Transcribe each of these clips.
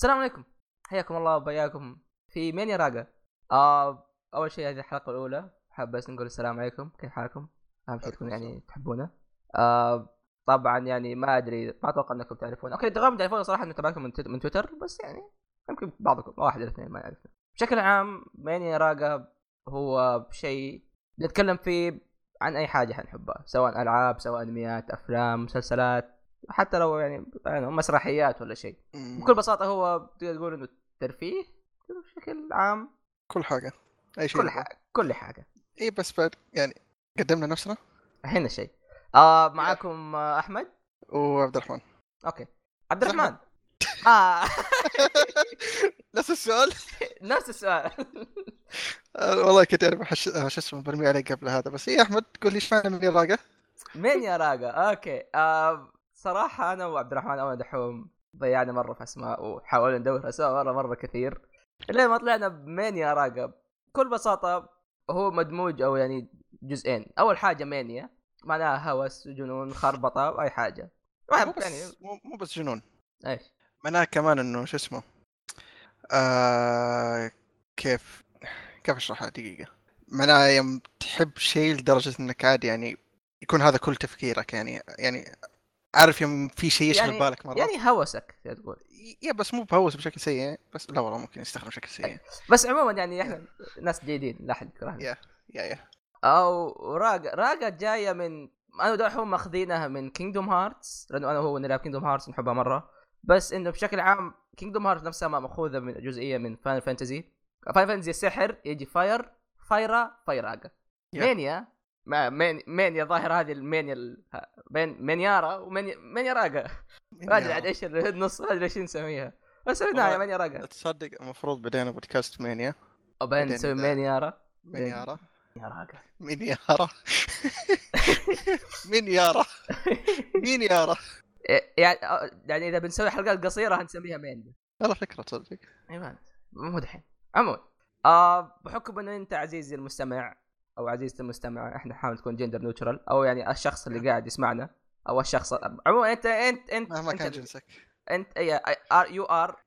السلام عليكم. حياكم الله وبياكم في مين يا راقة آه أول شيء هذه الحلقة الأولى. حاب بس نقول السلام عليكم. كيف حالكم؟ اهم شيء تكون يعني تحبونا آه طبعا يعني ما أدري ما أتوقع إنكم تعرفون أوكي رغم تعرفون صراحة اني تابعكم من, من تويتر بس يعني يمكن بعضكم واحد ولا اثنين ما يعرفنا بشكل عام ماني راقة هو شيء نتكلم فيه عن أي حاجة حنحبها سواء ألعاب سواء أنميات أفلام مسلسلات. حتى لو يعني, يعني مسرحيات ولا شيء. بكل بساطة هو تقدر تقول إنه ترفيه بشكل عام. كل حاجة. أي شيء كل حاجة كل حاجة. اي بس بعد يعني قدمنا نفسنا؟ هنا الشيء آه معاكم آه أحمد. وعبد الرحمن. okay. عبد الرحمن. آه. نفس السؤال؟ نفس السؤال. آه، والله كنت اعرف شو اسمه برمي عليك قبل هذا. بس اي أحمد قول لي إيش معنى من راقة؟ مين يا راقة؟ أوكي. آه صراحة أنا وعبد الرحمن أول دحوم ضيعنا مرة في أسماء وحاولنا ندور أسماء مرة مرة كثير. لين ما طلعنا بمين يا راقة بكل بساطة هو مدموج أو يعني جزئين. أول حاجة مانيا معناها هوس جنون خربطة أي حاجة. مو بس يعني مو بس جنون. إيش؟ معناها كمان إنه شو اسمه؟ آه كيف كيف أشرحها دقيقة؟ معناها يوم تحب شيء لدرجة إنك عادي يعني يكون هذا كل تفكيرك يعني يعني عارف يوم في شيء يشغل يعني بالك مرة. يعني هوسك تقول. يا بس مو بهوس بشكل سيء بس لا والله ممكن يستخدم بشكل سيء. بس عموما يعني إحنا ناس جيدين لا احد يكرهنا يا يا يا. أو راقة راقة جاية من أنا ودحوم ماخذينها من كينجدوم هارتس لأنه أنا وهو نلعب كينجدوم هارتس نحبها مرة. بس إنه بشكل عام كينجدوم هارتس نفسها مأخوذة من جزئية من فاينل فانتزي فاينل فانتزي السحر يجي فاير فايرا فايراقة يا. مانيا ما مين مانيا ظاهر هذه المانيا ال... بين مانيارا ومانيا مانيا راقة ما ادري عاد إيش النص ما ادري إيش نسميها بس والله مانيا راقة تصدق المفروض بدينا بودكاست مانيا أو بين بعدين نسوي مانيارا مانيارا مانيا راقة مين يارا مين يارا مين يارا إيه، يعني يعني اذا بنسوي حلقات قصيره هنسميها مين والله فكرة تصدق أيوه مو دحين عموما آه بحكم انه انت عزيزي المستمع أو عزيزتي المستمع إحنا نحاول نكون gender neutral أو يعني الشخص اللي قاعد يسمعنا أو الشخص عموما أنت أنت أنت مهما كان جنسك. أنت or you are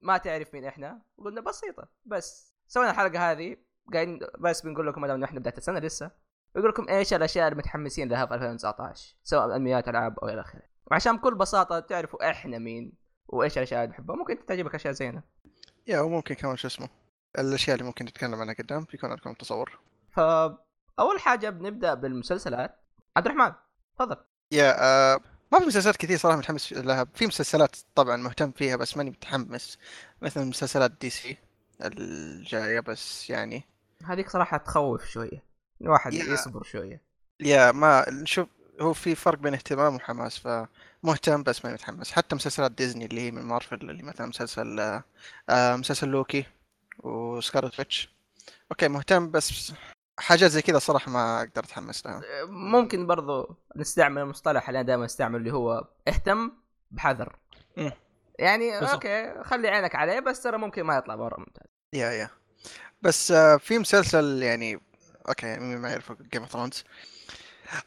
ما تعرف مين إحنا قلنا بسيطة بس. سوينا الحلقة هذه قاعدين بس بنقول لكم ما إحنا بداية السنة لسه. بقول لكم إيش الأشياء اللي متحمسين لها في 2019 سواء انميات ألعاب أو إلى آخره. وعشان بكل بساطة تعرفوا إحنا مين وإيش الأشياء اللي نحبها. ممكن تعجبك أشياء زينا يا وممكن كمان شو اسمه الأشياء اللي ممكن نتكلم عنها قدام بيكون لكم تصور. فأول حاجة بنبدأ بالمسلسلات. عبد الرحمن تفضل. يا آه ما في مسلسلات كثير صراحة متحمس لها في مسلسلات طبعا مهتم فيها بس ماني متحمس. مثل مسلسلات دي سي الجاية بس يعني. هذيك صراحة تخوف شوية. الواحد. يصبر شوية. يا ما شوف هو في فرق بين اهتمام وحماس فمهتم بس ماني متحمس. حتى مسلسلات ديزني اللي هي من مارفل اللي مثلا مسلسل آه آه، مسلسل لوكي و Scarlet Witch. أوكي مهتم بس حاجات زي كذا صراحة ما أقدر اتحمس لها ممكن برضو نستعمل المصطلح اللي أنا دائما استعمل اللي هو اهتم بحذر. يعني بالضبط. أوكي خلي عينك عليه بس ترى ممكن ما يطلع مرة ممتاز. Yeah yeah. بس آه، في مسلسل يعني أوكي مين ما يعرف Game of Thrones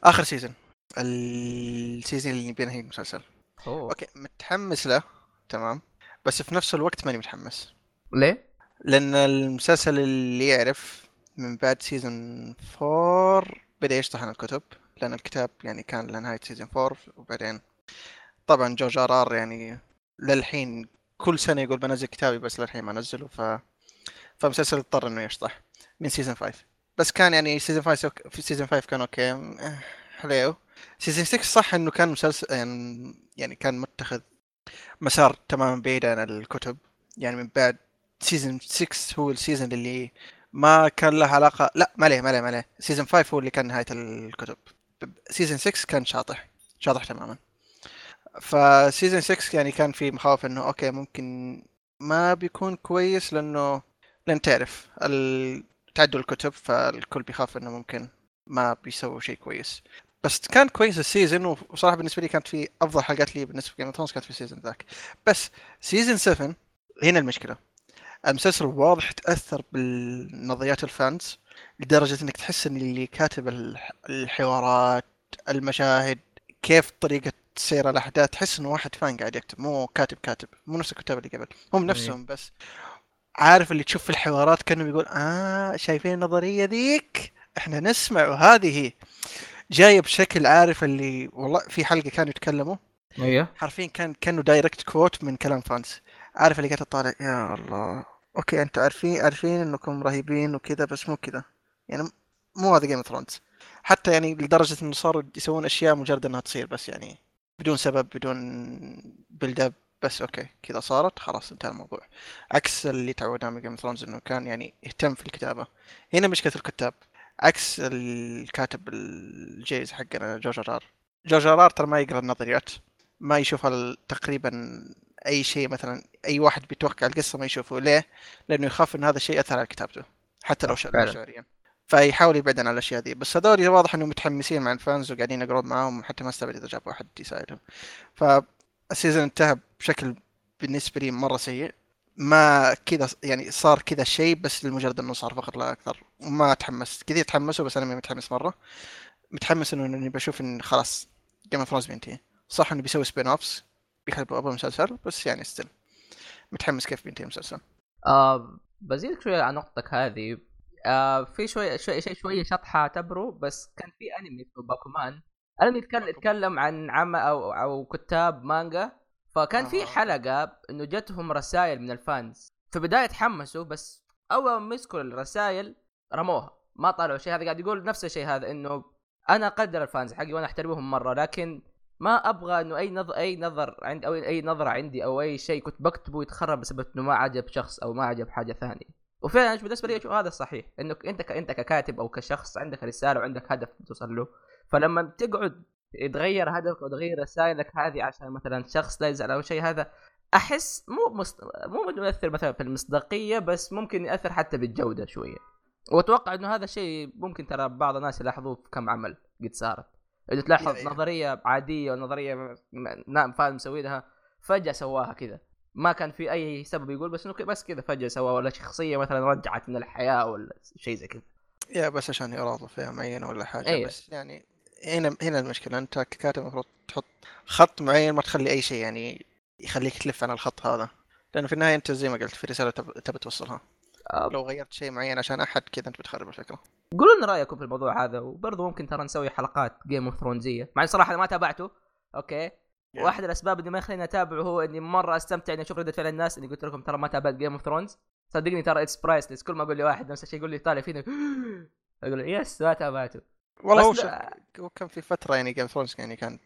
آخر season ال season اللي نبي ننهي المسلسل. أوه. أوكي متحمس له. تمام. بس في نفس الوقت ماني متحمس. ليه؟ لأن المسلسل اللي يعرف من بعد season 4 بدأ يشطح عن الكتب لأن الكتاب يعني كان لنهاية season 4 وبعدين طبعا George R. R. يعني للحين كل سنة يقول بنزل كتابي بس للحين ما نزله ف فالمسلسل اضطر إنه يشطح من season 5 بس كان يعني season 5 في season 5 كان أوكي. حلو. season 6 صح إنه كان مسلسل يعني يعني كان متخذ مسار تماما بعيد عن الكتب. يعني من بعد season 6 هو ال season اللي ما كان له علاقه لا ما عليه ما عليه ما عليه. season 5 هو اللي كان نهاية الكتب. season 6 كان شاطح شاطح تماما. ف season 6 يعني كان في مخاوف إنه أوكي ممكن ما بيكون كويس لأنه لأن تعرف ال- تعدوا الكتب فالكل بيخاف إنه ممكن ما بيسووا شيء كويس. بس كان كويس ال season وصراحة بالنسبة لي كانت في أفضل حلقات لي بالنسبة ل Game of كانت في ال season ذاك. بس season 7 هنا المشكلة. المسلسل واضح تأثر بالنظريات ال fans لدرجة إنك تحس إن اللي كاتب الح- الحوارات المشاهد كيف طريقة تصير الأحداث تحس انه واحد fan قاعد يكتب مو كاتب كاتب مو نفس الكتاب اللي قبل هم نفسهم بس عارف اللي تشوف في الحوارات كأنه يقول آه شايفين النظرية ذيك؟ إحنا نسمع وهذه هي. جاية بشكل عارف اللي والله في حلقة كانوا يتكلموا أيوه حرفيا كان كأنه direct quote من كلام fans عارف اللي قاعد تطالع. يا الله. أوكي أنتوا عارفين عارفين إنكم رهيبين وكذا بس مو كذا. يعني مو هذا Game of Thrones حتى يعني لدرجة إنه صاروا يسوون أشياء مجرد إنها تصير بس يعني بدون سبب بدون build up بس أوكي كذا صارت خلاص انتهى الموضوع. عكس اللي تعودنا من Game of Thrones إنه كان يعني يهتم في الكتابة. هنا مشكلة الكتاب. عكس الكاتب الجيز حقنا George R. George R. ترى ما يقرأ النظريات. ما يشوف ال- تقريبا أي شيء مثلا أي واحد بيتوقع القصة ما يشوفه ليه؟ لأنه يخاف إن هذا الشيء يأثر على كتابته حتى لو شعريا فيحاول يبعد عن الأشياء دي. بس هذول واضح إنهم متحمسين مع ال fans وقاعدين يقرون معاهم حتى ما استبعد إذا جاب واحد يساعدهم. فال season انتهى بشكل بالنسبة لي مرة سيء. ما كذا يعني صار كذا شيء بس لمجرد إنه صار فقط لا أكثر. وما تحمست كثير تحمسوا بس أنا ما متحمس مرة. متحمس إنه إني بشوف إن خلاص Game of Thrones بينتهي. صح إنه بيسوي spin offs بيحلبوا أبو مسلسل بس يعني still متحمس كيف بينتهي المسلسل. آه بزيدك شوية عن نقطتك هذه. آه في شوية شوية شوية شطحة اعتبره بس كان في انمي في باكومان انمي يتكلم عن عم أو أو كتاب مانجا فكان في آه. حلقة إنه جتهم رسائل من ال fans. في بداية تحمسوا بس أول ما مسكوا الرسائل رموها. ما طلعوا شيء. هذا قاعد يقول نفس الشيء هذا إنه أنا أقدر ال fans حقي وأنا أحترمهم مرة لكن ما أبغى إنه أي نظر أي نظر عند أو أي نظرة عندي أو أي شيء كنت بكتبه يتخرب بسبب إنه ما عجب شخص أو ما عجب حاجة ثانية. وفعلا بالنسبة لي؟ أشوف هذا الصحيح؟ إنك أنت ك... أنت ككاتب أو كشخص عندك رسالة وعندك هدف توصل له. فلما تقعد تغير هدفك وتغير رسائلك هذه عشان مثلا شخص لا يزعل أو شيء هذا أحس مو. مو يؤثر مثلا في المصداقية بس ممكن ياثر حتى بالجودة شوية. وأتوقع إنه هذا الشيء ممكن ترى بعض الناس يلاحظوه في كم عمل قد صارت. انه تلاحظ يا- يا. نظرية عادية ونظرية م- م- نعم فاهم مسوي لها فجأة سواها كذا. ما كان في أي سبب يقول بس إنه بس كذا فجأة سواها ولا شخصية مثلا رجعت من الحياة ولا شيء زي كذا. Yeah بس عشان يراضوا فئة معينة ولا حاجة أيوة. بس يعني هنا هنا المشكلة. أنت ككاتب المفروض تحط خط معين ما تخلي أي شيء يعني يخليك تلف عن الخط هذا. لأنه في النهاية أنت زي ما قلت في رسالة تب- تبي توصلها. لو غيرت شيء معين عشان أحد كذا أنت بتخرب الفكرة. قولوا لنا رأيكم في الموضوع هذا وبرضه ممكن ترى نسوي حلقات جيم اوف ثرونزيه مع صراحة ما تابعته أوكي. Yeah. واحد الأسباب اللي ما يخليني أتابعه هو إني مرة أستمتع إني أشوف ردة فعل الناس إني قلت لكم ترى ما تابعت Game of Thrones صدقني ترى it's priceless كل ما أقول لي واحد نفس الشيء يقول لي طالع فينا أقول له yes ما تابعته. والله هو لا- كان في فترة يعني Game Thrones يعني كان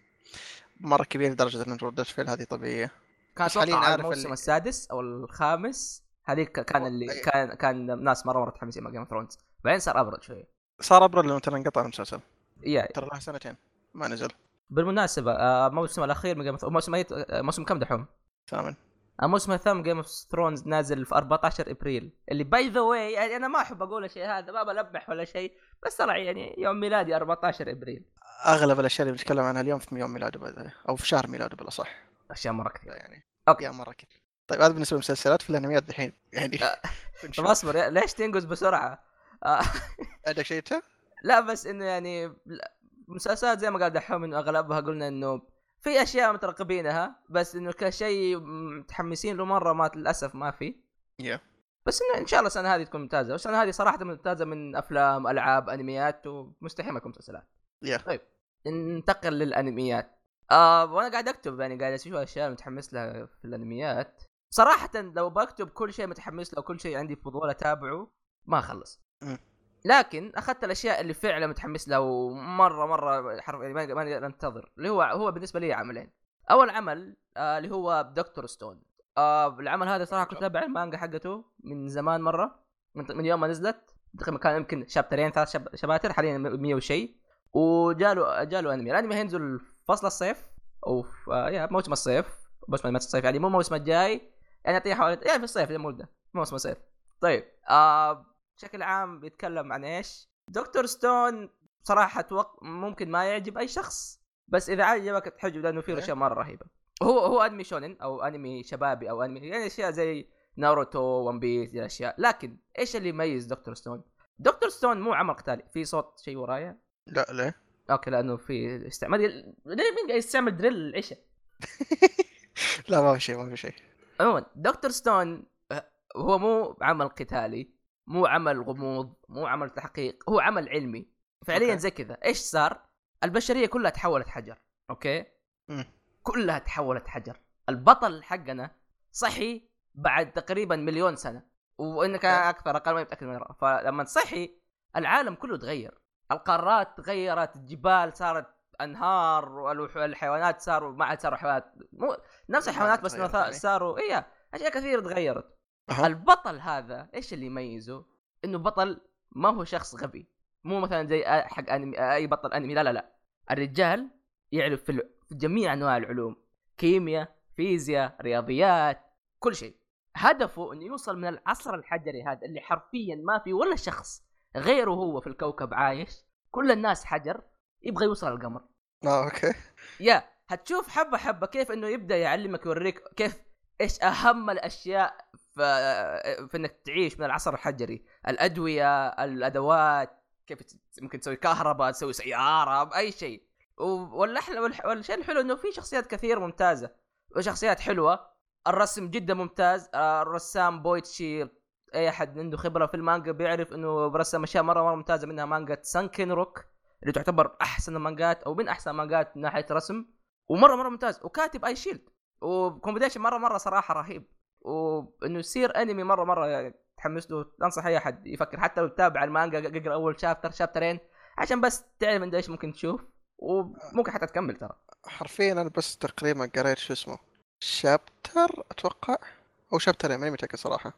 مرة كبير لدرجة إن ردة الفعل هذه طبيعية. كان أتوقع عارف الموسم اللي- السادس أو الخامس هذيك كان اللي أي. كان كان ناس مرة مرة متحمسين مع Game of Thrones بعدين صار أبرد شوية صار أبرد لأنه ترى انقطع المسلسل. يا ترى له سنتين ما نزل. بالمناسبة آه، الموسم الأخير من Game of موسم أي- آه، موسم كم دحوم؟ ثامن. الموسم الثامن Game of Thrones نازل في 14 إبريل. اللي by the way يعني أنا ما أحب أقول الشيء هذا ما بلمح ولا شيء بس ترى يعني يوم ميلادي 14 إبريل. أغلب الأشياء اللي بنتكلم عنها اليوم في يوم ميلاده. أو في شهر ميلاده بالأصح. أشياء مرة كثير يعني okay. مرة كثير طيب هذا بالنسبة للمسلسلات في الانميات الحين يعني. آه. طب اصبر ليش تنقز بسرعة؟ آه. عندك شيء أنت؟ لا بس إنه يعني لا، مسلسلات زي ما قال دحوم انه أغلبها قلنا إنه في أشياء مترقبينها بس إنه كشيء متحمسين له مرة ما للأسف ما في. يا. بس إنه إن شاء الله السنة هذه تكون ممتازة والسنة هذه صراحة ممتازة من أفلام ألعاب أنميات ومستحيل ما تكون مسلسلات. يا. طيب ننتقل للأنميات. آه وأنا قاعد أكتب يعني قاعد أشوف أشياء متحمس لها في الأنميات. صراحة لو بكتب كل شيء متحمس له وكل شيء عندي فضول أتابعه ما أخلص. لكن أخذت الأشياء اللي فعلا متحمس لها ومرة مرة حرف يعني ما أنتظر. اللي هو هو بالنسبة لي عملين. أول عمل آه اللي هو دكتور ستون آه العمل هذا صراحة كنت اتابع المانجا حقته من زمان مرة من, من يوم ما نزلت. تقريبا كان يمكن شابترين ثلاث شب... شباتر حاليا 100 وشيء. وجاله جاله أنمي. الأنمي هينزل فصل الصيف أو في آه يا موسم الصيف. موسم الصيف يعني مو الموسم الجاي. يعني يعطيه حوالي يعني في الصيف المده موسم الصيف. طيب آه بشكل عام بيتكلم عن إيش؟ دكتور ستون صراحة أتوق... ممكن ما يعجب أي شخص بس إذا عجبك تحجب لأنه فيه. أشياء مرة رهيبة. هو هو أنمي شونن أو أنمي شبابي أو أنمي يعني أشياء زي ناروتو One Piece الاشياء لكن إيش اللي يميز Dr. Stone؟ Dr. Stone مو عمل قتالي في صوت شيء ورايا؟ لا ليه؟ okay لأنه في استعمال ليه مين قاعد يستعمل drill العشاء؟ لا ما في شيء ما في شيء. عموما Dr. Stone هو مو عمل قتالي مو عمل غموض مو عمل تحقيق هو عمل علمي فعليا okay. زي كذا إيش صار البشرية كلها تحولت حجر okay مم. كلها تحولت حجر البطل حقنا صحي بعد تقريبا مليون سنة وإنك okay. أكثر أقل ما متاكد من. فلما صحي العالم كله تغير القارات تغيرت الجبال صارت انهار والوح- الحيوانات صاروا ما عاد صاروا حيوانات. مو نفس ما الحيوانات بس يعني. صاروا إيه أشياء كثيرة تغيرت. أها. البطل هذا إيش اللي يميزه؟ إنه بطل ما هو شخص غبي. مو مثلا زي حق أنمي أي بطل أنمي لا لا لا. الرجال يعرف في, في جميع أنواع العلوم. كيمياء فيزياء رياضيات كل شيء. هدفه إنه يوصل من العصر الحجري هذا اللي حرفيا ما في ولا شخص غيره هو في الكوكب عايش. كل الناس حجر يبغى يوصل القمر آه أوكي. يا هتشوف حبة حبة كيف إنه يبدأ يعلمك يوريك كيف إيش أهم الأشياء في, في إنك تعيش من العصر الحجري. الأدوية الأدوات كيف ممكن تسوي كهرباء تسوي سيارة بأي شيء. والأحلى والشيء الحلو إنه في شخصيات كثير ممتازة وشخصيات حلوة. الرسم جدا ممتاز الرسام بويتشي أي أحد عنده خبرة في المانجا بيعرف إنه برسم أشياء مرة مرة ممتازة منها مانجا سانكن روك اللي تعتبر أحسن المانجات أو من أحسن المانجات من ناحية رسم ومرة مرة ممتاز. وكاتب Eyeshield و competition مرة مرة صراحة رهيب. وإنه يصير انمي مرة مرة تحمس له. أنصح أي أحد يفكر. حتى لو تتابع المانجا اقرا أول chapter شابترين عشان بس تعرف انت إيش ممكن تشوف. وممكن حتى تكمل ترى. حرفيا أنا بس تقريبا قريت شو اسمه chapter أتوقع؟ أو شابترين ماني متأكد صراحة.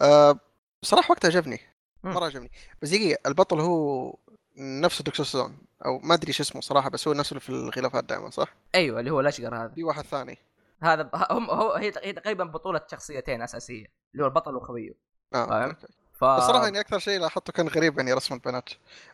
أه صراحة وقتها عجبني. مرة عجبني. بس دقيقة البطل هو نفسه دكتور ستون أو ما أدري شو اسمه صراحة بس هو نفسه في الغلافات دائما صح؟ أيوه اللي هو الأشقر هذا في واحد ثاني هذا هم هو هي تقريبا بطولة شخصيتين أساسية اللي هو البطل وخويه آه فاهم؟ ف بس صراحة يعني أكثر شيء لاحظته كان غريب يعني رسم البنات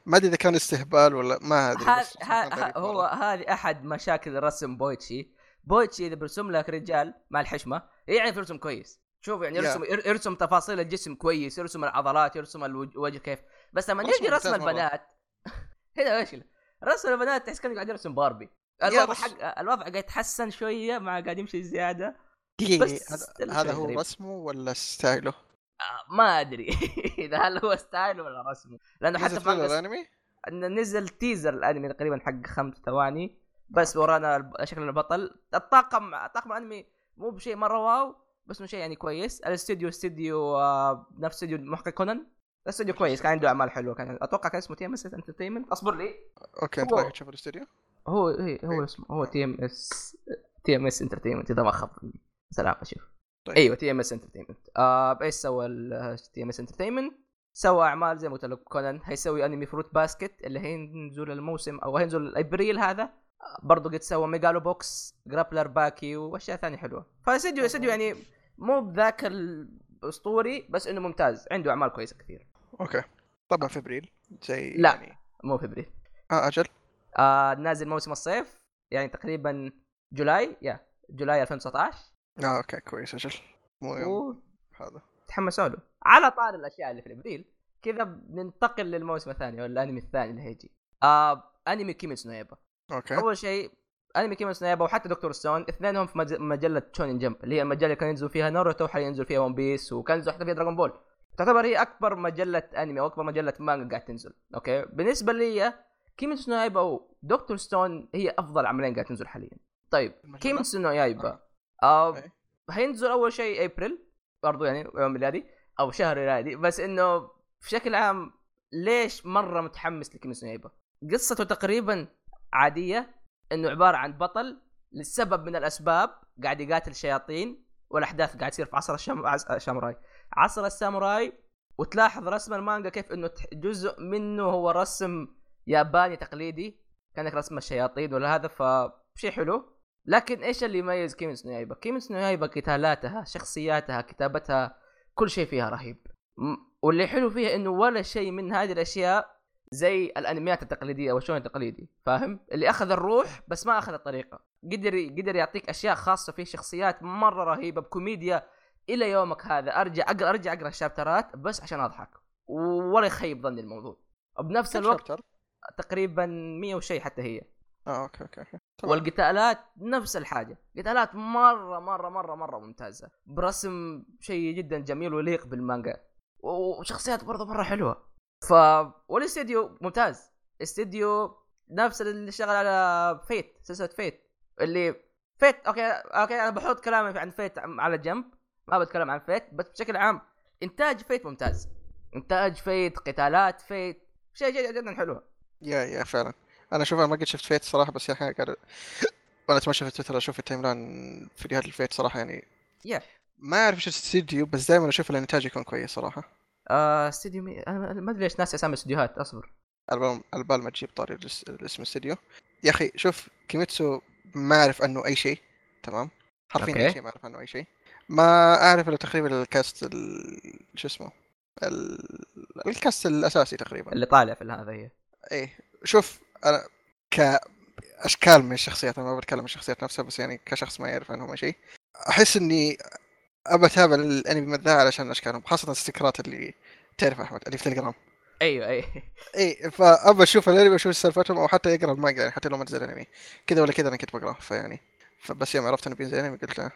ما أدري إذا كان استهبال ولا ما بس صراحة كان غريب هو. هذه أحد مشاكل الرسم بويتشي بويتشي إذا بيرسم لك رجال مع الحشمة يعرف يرسم كويس شوف يعني. يرسم ير- يرسم تفاصيل الجسم كويس يرسم العضلات يرسم الوج- الوجه كيف بس لما يجي رسم. البنات هنا مشكله رسم البنات تحس كأنه قاعد يرسم باربي. الوضع حق الوضع قاعد يتحسن شوية مع قاعد يمشي زيادة. بس هذا هو غريب. رسمه ولا ستايله؟ آه، ما أدري. إذا هل هو style ولا رسمه. لأنه حتى في الأنمي؟ إن نزل teaser الأنمي تقريبا حق خمس ثواني. بس ورانا شكل البطل. الطاقم طاقم الأنمي مو بشيء مرة wow بس انه شيء يعني كويس. الاستوديو استوديو آه، نفس استوديو محقق كونان. الاستوديو كويس كان عنده أعمال حلوة كان أتوقع كان اسمه TMS Entertainment أصبر لي. okay انت رايح تشوف الاستوديو؟ هو هي هو اسمه هو تي ام اس TMS Entertainment إذا ما خاب. سلام أشوف. طيب. أيوه TMS Entertainment آه إيش سوى تي ام اس انترتينمنت سوى أعمال زي ما قلت لك كونان. هيسوي أنمي Fruits Basket اللي هينزل الموسم أو هينزل ابريل هذا. برضو قد سوى Megalo Box Grappler Baki وأشياء ثانية حلوة. فاستديو استديو يعني مو بذاك الأسطوري بس إنه ممتاز. عنده أعمال كويسة كثير. okay. طبعا في إبريل زي لا. يعني مو في إبريل. آه أجل. آه نازل موسم الصيف يعني تقريبا July يا July 2019 آه okay كويس أجل. مو يوم هذا. وتحمسوا له على طاري الأشياء اللي في ابريل كذا بننتقل للموسم الثاني أو الأنمي الثاني اللي هيجي. آه أنمي كيميتسو نو يايبا okay. أول شيء أنمي كيميتسو نو يايبا وحتى Dr. Stone اثنينهم في مج- مجلة Shonen Jump اللي هي المجله اللي كان ينزل فيها ناروتو وحاليا ينزل فيها One Piece وكان ينزل حتى فيها Dragon Ball تعتبر هي أكبر مجلة أنمي أو أكبر مجلة مانجا قاعد تنزل. okay؟ بالنسبة لي كيميتسو نو يايبا و Dr. Stone هي أفضل عملين قاعد تنزل حاليا. طيب؟ كيميتسو نو يايبا آه. هينزل أول شيء ابريل برضو يعني يوم ميلادي أو شهر ميلادي. بس إنه بشكل عام ليش مرة متحمس لكيميتسو نو يايبا قصته تقريبا عادية إنه عبارة عن بطل لسبب من الأسباب قاعد يقاتل شياطين والأحداث قاعد تصير في عصر الشام... الشاموراي عصر الساموراي وتلاحظ رسم المانجا كيف إنه جزء منه هو رسم ياباني تقليدي كأنك رسم الشياطين ولا هذا فشيء حلو لكن إيش اللي يميز كيميتسو نو يايبا؟ كيميتسو نو يايبا قتالاتها، شخصياتها، كتابتها كل شيء فيها رهيب. واللي حلو فيها إنه ولا شيء من هذه الأشياء زي الأنميات التقليدية أو الشونن التقليدي، فاهم؟ اللي أخذ الروح بس ما أخذ الطريقة. قدر قدر يعطيك أشياء خاصة فيه شخصيات مرة رهيبة بكوميديا إلى يومك هذا أرجع أقرأ أرجع أقرأ الشابترات بس عشان أضحك. ولا يخيب ظني الموضوع. وبنفس الوقت chapter؟ تقريبا 100 وشيء حتى هي. آه okay okay okay. تمام. والقتالات نفس الحاجة. قتالات مرة مرة مرة مرة ممتازة. برسم شيء جدا جميل ويليق بالمانجا. وشخصيات برضه مرة حلوة. ف والاستديو ممتاز. استديو نفس اللي شغال على Fate سلسلة Fate. اللي Fate okay okay أنا بحط كلامي عن Fate على جنب. ما بتكلم عن Fate بس بشكل عام إنتاج Fate ممتاز. إنتاج Fate قتالات Fate شيء جدا جدا حلو yeah yeah فعلا. أنا أشوف أنا ما قد شفت Fate صراحة بس الحين قاعد وأنا أتمشى في تويتر أشوف ال timeline فيديوهات ال Fate صراحة يعني yeah. ما أعرف إيش الاستديو بس دائما أشوف الانتاج يكون كويس صراحة. آه استديو مي... أنا ما أدري ليش ناسي اسامي الاستديوهات أصبر. البال البال ما تجيب طاري الاسم الاستديو يا أخي شوف كيميتسو ما أعرف عنه أي شيء تمام؟ حرفيا. اي شيء ما أعرف عنه أي شيء. ما أعرف إلا تقريبا ال cast ال- شو اسمه ال... ال cast الأساسي تقريبا. اللي طالع في هذا هي. إيه شوف أنا كاشكال من الشخصيات أنا ما بتكلم عن الشخصيات نفسها بس يعني كشخص ما يعرف عنهم أي شيء. أحس إني أبى أتابع الأنمي من ذا علشان أشكالهم خاصة الستيكرات اللي تعرف أحمد اللي في تليجرام. أيوه أيوه. اي فأبى أشوف الأنمي وأشوف سالفتهم أو حتى يقرأ المانجا يعني حتى لو ما نزل أنمي. كذا ولا كذا أنا كنت بقرأه فيعني فبس يوم عرفت إنه بينزل انمي قلت لا,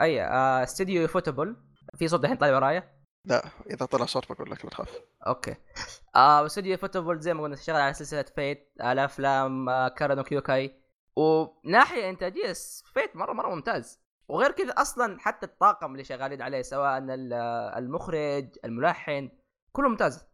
أي آه استديو ufotable في صوت الحين طالع ورايا؟ لا إذا طلع صوت بقول لك لا تخاف. okay. آه استوديو فوتبول زي ما قلنا شغال على سلسلة Fate على أفلام آه Kara no Kyoukai وناحية إنتاجية فيت مرة مرة ممتاز. وغير كذا أصلا حتى الطاقم اللي شغالين عليه سواء آه، المخرج الملحن كله ممتاز.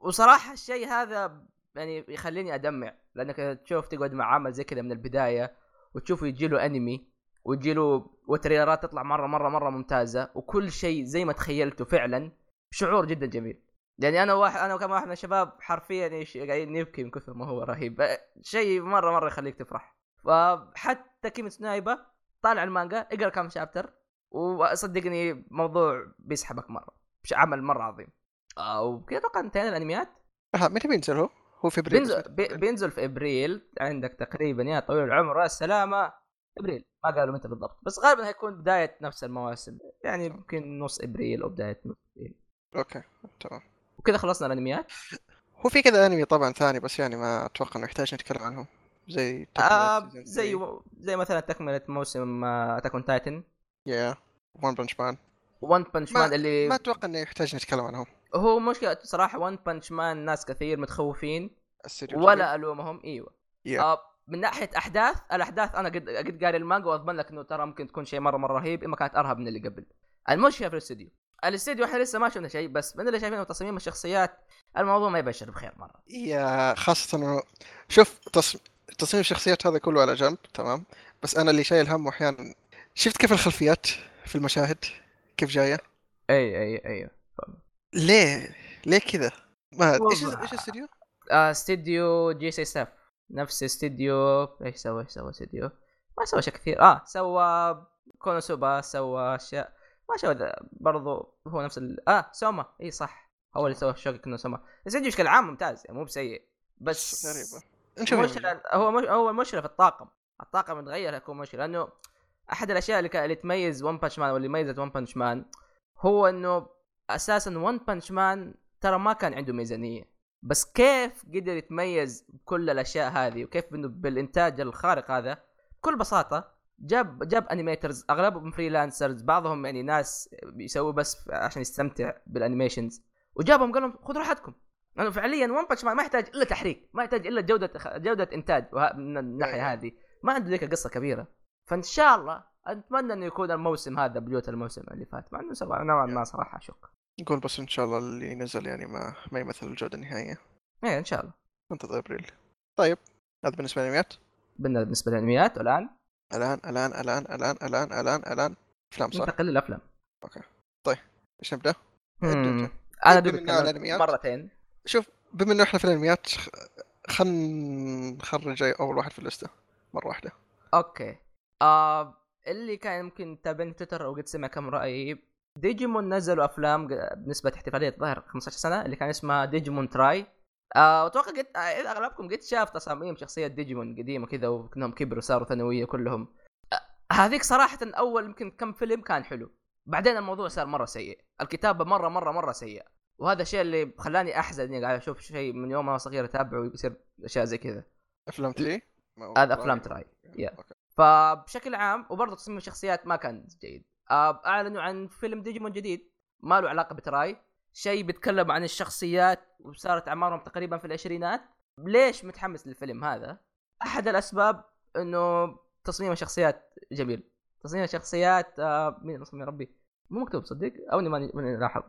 وصراحة الشيء هذا يعني يخليني أدمع لأنك تشوف تقعد مع عمل زي كذا من البداية. وتشوفه يجي له أنمي ويجي له والتريلرات تطلع مرة مرة مرة ممتازة وكل شيء زي ما تخيلته فعلا شعور جدا جميل. يعني أنا واحد أنا كمان واحد من الشباب حرفيا يش- قاعدين نبكي من كثر ما هو رهيب. أه، شيء مرة مرة يخليك تفرح. فحتى Kimetsu no Yaiba طالع المانجا اقرأ كم شابتر وصدقني موضوع بيسحبك مرة عمل مرة عظيم. آه، وكذا أتوقع انتهينا الانميات متى بينزل هو؟ هو في إبريل بينزل بي- بينزل في إبريل عندك تقريبا يا طويل العمر والسلامه إبريل. ما قالوا متى بالضبط بس غالبا هيكون بداية نفس المواسم يعني يمكن نص إبريل أو بداية نص إبريل. okay تمام. وكذا خلصنا الأنميات؟ هو في كذا أنمي طبعا ثاني بس يعني ما أتوقع إنه يحتاج نتكلم عنهم. زي آه زي زي مثلا تكملة موسم Attack on Titan يا One Punch Man One Punch Ma- Man اللي ما أتوقع إنه يحتاج نتكلم عنهم. هو مشكلة صراحة One Punch Man ناس كثير متخوفين ولا ألومهم. إيوه. يا آه من ناحية أحداث الأحداث أنا قد قد قاري المانجا وأضمن لك إنه ترى ممكن تكون شيء مره مرة رهيب إما كانت أرهب من اللي قبل. المشكلة في الاستوديو. الاستوديو إحنا لسه ما شفنا شيء بس من اللي شايفينه تصاميم الشخصيات الموضوع ما يبشر بخير مرة. yeah خاصة إنه شوف تص... تصميم الشخصيات هذا كله على جنب تمام؟ بس أنا اللي شايل هم أحيانا. شفت كيف الخلفيات في المشاهد؟ كيف جاية؟ أي أي أي. ليه؟ ليه كذا؟ ما إيش. إيش الاستديو آه استديو J.C.Staff نفس استديو إيش سوى؟ إيش سوى استديو ما سوى أشياء كثير. آه سوى Konosuba سوى أشياء. ما سوى برضو هو نفس ال... آه Soma. إي صح. هو اللي سوى Shokugeki no Soma الاستديو بشكل عام ممتاز يعني مو بسيء. بس غريبة. نشوف. المشكلة هو مش هو المشكلة في الطاقم. الطاقم يتغير يكون مشكلة لأنه أحد الأشياء اللي, كان اللي تميز One Punch Man واللي ميزت One Punch Man هو إنه أساسا One Punch Man ترى ما كان عنده ميزانية. بس كيف قدر يتميز بكل الأشياء هذه وكيف إنه بالإنتاج الخارق هذا؟ بكل بساطة جاب جاب animators أغلبهم freelancers بعضهم يعني ناس بيسووا بس عشان يستمتع بال animations وجابهم قال لهم خذوا راحتكم. لأنه فعليا One Punch Man ما يحتاج إلا تحريك ما يحتاج إلا جودة جودة إنتاج من الناحية أيوة. هذه. ما عنده ذيك القصة كبيرة. فإن شاء الله أتمنى إنه يكون الموسم هذا بجوده الموسم اللي فات. مع إنه نوعا ما صراحة أشك. نقول بس إن شاء الله اللي نزل يعني ما ما يمثل الجودة النهائية. إيه إن شاء الله. انتظر إبريل. طيب هذا بالنسبة للأنميات؟ بالنسبة بالنسبة للأنميات والان الآن الآن الآن الآن الآن الآن الآن. أفلام صح؟ ننتقل للأفلام. إيش نبدأ؟ مم. ابدأ. أنا بما دوب إنه على تكلمت الأنميات. مرتين. شوف بما إنه إحنا في الأنميات خ- خلنا نخرج أول واحد في اللستة مرة واحدة. okay. آه اللي كان يمكن تابعني في تويتر أو قد سمع كم رأي ديجيمون نزلوا أفلام بنسبة احتفالية الظاهر 15 سنة اللي كان اسمها ديجيمون Tri. آه أتوقع قد آه، أغلبكم قد شاف تصاميم شخصية ديجيمون قديمة كذا وكأنهم كبروا صاروا ثانوية كلهم. آه هذيك صراحة أول يمكن كم فيلم كان حلو. بعدين الموضوع صار مرة سيء. الكتابة مره مره مرة سيئة. وهذا الشيء اللي خلاني أحزن اني قاعد أشوف شيء من يوم أنا صغير أتابعه ويصير أشياء زي كذا. أفلام Tri؟ هذا أفلام Tri. yeah. فبشكل عام وبرضه تصميم الشخصيات ما كان جيد. آه، أعلنوا عن فيلم ديجيمون جديد ما له علاقة ب Tri. شيء بيتكلم عن الشخصيات وصارت أعمارهم تقريبا في العشرينات. ليش متحمس للفيلم هذا؟ أحد الأسباب إنه تصميم الشخصيات جميل. تصميم الشخصيات آه مين مصمم يا ربي؟ مو مكتوب صدق؟ أو إني ماني ماني لاحظ.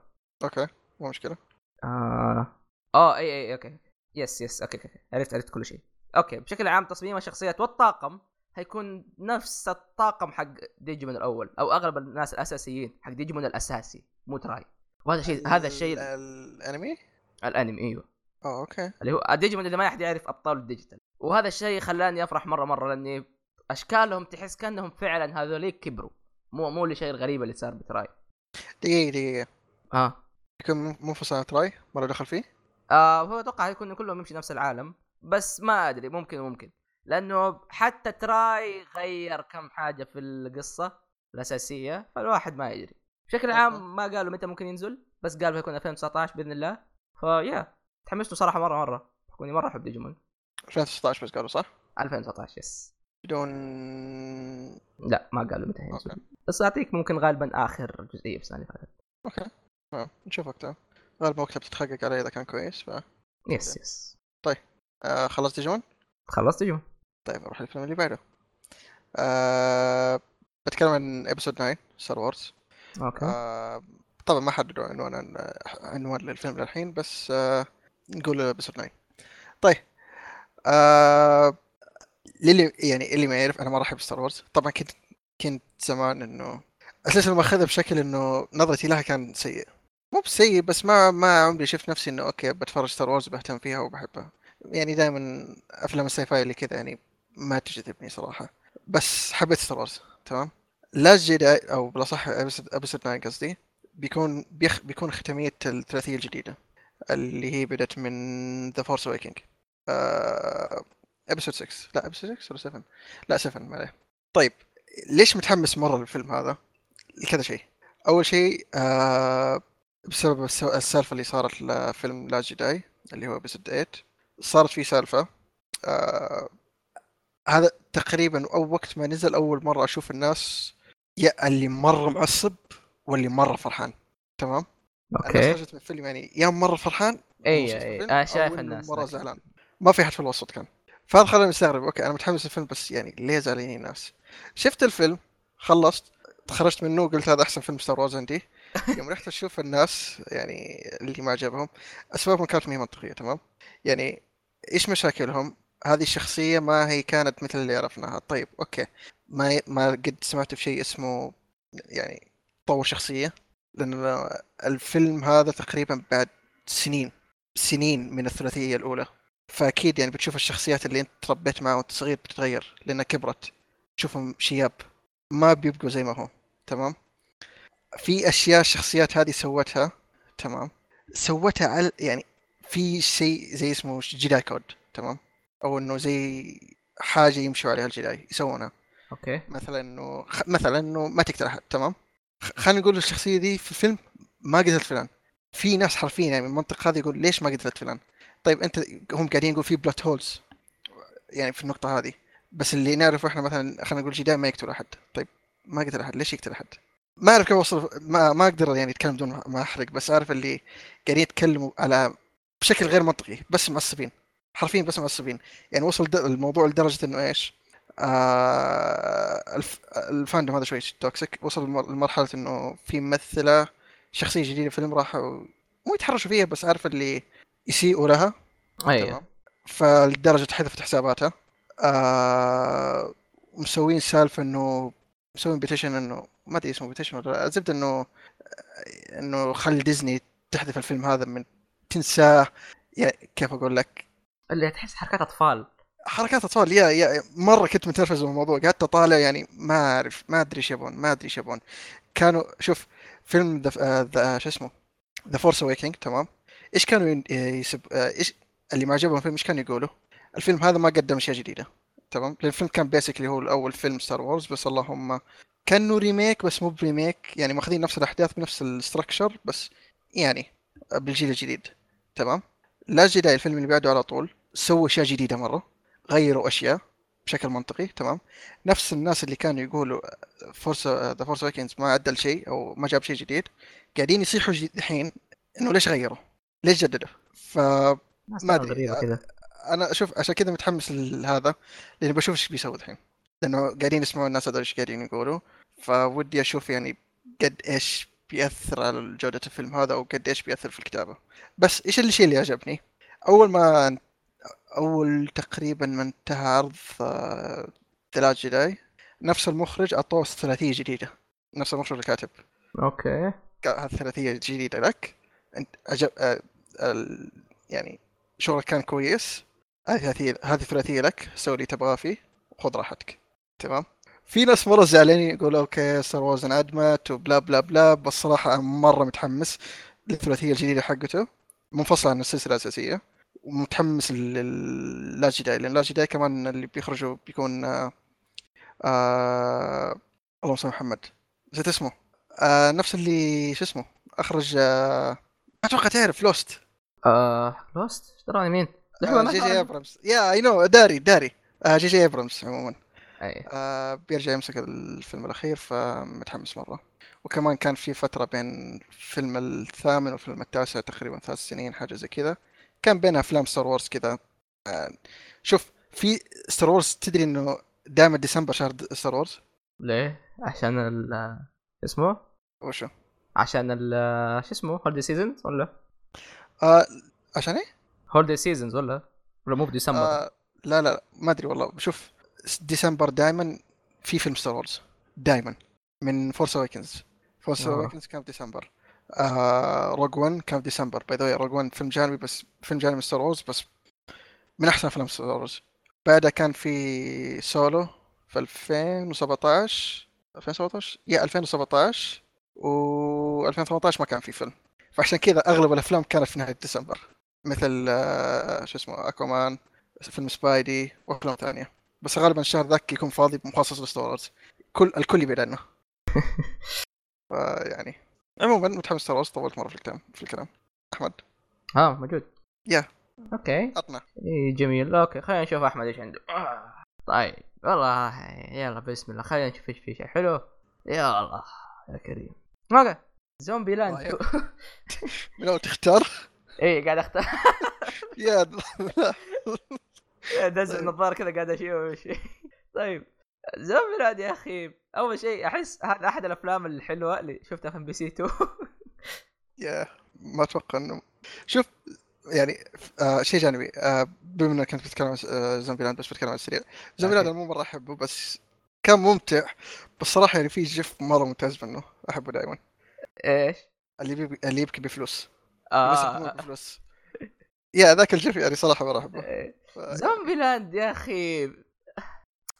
okay مو مشكلة. آه آه إي إي okay. yes yes okay okay عرفت عرفت كل شيء. okay بشكل عام تصميم الشخصيات والطاقم حيكون نفس الطاقم حق ديجيمون الأول أو أغلب الناس الأساسيين حق ديجيمون الأساسي مو Tri. وهذا شيء هذا الشيء ال- الأنمي؟ الأنمي إيوه. آه okay. اللي هو الديجيمون اللي ما احد يعرف أبطال الديجيتال. وهذا الشيء خلاني أفرح مره مرة لأني أشكالهم تحس كأنهم فعلا هذوليك كبروا. مو مو الشيء الغريب اللي صار ب Tri. دقيقة دقيقة. ها؟ يكون منفصل عن Tri؟ مرة دخل فيه؟ آه هو أتوقع يكون كلهم يمشي نفس العالم بس ما أدري ممكن ممكن. لأنه حتى Tri غير كم حاجة في القصة الأساسية فالواحد ما يدري. بشكل. عام ما قالوا متى ممكن ينزل بس قالوا هيكون 2019 بإذن الله. ف yeah تحمست صراحة مرة مرة. كوني مرة أحب ديجيمون. 2016 بس قالوا صح؟ 2019 yes بدون لا ما قالوا متى ينزل بس أعطيك ممكن غالبا آخر جزئية في السنة اللي فاتت. okay. تمام. نشوف وقتها. غالبا وقتها بتتحقق عليه إذا كان كويس ف yes yes آه خلصت ديجيمون؟ خلصت ديجيمون. طيب نروح للفيلم اللي بعده. آه بتكلم عن episode 9 Star Wars okay. آه طبعا ما حددوا عنوان عنوان للفيلم للحين بس آه نقول episode 9 طيب للي يعني اللي ما يعرف أنا ما أحب Star Wars طبعا كنت كنت زمان إنه أساسا ماخذها بشكل إنه نظرتي لها كان سيء. مو بسيء بس ما ما عمري شفت نفسي إنه okay بتفرج ستار وورز بهتم فيها وبحبها. يعني دائما أفلام ال sci-fi اللي كذا يعني ما تجذبني صراحة. بس حبيت ستار وورز تمام؟ Last Jedi أو بالاصح episode 9 قصدي بيكون بيخ بيكون ختامية الثلاثيه الجديدة اللي هي بدت من The Force Awakens episode 6 لا episode 6 ولا 7 لا 7 ما عليه. طيب ليش متحمس مرة للفيلم هذا؟ لكذا شيء. أول شيء آه بسبب الس- السالفة اللي صارت لفيلم Last Jedi اللي هو episode 8 صارت في سالفة آه هذا تقريبا أو وقت ما نزل أول مرة أشوف الناس يا اللي مرة معصب واللي مرة فرحان. تمام؟ okay. خرجت من الفيلم يعني يا مرة فرحان أي أي الفيلم، أنا شايف الناس مرة. زعلان. ما في أحد في الوسط كان. فهذا خلاني مستغرب. okay أنا متحمس للفيلم بس يعني ليه زعلانين الناس؟ شفت الفيلم خلصت خرجت منه قلت هذا أحسن فيلم ستار وورز عندي. يوم رحت أشوف الناس يعني اللي ما عجبهم أسبابهم كانت ما هي منطقية تمام؟ يعني إيش مشاكلهم؟ هذه الشخصيه ما هي كانت مثل اللي عرفناها. طيب okay. ما ما قد سمعت في شيء اسمه يعني طور شخصية؟ لأن الفيلم هذا تقريبا بعد سنين سنين من الثلاثية الأولى. فأكيد يعني بتشوف الشخصيات اللي أنت تربيت معها وأنت صغير بتتغير لأنها كبرت. تشوفهم شياب. ما بيبقوا زي ما هو. تمام؟ في أشياء الشخصيات هذه سوتها. تمام؟ سوتها على يعني في شيء زي اسمه Jedi code. تمام؟ أو إنه زي حاجة يمشوا عليها ال Jedi يسوونها. okay. مثلا إنه خ... مثلا إنه ما تقتل احد تمام؟ خلينا نقول الشخصية دي في الفيلم ما قتلت فلان. في ناس حرفيا يعني من المنطق هذا يقول ليش ما قتلت فلان؟ طيب أنت هم قاعدين يقول في بلوت هولز يعني في النقطة هذه. بس اللي نعرفه إحنا مثلا خلينا نقول جدار ما يقتل أحد. طيب ما قتل أحد. ليش يقتل أحد؟ ما أعرف كيف أوصل ما ما أقدر يعني أتكلم بدون ما أحرق. بس أعرف اللي قاعدين يتكلموا على بشكل غير منطقي. بس معصبين حرفيا بس معصبين. يعني وصل الموضوع لدرجة إنه إيش؟ آه الف... ال fandom هذا شوي toxic وصل لمر- لمرحلة إنه في ممثلة شخصية جديدة في الفيلم راحوا مو يتحرشوا فيها بس عارف اللي يسيئوا لها. أيوه. فلدرجة حذفت حساباتها. آه مسوين سالفة إنه مسوين petition إنه ما أدري اسمه petition ولا لا. الزبده إنه إنه خلي ديزني تحذف الفيلم هذا من تنساه. يعني كيف أقول لك؟ اللي تحس حركات أطفال. حركات أطفال يا يا مرة كنت متنرفز من الموضوع قعدت أطالع يعني ما اعرف ما أدري إيش يبون ما أدري إيش يبون. كانوا شوف فيلم ذا ذا شو اسمه؟ The Force Awakens تمام؟ إيش كانوا ين- يسب آه، إيش اللي ما عجبهم الفيلم إيش كانوا يقولوا؟ الفيلم هذا ما قدم أشياء جديدة تمام؟ الفيلم كان basically هو الأول فيلم ستار وورز بس اللهم كانه remake بس مو ب remake يعني ماخذين نفس الأحداث بنفس ال structure بس يعني بالجيل الجديد تمام؟ Last Jedi الفيلم اللي بعده على طول. سووا أشياء جديدة مرة. غيروا أشياء بشكل منطقي تمام. نفس الناس اللي كانوا يقولوا Force The Force Awakens ما عدل شيء أو ما جاب شيء جديد قاعدين يصيحوا الحين إنه ليش غيروا؟ ليش جددوا؟ ف ما أدري. أنا أشوف عشان كذا متحمس لهذا لأني بشوف إيش بيسوي الحين. لأنه قاعدين يسمعوا الناس هذول إيش قاعدين يقولوا. فودي أشوف يعني قد إيش بيأثر على جودة الفيلم هذا وقد إيش بيأثر في الكتابة. بس إيش الشيء اللي عجبني؟ أول ما أول تقريبا ما انتهى عرض ثلاث جداي نفس المخرج أعطوه ثلاثية جديدة. نفس المخرج الكاتب. هذه الثلاثية الجديدة لك. أنت عجب آه، ال- يعني شغلك كان كويس. هذه ثلاثية هذه ثلاثية لك. سوي اللي تبغاه فيه. وخذ راحتك. تمام؟ في ناس مرة زعلانين يقولوا okay ستار وورز انعدمت و blah blah blah بس صراحة أنا مرة متحمس للثلاثية الجديدة حقته. منفصلة عن السلسلة الأساسية ومتحمس لل Last Jedi لأن Last Jedi كمان اللي بيخرجوا بيكون آه آه اللهم صل محمد. نسيت اسمه. آه نفس اللي شو اسمه؟ أخرج آه أتوقع تعرف Lost آه Lost إيش دراني مين؟ آه J.J. Abrams yeah I know داري داري. آه J.J. Abrams عموما. آه بيرجع يمسك الفيلم الأخير فمتحمس مرة وكمان كان في فترة بين الفيلم الثامن والفيلم التاسع تقريبا ثلاث سنين حاجة زي كذا كان بين أفلام ستار وورز كذا آه شوف في ستار وورز تدري إنه دائما ديسمبر شهر ستار وورز ليه؟ عشان ال اسمه؟ وشو؟ عشان ال شو اسمه؟ holiday seasons ولا؟ آه عشان إيه؟ holiday seasons ولا؟ ولا مو بديسمبر؟ آه لا لا ما أدري والله شوف ديسمبر دائما في فيلم ستار وورز دائما من Force Awakens Force. Awakens كان في ديسمبر. آه روج 1 كان في ديسمبر. by the way Rogue One فيلم جانبي بس فيلم جانبي ستار وورز بس من أحسن أفلام ستار وورز بعدها كان في سولو في 2017 2017 yeah 2017 و 2018 ما كان في فيلم. فعشان كذا أغلب الأفلام كانت في نهاية ديسمبر. مثل آه، شو اسمه Aquaman فيلم سبايدي وأفلام ثانية. بس غالبا الشهر ذاك يكون فاضي مخصص لستار وورز كل الكل يبعد عنه. فيعني عموما متحمس ستار وورز طولت مرة في الكلام في الكلام. أحمد؟ ها موجود. yeah. okay. عطنا. اي جميل. okay خلينا نشوف أحمد إيش عنده. طيب والله يلا بسم الله. خلينا نشوف إيش في شيء حلو. يا الله يا كريم. okay. Zombieland. طيب. من أول تختار؟ اي قاعد أختار. yeah دز طيب. النظارة كذا قاعد أشوف طيب Zombieland يا أخي. أول شيء أحس هذا أحد الأفلام الحلوة اللي شفتها في إم بي سي 2 yeah ما أتوقع إنه شوف يعني آه شيء جانبي آه بما انك كنت بتتكلم عن آه Zombieland بس بتكلم عن السريع. Zombieland okay. أنا مو مرة أحبه بس كان ممتع بس صراحة يعني في GIF مرة ممتاز منه أحبه دائما إيش؟ اللي يبكي اللي يبكي بفلوس. بس آه بفلوس. yeah ذاك ال GIF يعني صراحة مرة أحبه. إيه. Zombieland يا أخي.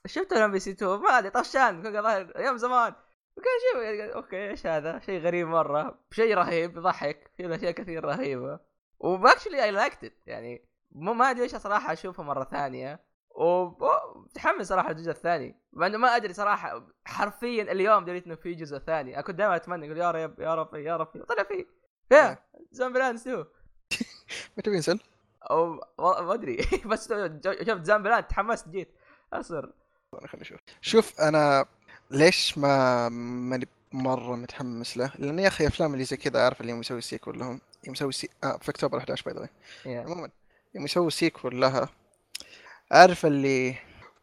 شفت ال MBC 2 ما ادري طشان ظاهر أيام زمان. وكان شيء okay إيش هذا؟ شيء غريب مرة. شيء رهيب يضحك في أشياء كثير رهيبة. و actually I liked it يعني مو ما أدري ليش صراحة أشوفه مرة ثانية. ومتحمس صراحة الجزء الثاني. مع إنه ما أدري صراحة حرفيا اليوم دريت إنه في جزء ثاني. أنا كنت دائما أتمنى أقول يا رب يا رب يا رب. طلع فيه yeah Zombieland 2 متى بينزل؟ ما أدري. بس شفت Zombieland تحمست جيت. اصر خلينا نشوف شوف أنا ليش ما ماني مرة متحمس له؟ لأن يا أخي أفلام اللي زي كذا عارف اللي يوم يسوي sequel لهم. يوم يسوي سي... آه في أكتوبر 11 by the. عموما يوم يسوي sequel لها عارف اللي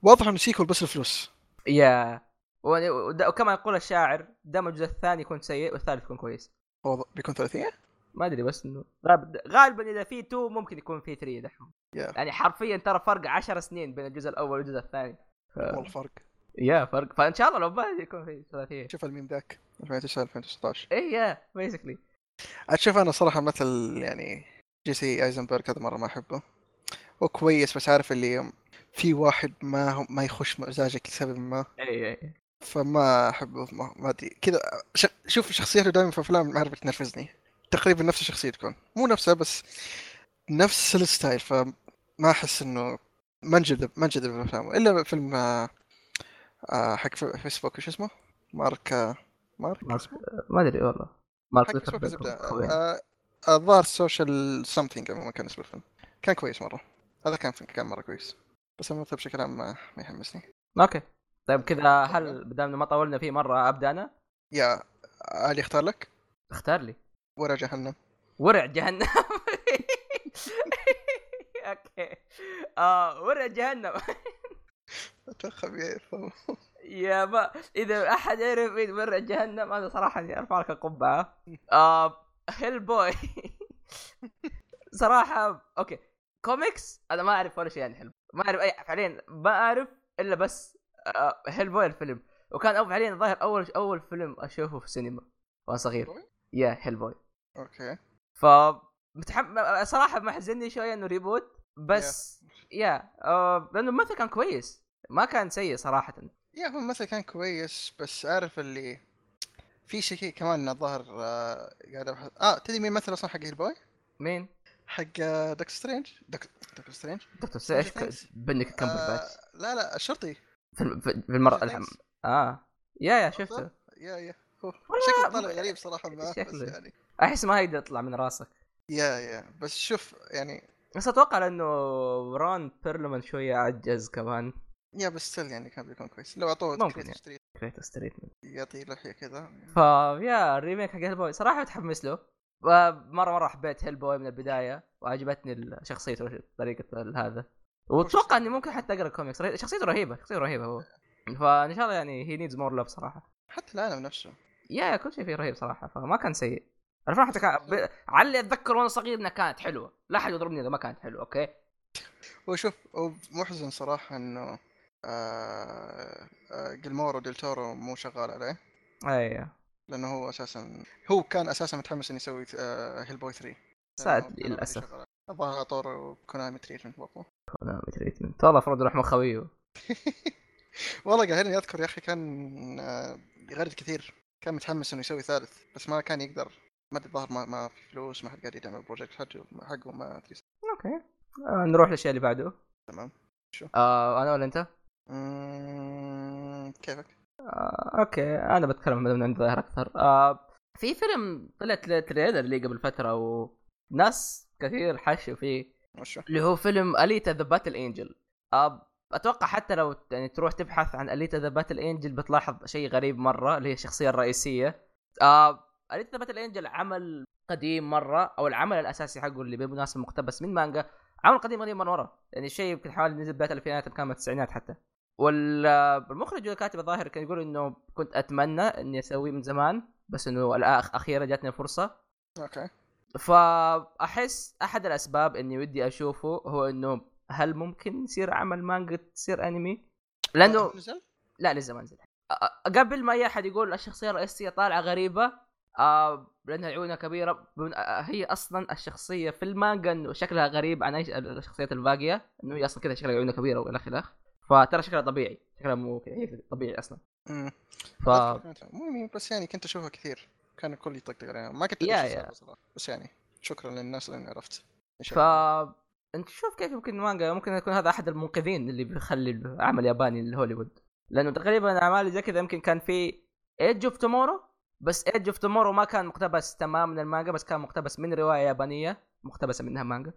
واضح إنه sequel بس الفلوس. يا وكما يقول الشاعر دام الجزء الثاني يكون سيء والثالث يكون كويس. هو بيكون ثلاثية؟ ما أدري بس إنه غالب- غالبا إذا في 2 ممكن يكون في 3 دحين. yeah يعني حرفيا ترى فرق 10 سنين بين الجزء الأول والجزء الثاني. ف... والله فرق. يا فرق. فإن شاء الله لو باقي يكون في ثلاثيه شوف الميم ذاك 2009 2016 اي yeah basically عاد شوف أنا صراحة مثل يعني Jesse Eisenberg هذا مرة ما أحبه. هو كويس بس عارف اللي في واحد ما ما يخش مزاجك لسبب ما. اي اي فما أحبه ما, أدري. كذا. شوف شخصيته دائما في أفلام ما أعرف تنرفزني. تقريبا نفس الشخصية تكون. مو نفسها بس نفس ال style. فما أحس إنه ما انجذب ما انجذب الأفلام. إلا فيلم آه، آه، حق في- فيسبوك. وش اسمه؟ مارك آه، مارك؟ مارك ما أدري والله. مارك. آه، الظاهر social something ما كان اسم الفيلم. كان كويس مرة. هذا كان كان مرة كويس. بس الممثل بشكل عام ما, يحمسني. okay. طيب كذا هل بدام ما طولنا فيه مرة أبدأ أنا؟ يا علي اختار لك؟ اختار لي. ورا جهنم. ورع جهنم. أوكي. آه ورع جهنم. بيعرفوا yeah ما إذا أحد يعرف مين ورع جهنم أنا صراحة أرفع لك القبعة. آه Hellboy صراحة okay. comics أنا ما أعرف ولا شيء عن Hell ما أعرف أي فعليا ما أعرف إلا بس آه Hellboy الفيلم. وكان فعليا الظاهر أول أول فيلم أشوفه في السينما وأنا صغير. yeah Hellboy okay. ف متحم... صراحة محزني شوية إنه reboot بس يا. آه لأنه الممثل كان كويس. ما كان سيء صراحة. يا هو الممثل كان كويس بس عارف اللي في شيء كمان الظاهر آه، قاعد أبحث. آه تدري مين مثل أصلا حق البوي؟ مين؟ حق دكتور سترينج دك... دكتور سترينج دكتور إيش Things. بنك كمبر باتش. لا لا الشرطي في الم- في في المره Stranger الحم... Things. آه. يا يا شفته. يا يا. شكله طالع غريب صراحة بس شكله. يعني. أحس ما يقدر يطلع من راسك. yeah yeah. بس شوف يعني بس أتوقع لأنه Ron Perlman شوية عجز كمان. yeah بس still يعني كان بيكون كويس. لو أعطوه ممكن يعني. ستريت Kratos treatment يعطي لحيه كذا. ف yeah ال remake حق Hellboy صراحة متحمس له. مرة مرة حبيت Hellboy من البداية. وعجبتني شخصيته طريقة هذا. وأتوقع إني ممكن حتى أقرأ كوميكس شخصيته رهيبة شخصيته رهيبة هو. فان شاء الله يعني he needs more love صراحة. حتى العالم نفسه. yeah كل شيء فيه رهيب صراحة فما كان سيء. الافلام حتى كان ب... على اللي أتذكر وأنا صغير إنها كانت حلوة. لا أحد يضربني إذا ما كانت حلوة okay؟ هو شوف هو محزن صراحة إنه آه آه Guillermo del Toro مو شغال عليه. أيوه لأنه هو أساسا هو كان أساسا متحمس إنه يسوي آه Hellboy 3 sad لأنه كان للأسف. الظاهر اعطوه Konami treatment برضه كونامي تريتمنت والله يروح مع خويه والله قاهرني أذكر يا أخي كان آه، يغرد كثير. كان متحمس إنه يسوي ثالث بس ما كان يقدر. ما أدري الظاهر ما, ما في فلوس ما حد قاعد يدعم ال project حقه حقه ما أدري. okay. آه نروح للشيء اللي بعده. تمام. آه أنا ولا أنت؟ مم، كيفك؟ آه okay. أنا بتكلم من عندي ظاهر أكثر. آه في فيلم طلعت trailer اللي قبل فترة وناس كثير حشوا فيه؟ اللي هو فيلم Alita the Battle Angel أتوقع حتى لو يعني تروح تبحث عن Alita the Battle Angel بتلاحظ شيء غريب مرة اللي هي الشخصية الرئيسية. آه Alita the Battle Angel عمل قديم مرة أو العمل الأساسي حقه اللي بالمناسبة مقتبس من مانجا عمل قديم قديم مرة ورا. يعني شيء يمكن حوالي نزل بداية الألفينات كان من التسعينات حتى. والمخرج والكاتب الظاهر كان يقول إنه كنت أتمنى إني أسويه من زمان بس إنه أخيرا جاتني الفرصة. أوكي. فاحس أحد الأسباب إني ودي أشوفه هو إنه هل ممكن يصير عمل مانجا تصير أنمي؟ لأنه نزل؟ لا لسه ما نزل قبل ما أي أحد يقول الشخصية الرئيسية طالعة غريبة آه لأنها عيونها كبيرة هي أصلا الشخصية في المانجا إنه شكلها غريب عن أي الشخصيات الباقية إنه هي أصلا كذا شكلها عيونها كبيرة وإلى آخره فترى شكلها طبيعي شكلها مو هي طبيعي أصلا مم. ف مو بس يعني كنت أشوفها كثير كان الكل يطقطق عليها ما كنت yeah- yeah. صراحة. بس يعني شكرا للناس لاني عرفت ف. أنت شوف كيف يمكن المانجا ممكن يكون هذا أحد المنقذين اللي بيخلي العمل ياباني لهوليوود. لأنه تقريبا الاعمال زي كذا يمكن كان في Edge of Tomorrow بس Edge of Tomorrow ما كان مقتبس تمام من المانجا بس كان مقتبس من رواية يابانية مقتبسة منها مانجا.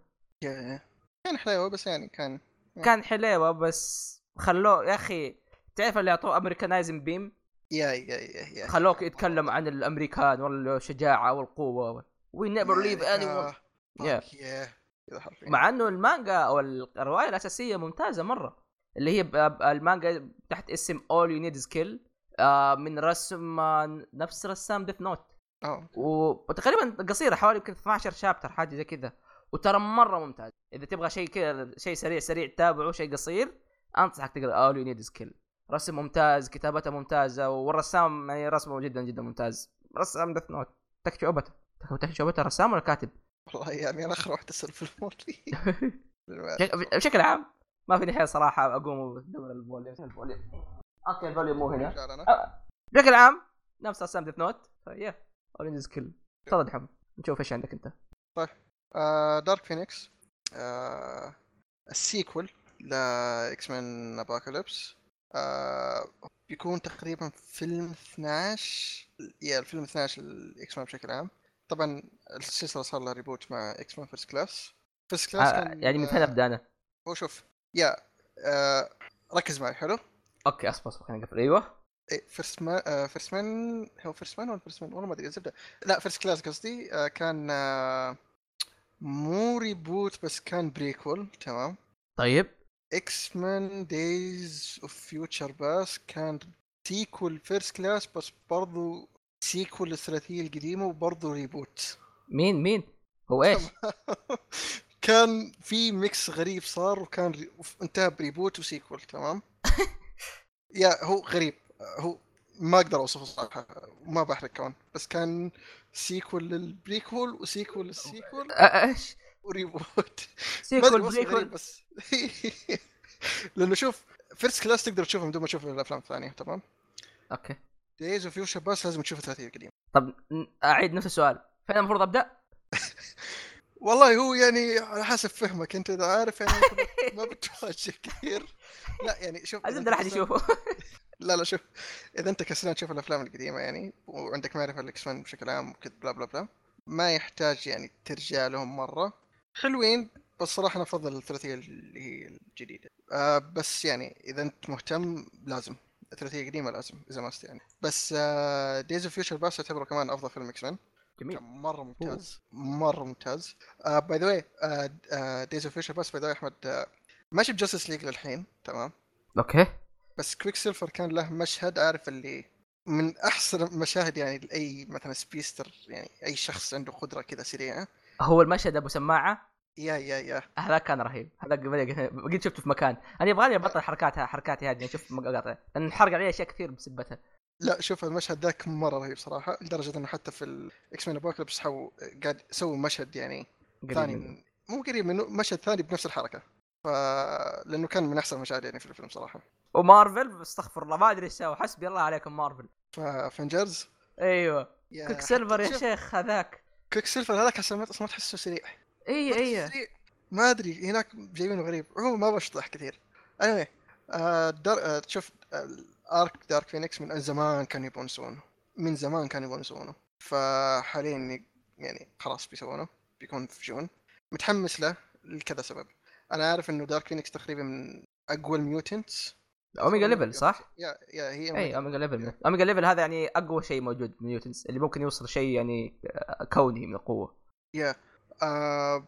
كان حليوة بس يعني كان كان حليوة بس خلوه يا أخي تعرف اللي اعطوه Americanism theme yeah yeah yeah yeah. خلوك يتكلم عن الأمريكان والشجاعة والقوة we never leave any yeah. كذا حرفيا. مع إنه المانجا أو الرواية الأساسية ممتازة مرة. اللي هي المانجا تحت اسم All You Need Is Kill من رسم نفس رسام Death Note آه. وتقريبا قصيرة حوالي يمكن 12 chapter حاجة زي كذا. وترى مرة ممتاز. إذا تبغى شيء كذا شيء سريع سريع تتابعه شيء قصير أنصحك تقرأ All You Need Is Kill رسم ممتاز كتابته ممتازة والرسام يعني رسمه جدا جدا ممتاز. رسام Death Note تكفي شعبته تكفي شعبته رسام ولا كاتب؟ والله يعني أنا آخر واحد اسال في بشكل عام ما في حيل صراحة أقوم ادور ال volume ال volume okay ال volume مو هنا. آه، بشكل عام نفس رسام Death Note ف yeah. All You Need Is Kill تفضل دحوم نشوف إيش عندك أنت. آه، Dark Phoenix آه، ال sequel ل X-Men Apocalypse آه، بيكون تقريبا فيلم 12 yeah الفيلم 12 ال X-Men بشكل عام. طبعا السلسلة صار لها reboot مع X-Men First Class First Class آه كان يعني من فين آه، ابدا أنا؟ هو شوف yeah آه ركز معي حلو؟ okay أصبر أصبر خلينا نقفل. أيوه. إيه First Man آه First Man هو First Man ولا First Man والله ما أدري الزبده لا First Class قصدي آه كان آه مو reboot بس كان prequel تمام؟ طيب. X-Men Days of Future Past كان sequel First Class بس برضو sequel الثلاثيه القديمة وبرضو reboot. مين مين؟ هو إيش؟ كان في mix غريب صار وكان ري... انتهى ب reboot و sequel تمام؟ yeah هو غريب. هو ما أقدر أوصفه صراحة ما بحرق كمان. بس كان سيكول للبريكول وسيكول للسيكول إيش؟ وريبوت. سيكول بريكول. بس. لأنه شوف First Class تقدر تشوفه من دون ما تشوف الأفلام الثانية تمام؟ okay. Days of Future Past لازم تشوف الثلاثيه القديمه طب أعيد نفس السؤال. فين المفروض أبدأ؟ والله هو يعني على حسب فهمك. أنت إذا عارف يعني ما بتواجه كثير. لا يعني شوف أحد كسلان- يشوفه لا لا شوف إذا أنت كسلان تشوف الأفلام القديمة يعني وعندك معرفة ال X-Men بشكل عام وكذا blah blah blah ما يحتاج يعني ترجع لهم مرة. حلوين بس صراحة أنا أفضل الثلاثية اللي هي الجديدة. آه بس يعني إذا أنت مهتم لازم. الثلاثيه القديمة لازم إذا ما يعني. بس Days of Future Past اعتبره كمان أفضل فيلم X-Men جميل مرة ممتاز مرة ممتاز. by the way Days of Future Past by the أحمد ماشي ب Justice League للحين تمام؟ okay. بس Quicksilver كان له مشهد عارف اللي من أحسن المشاهد يعني لأي مثلا speedster يعني أي شخص عنده قدرة كذا سريعة. هو المشهد أبو سماعة yeah yeah yeah. هذا كان رهيب. هذا قد شفته في مكان. أنا يبغى لي ابطل حركاتها حركاتي هذه أشوف مقاطع. لأن حرق علي أشياء كثير بسبتها لا شوف المشهد ذاك مرة رهيب صراحة لدرجة إنه حتى في ال X-Men Apocalypse حو قاعد سووا مشهد يعني ثاني منه. مو قريب منه مشهد ثاني بنفس الحركة. ف لأنه كان من أحسن المشاهد يعني في الفيلم صراحة. ومارفل استغفر الله ما أدري إيش سووا حسبي الله عليكم Marvel. ف Avengers أيوه. yeah. Quicksilver يا شيخ هذاك. Quicksilver هذاك أصلا ما تحسه سريع. اي اي. ما أدري هناك جايبينه غريب. هو ما بشطح كثير. Anyway آه دار آه شوف ال arc Dark Phoenix من زمان كانوا يبون يسوونه. من زمان كانوا يبون يسوونه. فحاليا يعني خلاص بيسوونه بيكون في June. متحمس له لكذا سبب. أنا عارف إنه Dark Phoenix تقريبا من أقوى ال mutants. Omega level صح؟ yeah yeah هي اي أوميجا. اوميجا ليفل اوميجا ليفل هذا يعني أقوى شيء موجود من mutants اللي ممكن يوصل شيء يعني آه، كوني من القوة. yeah آه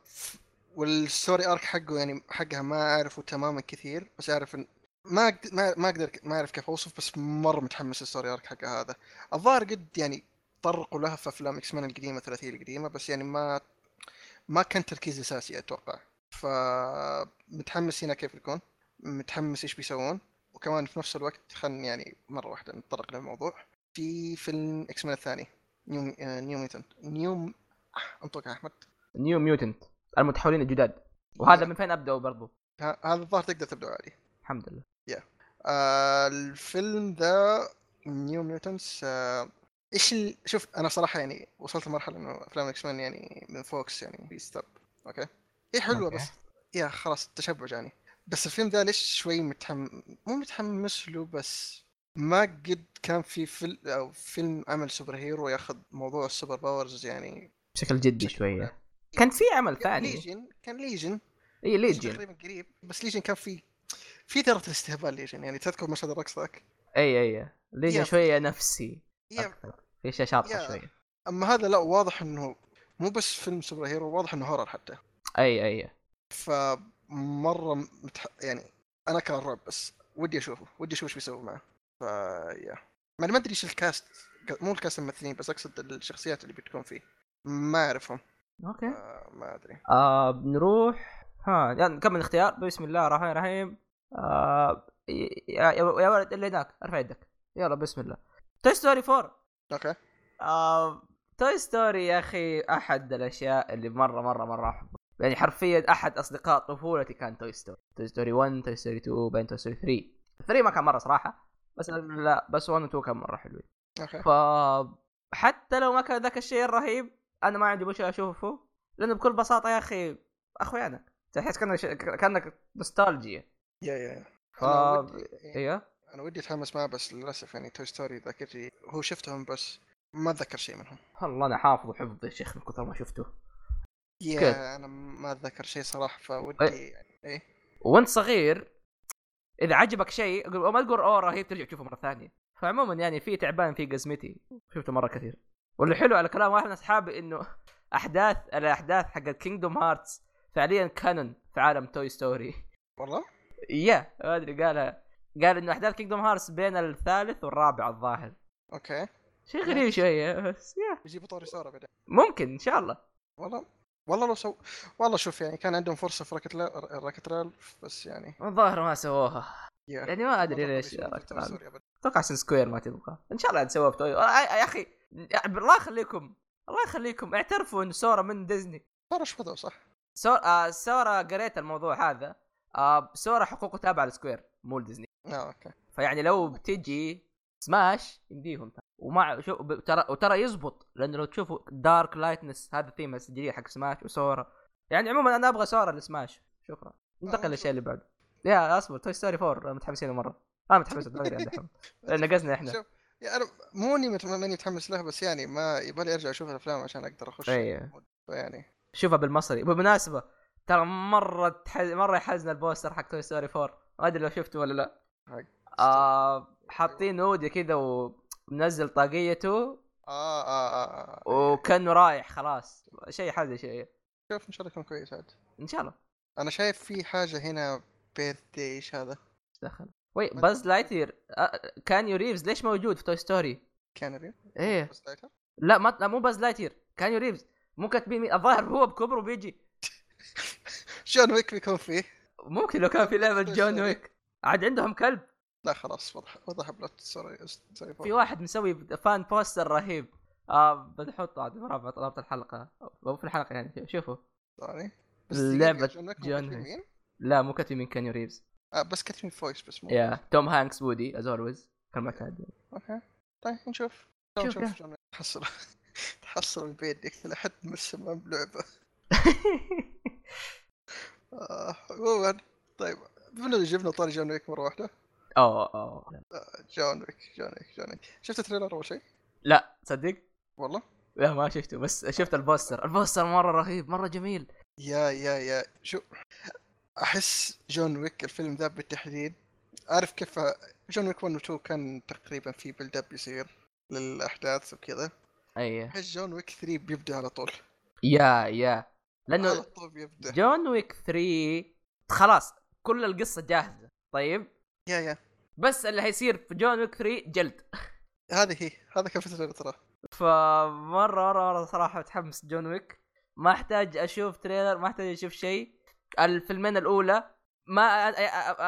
وال story arc حقه يعني حقها ما أعرفه تماما كثير بس أعرف إن ما ما أقدر ما أعرف كيف أوصف بس مرة متحمس ال story arc حقها هذا. الظاهر قد يعني طرقوا لها في أفلام X-Men القديمة الثلاثيه القديمة بس يعني ما ما كان تركيز أساسي أتوقع. فمتحمس هنا كيف يكون متحمس إيش بيسوون وكمان في نفس الوقت خلينا يعني مرة واحدة نتطرق للموضوع. في فيلم X-Men الثاني New آه، New Mutant New انطق يا أحمد. New Mutant المتحولين الجداد. وهذا من فين ابدا برضو؟ هذا الظاهر تقدر تبدأ عادي الحمد لله. آه الفيلم The New Mutants آه إيش ال... شوف أنا صراحة يعني وصلت لمرحلة إنه أفلام X-Men يعني من Fox يعني في stop okay؟ هي حلوة okay. بس. yeah خلاص التشبع جاني بس الفيلم ذا ليش شوي متحم مو متحمس له بس ما قد كان في فيلم أو فيلم عمل superhero ياخذ موضوع ال superpowers يعني بشكل جدي شوية. كان في عمل ثاني. Legion كان Legion. اي Legion. تقريبا قريب. بس Legion كان في في ثيرة الاستهبال Legion. يعني تذكر مشهد الرقص ذاك؟ اي اي Legion yeah- شوية نفسي أكثر. في شاطحة. شوية. أما هذا لا واضح إنه مو بس فيلم superhero واضح إنه horror حتى. اي اي فمرة متح... يعني أنا كان رعب بس ودي أشوفه. ودي أشوف إيش بيسوي معه. ف yeah. ما أدري إيش ال cast مو ال cast الممثلين بس أقصد الشخصيات اللي بتكون فيه. ما أعرفهم. أوكي. آه ما أدري. آه بنروح. ها يعني نكمل اختيار بسم الله الرحمن الرحيم. آه يا, ولد اللي هناك ارفع يدك. يلا بسم الله. توي ستوري 4 أوكي. آه توي ستوري يا أخي أحد الأشياء اللي مرة مرة مرة أحبها. يعني حرفيا أحد أصدقاء طفولتي كان توي ستوري توي ستوري 1 توي ستوري 2 بعدين توي ستوري 3 3 ما كان مرة صراحة بس لا بس 1 و 2 كان مرة حلوين. أوكي. ف حتى لو ما كان ذاك الشيء الرهيب أنا ما عندي مشكلة أشوفه لأنه بكل بساطة يا أخي اخوانك تحس كأنك ش... كأنك nostalgia. yeah yeah. yeah ف ودي- إيوه. أنا ودي أتحمس معه بس للأسف يعني توي ستوري ذاكرتي هو شفتهم بس ما أتذكر شيء منهم. والله أنا حافظ حفظ يا شيخ من كثر ما شفته. كيف؟ yeah أنا ما أتذكر شيء صراحة فودي يعني إيه. وأنت صغير إذا عجبك شيء ما تقول أوه رهيب ترجع تشوفه مرة ثانية. فعموما يعني في تعبان في قزمتي. شفته مرة كثير. واللي حلو على كلام واحد من أصحابي إنه احداث الأحداث حق كينجدوم هارتس فعليا canon في عالم توي ستوري والله؟ yeah ما أدري قالها. قال إنه أحداث كينجدوم هارتس بين الثالث والرابع الظاهر. أوكي. شيء غريب شوية بس يا يجيبوا طاري سورا بعدين. ممكن إن شاء الله. والله والله لو سو والله شوف يعني كان عندهم فرصة في ريكت ريكت رالف بس يعني. الظاهر ما سووها. يعني ما أدري ليش. أتوقع عشان سكوير ما تبغى. إن شاء الله تسووها في توي يا أخي الله يخليكم الله يخليكم. اعترفوا إن سورا من ديزني. صار شو صح. سورا آه سورا قريت الموضوع هذا. آه سورا حقوقه تابعة لسكوير مو لديزني. آه أوكي. فيعني لو بتجي سماش يمديهم. ومع شو ترى وترى يزبط لأنه لو تشوفوا دارك لايتنس هذا الثيم السجلية حق سماش وسورا. يعني عموما أنا أبغى سورا لسماش. شكرا. ننتقل للشيء اللي بعده. يا أصبر توي ستوري 4 متحمسين مره أنا متحمس دغري دحين نقزنا إحنا. شوف يعني أنا مو إني ماني متحمس له بس يعني ما يبغى أرجع أشوف الأفلام عشان أقدر أخش إيه. يعني. شوفها بالمصري. بالمناسبه ترى مرة. مرة يحزن ال poster حق توي ستوري 4 ما أدري لو شفته ولا لا. آه حاطين وودي كذا ومنزل طاقيته. آه آه آه, آه. وكأنه رايح خلاص. شيء حزن شيء. شوف إن شاء الله يكون كويس عاد. إن شاء الله. أنا شايف في حاجة هنا بيرث إيش هذا دخل وي باز لايتير. كيانو ريفز. ليش موجود في توي ستوري؟ كانري إيه. باز لايتير لا ما لا مو باز لايتير. كيانو ريفز. مو كاتبين الظاهر هو بكبره بيجي. جون ويك بيكون فيه. ممكن لو كان في لعبة جون ويك. عاد عندهم كلب. لا خلاص وضح وضح plot ستوري في واحد مسوي fan poster رهيب. آه بنحطه عاد رابط رابط الحلقة. أو في الحلقة يعني شوفوا. ثاني. دقيقة، جون ويك لا مو كاتبين من كيانو ريفز. آه بس كاتبين voice بس مو yeah توم هانكس وودي as always كالمعتاد أوكي. طيب نشوف. شوف نشوف تحصل. تحصل البيت يقتل أحد من السماء بلعبه آه، عموما. طيب اللي جبنا طاري جون ويك مرة واحدة. أوه أوه جون ويك جون ويك جون ويك. شفت ال trailer أول شيء؟ لا تصدق؟ والله. لا ما شفته بس شفت ال poster. ال poster مرة رهيب مرة جميل. yeah yeah yeah. شو؟ أحس جون ويك الفيلم ذا بالتحديد. عارف كيف جون ويك 1 و 2 كان تقريبا في build up يصير للأحداث وكذا. أي. أحس جون ويك 3 بيبدأ على طول. yeah yeah. على لأنه طول بيبدأ. جون ويك 3 خلاص كل القصة جاهزة. طيب؟ yeah yeah. بس اللي حيصير في جون ويك 3 جلد. هذه هي هذا كيف ال trailer ترى. فمرة مرة مرة صراحة متحمس جون ويك. ما أحتاج أشوف trailer ما أحتاج أشوف شيء. الفيلمين الأولى. ما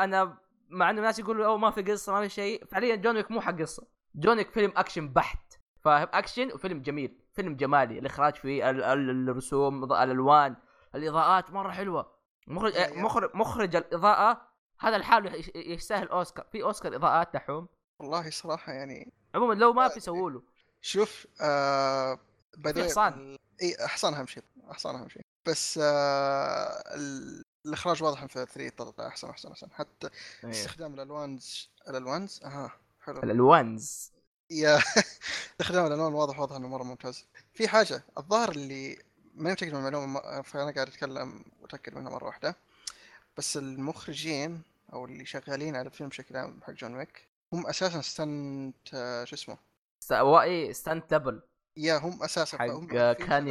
أنا مع إنه الناس يقولوا أوه ما في قصة ما في شيء. فعليا جون ويك مو حق قصة. جون ويك فيلم أكشن بحت. فاهم؟ أكشن وفيلم جميل. فيلم جمالي. الإخراج فيه ال- ال- الرسوم الألوان الإضاءات مرة حلوة. مخرج. مخرج مخرج الإضاءة هذا لحاله يش- يستاهل أوسكار. في أوسكار إضاءات دحوم. والله صراحة يعني عموما لو ما آه، في سووا له. شوف آه بعدين حصان. إي حصان أهم شيء. حصان أهم شيء. بس آه ال- الإخراج واضح في 3 طلع أحسن أحسن أحسن. حتى استخدام الألوانز الألوانز؟ أها حلو. الألوانز. يا استخدام الألوان واضح واضح إنه مرة ممتاز. في حاجة الظاهر اللي ما متأكد من المعلومة فانا قاعد أتكلم واتاكد منها مرة واحدة. بس المخرجين أو اللي شغالين على الفيلم بشكل عام حق جون ويك هم أساسا ستنت آه، شو اسمه؟ ست... إيه ستانت دبل يا هم أساسا حق شغلتهم.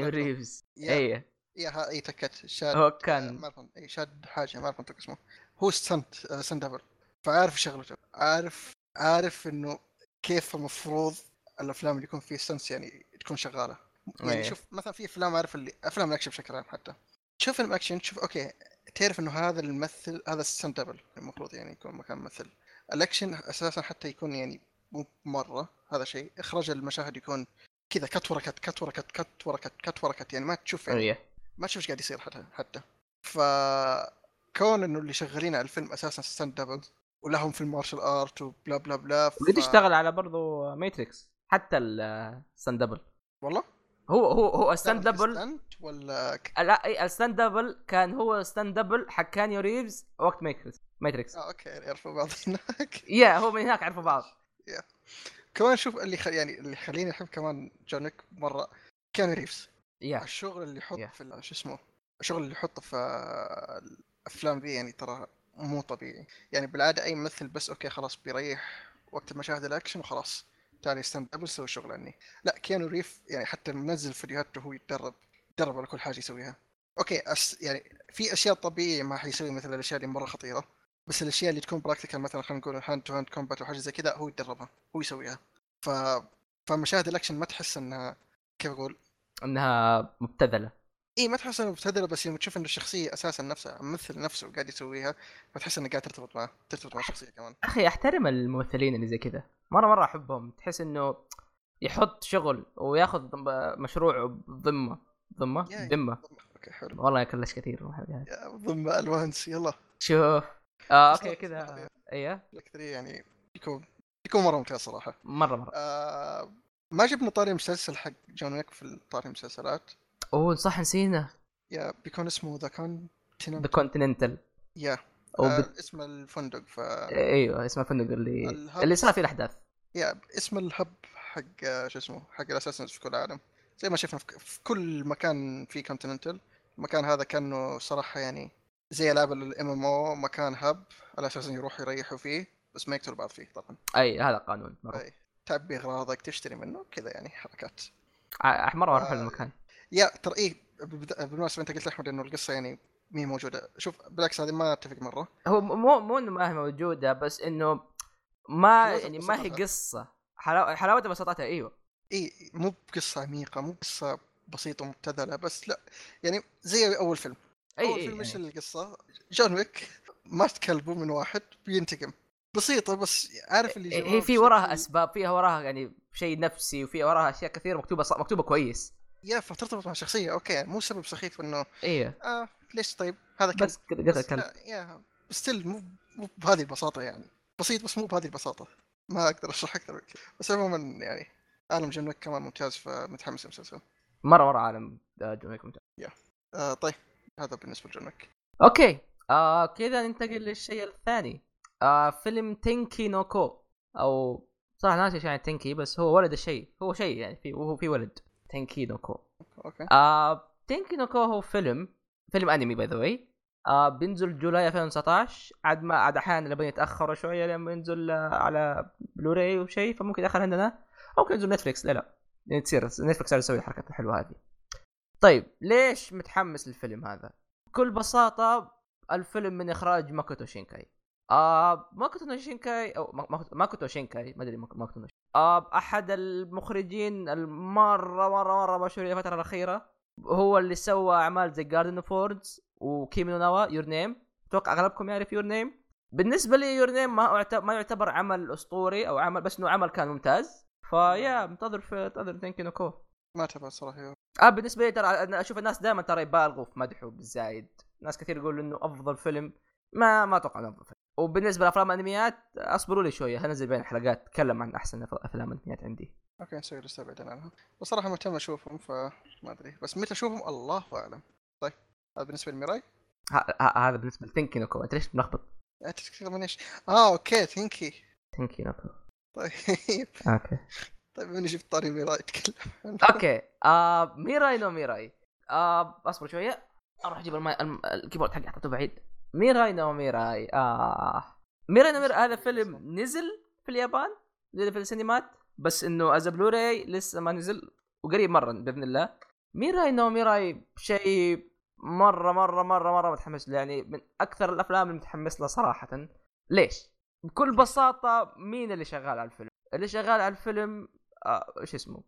ريفز. يا. يا ها اي تكت. شاد هو آه، كان ما اعرف اي شاد حاجة ما أعرف انطق اسمه. هو stunt آه، stunt double فعارف شغلته. عارف عارف إنه كيف المفروض الأفلام اللي يكون فيه stunts يعني تكون شغالة. يعني إيه. شوف مثلا في أفلام عارف اللي أفلام الأكشن بشكل عام حتى. تشوف فيلم اكشن تشوف أوكي تعرف إنه هذا الممثل هذا stunt double المفروض يعني يكون مكان ممثل الأكشن أساسا حتى يكون يعني مو مرة هذا شيء. إخراج المشاهد يكون كذا cut ورا cut cut ورا cut cut ورا cut cut ورا cut يعني ما تشوف يعني. إيه. ما تشوف إيش قاعد يصير حتى حتى. ف كون إنه اللي شغالين على الفيلم أساسا stunt double ولهم في ال martial art و blah blah blah ف... وقد اشتغل على برضو Matrix حتى ال stunt double والله؟ هو هو هو ال stunt double ولا ك- لا ال stunt double كان هو stunt double حق كيانو ريفز وقت Matrix Matrix. آه okay يعرفوا بعض هناك. yeah هو من هناك عرفوا بعض. كمان شوف اللي خ... يعني اللي يخليني أحب كمان جون ويك مرة كيانو ريفز. Yeah. الشغل اللي يحط Yeah. في شو اسمه الشغل اللي يحطه في الأفلام ذي يعني ترى مو طبيعي. يعني بالعادة أي ممثل بس okay خلاص بيريح وقت مشاهد الأكشن وخلاص تالي stunt double يسوي شغل عني. لا كيانو ريف يعني حتى منزل فيديوهات وهو يتدرب يتدرب على كل حاجة يسويها. okay أس يعني في أشياء طبيعية ما حيسوي مثل الأشياء اللي مرة خطيرة بس الأشياء اللي تكون practical مثلا خلينا نقول hand to hand combat وحاجة زي كذا هو يتدربها هو يسويها. ف فمشاهد الأكشن ما تحس إنها كيف أقول إنها مبتذلة. إي ما تحس إنها مبتذلة بس يوم تشوف إن الشخصية أساسا نفسها الممثل نفسه قاعد يسويها فتحس انك قاعد ترتبط معه ترتبط مع الشخصية كمان. أخي أحترم الممثلين اللي زي كذا. مرة مرة أحبهم. تحس إنه يحط شغل وياخذ مشروع بذمة. ذمة؟ ذمه okay حلو. والله كلش كثير ما أحب هذا. يا ضم ألوانس يلا. شوف. آه okay كذا. الاكثريه يعني يكون يكون مرة ممتاز صراحة. مرة مرة. آه ما جبنا طاري مسلسل حق جون ويك في طاري المسلسلات أوه صح نسينا. يا بيكون اسمه ذا كونتيننت ذا كونتيننتال يا. أو آه بت... اسم الفندق ف أيوه اسمه الفندق اللي ال hub. اللي صار فيه الأحداث. yeah اسم ال hub حق آه، شو اسمه حق ال assassins في كل العالم زي ما شفنا في في كل مكان في Continental المكان هذا كأنه صراحة يعني زي العاب الام ام أو مكان هب على أساس يروحوا يريحوا فيه بس ما يقتلوا بعض فيه طبعا. أي هذا قانون مره أي. تعبي اغراضك تشتري منه كذا يعني حركات. مرة حلو آه، المكان. يا ترى إيه بالمناسبة أنت قلت أحمد إنه القصة يعني مي موجودة. شوف بالعكس هذه ما أتفق مرة. هو مو مو إنه ما هي موجودة بس إنه ما حلاوة يعني ما هي. قصة. حلاوه حلاوتها بساطتها إيوه. إيه مو بقصة عميقة مو قصة بسيطة مبتذله بس لا. يعني زي أول فيلم. إي أول إي فيلم إيش يعني. القصة؟ جون ويك مات كلبه من واحد بينتقم. بسيطة بس عارف اللي هي جواه في وراها أسباب فيها وراها يعني شيء نفسي وفيها وراها أشياء كثير مكتوبة ص... مكتوبة كويس. yeah فترتبط مع الشخصيه okay مو سبب سخيف إنه أيوه آه ليش طيب؟ هذا كلب. بس قتل بس كلب. yeah still مو مو بهذه البساطة يعني. بسيط بس مو بهذه البساطة. ما أقدر أشرح أكثر من كذا. بس عموما يعني عالم جون ويك كمان ممتاز فمتحمس المسلسل مرة مرة عالم آه، جون ويك ممتاز آه طيب هذا بالنسبة لجون ويك okay. آه كذا ننتقل للشيء الثاني. آه فيلم تينكي نوكو أو صراحة ناسي إيش يعني تينكي بس هو ولد الشيء. هو شيء يعني في وهو في ولد. تينكي نوكو okay. آه تينكي نوكو هو فيلم فيلم أنمي by the way آه بينزل July 2019 عاد ما عاد أحيانا نبغى يتاخروا شوية لما ينزل آه على بلوراي وشيء فممكن يدخل عندنا. أو ممكن ينزل Netflix لا لا. يعني تصير Netflix قاعد يسوي الحركات الحلوة هذه. طيب ليش متحمس للفيلم هذا؟ بكل بساطة الفيلم من إخراج ماكوتو شينكاي. آه ماكوتو شينكاي أو ما- ما- ماكوتو شينكاي ما أدري ماكوتو شينكاي. آه أحد المخرجين المره مره مرة مشهورين الفترة الأخيرة هو اللي سوى أعمال زي Garden of Words وكيمي نو نا وا Your Name أتوقع أغلبكم يعرف Your Name بالنسبة لي Your Name ما ما يعتبر عمل أسطوري أو عمل بس إنه عمل كان ممتاز. ف yeah منتظر في انتظر تنكي نوكو ما تبع صراحة. آه بالنسبة لي ترى أنا أشوف الناس دائما ترى يبالغوا في مدحه بالزايد ناس كثير يقولوا إنه أفضل فيلم. ما ما أتوقع إنه أفضل فيلم. وبالنسبة لأفلام الأنميات أصبروا لي شوية هنزل بين حلقات أتكلم عن أحسن أفلام الأنميات عندي. okay نسوي لسه بعدين عنها بصراحة مهتم أشوفهم فما أدري. بس متى أشوفهم؟ الله أعلم. طيب هذا بالنسبة لميراي؟ هذا بالنسبة لتنكي نوكو أنت ليش ملخبط؟ إيش؟ آه okay تنكي نوكو طيب. okay. طيب من جبت طاري ميراي تكلم okay. آه ميراي نو ميراي. آه أصبر شوية. أروح أجيب. ال keyboard حقي حطيته بعيد. ميراي نو ميراي. آه. ميراي نو ميراي هذا فيلم نزل في اليابان نزل في السينمات بس إنه as Blu-ray لسه ما نزل وقريب مرة بإذن الله. ميراي نو ميراي شيء مرة مرة مرة مرة متحمس له. يعني من أكثر الأفلام اللي متحمس لها صراحة. ليش؟ بكل بساطة مين اللي شغال على الفيلم؟ اللي شغال على الفيلم آه إيش اسمه؟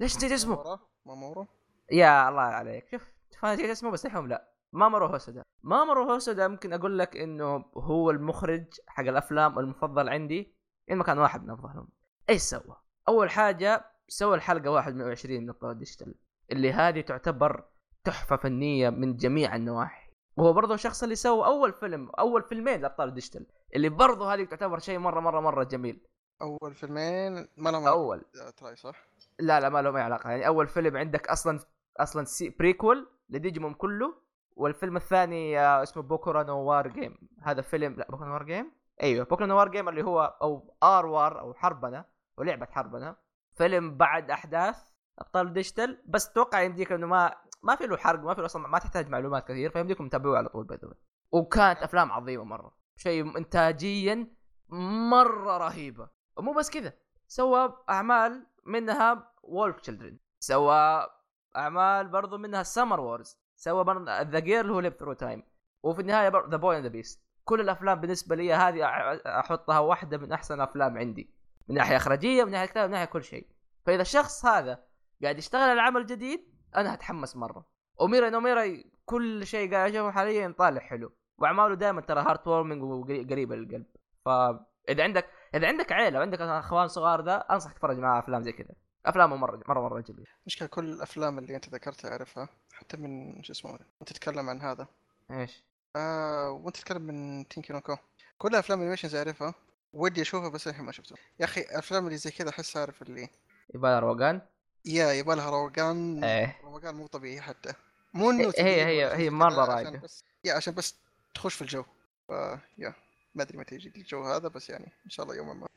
ليش نسيت اسمه؟ مامورا؟ يا الله عليك. شوف شوف أنا نسيت اسمه بس الحين لا. مامورو هوسودا مامورو هوسودا ممكن أقول لك إنه هو المخرج حق الأفلام المفضل عندي إن ما كان واحد من أفضلهم. إيش سوى؟ أول حاجة سوى الحلقة 21 من ابطال ديجيتال اللي هذه تعتبر تحفة فنية من جميع النواحي. وهو برضه الشخص اللي سوى أول فيلم أول فيلمين لأبطال ديجيتال اللي برضه هذه تعتبر شيء مرة مرة مرة جميل. أول فيلمين ما لهم أول. Tri صح؟ لا لا ما له أي علاقة. يعني أول فيلم عندك أصلا أصلا as prequel لديجيمون كله. والفيلم الثاني آه، اسمه بوكورا نو War Game. هذا فيلم لا بوكورا نو War Game؟ أيوه بوكورا نو War Game اللي هو أو our war أو حربنا ولعبة حرب أنا فيلم بعد أحداث أبطال ديجيتال. بس أتوقع يمديك إنه ما ما في له حرق ما في له أصلا ما تحتاج معلومات كثير فيمديكم تتابعوه على طول باي وكانت أفلام عظيمة مرة. شيء انتاجيا مرة رهيبة. ومو بس كذا سوى أعمال منها Wolf Children سوى أعمال برضو منها Summer Wars سوى The Girl Who Leapt Through Time. وفي النهاية The Boy and the Beast كل الأفلام بالنسبة لي هذه أحطها واحدة من أحسن الافلام عندي. من ناحية إخراجية من ناحية كتابة من ناحية كل شيء. فإذا الشخص هذا قاعد يشتغل على عمل جديد أنا هتحمس مرة. و Mirai no Mirai كل شيء قاعد أشوفه حاليا طالع حلو. وأعماله دائما ترى heartwarming وقريبه للقلب. فإذا عندك إذا عندك عيلة وعندك أخوان صغار ذا أنصح تتفرج معاه أفلام زي كذا. افلامه مره مره مرة جميلة. مشكلة كل الأفلام اللي أنت ذكرتها أعرفها؟ حتى من شو اسمه أنت تتكلم عن هذا. إيش؟ آه وأنت تتكلم من تينكي نوكو كل الأفلام الانيميشنز أعرفها ودي أشوفها بس الحين ما شفتها. يا أخي الأفلام اللي زي كذا أحس عارف اللي يبغى روقان؟ يا يبغى لها روقان. إيه. روقان مو طبيعي حتى. مو إنه هي- ثقيل هي- هي كذا، عشان رايقة. بس يا عشان بس تخش في الجو. ف يا ما أدري متى يجي الجو هذا بس يعني إن شاء الله يوما ما.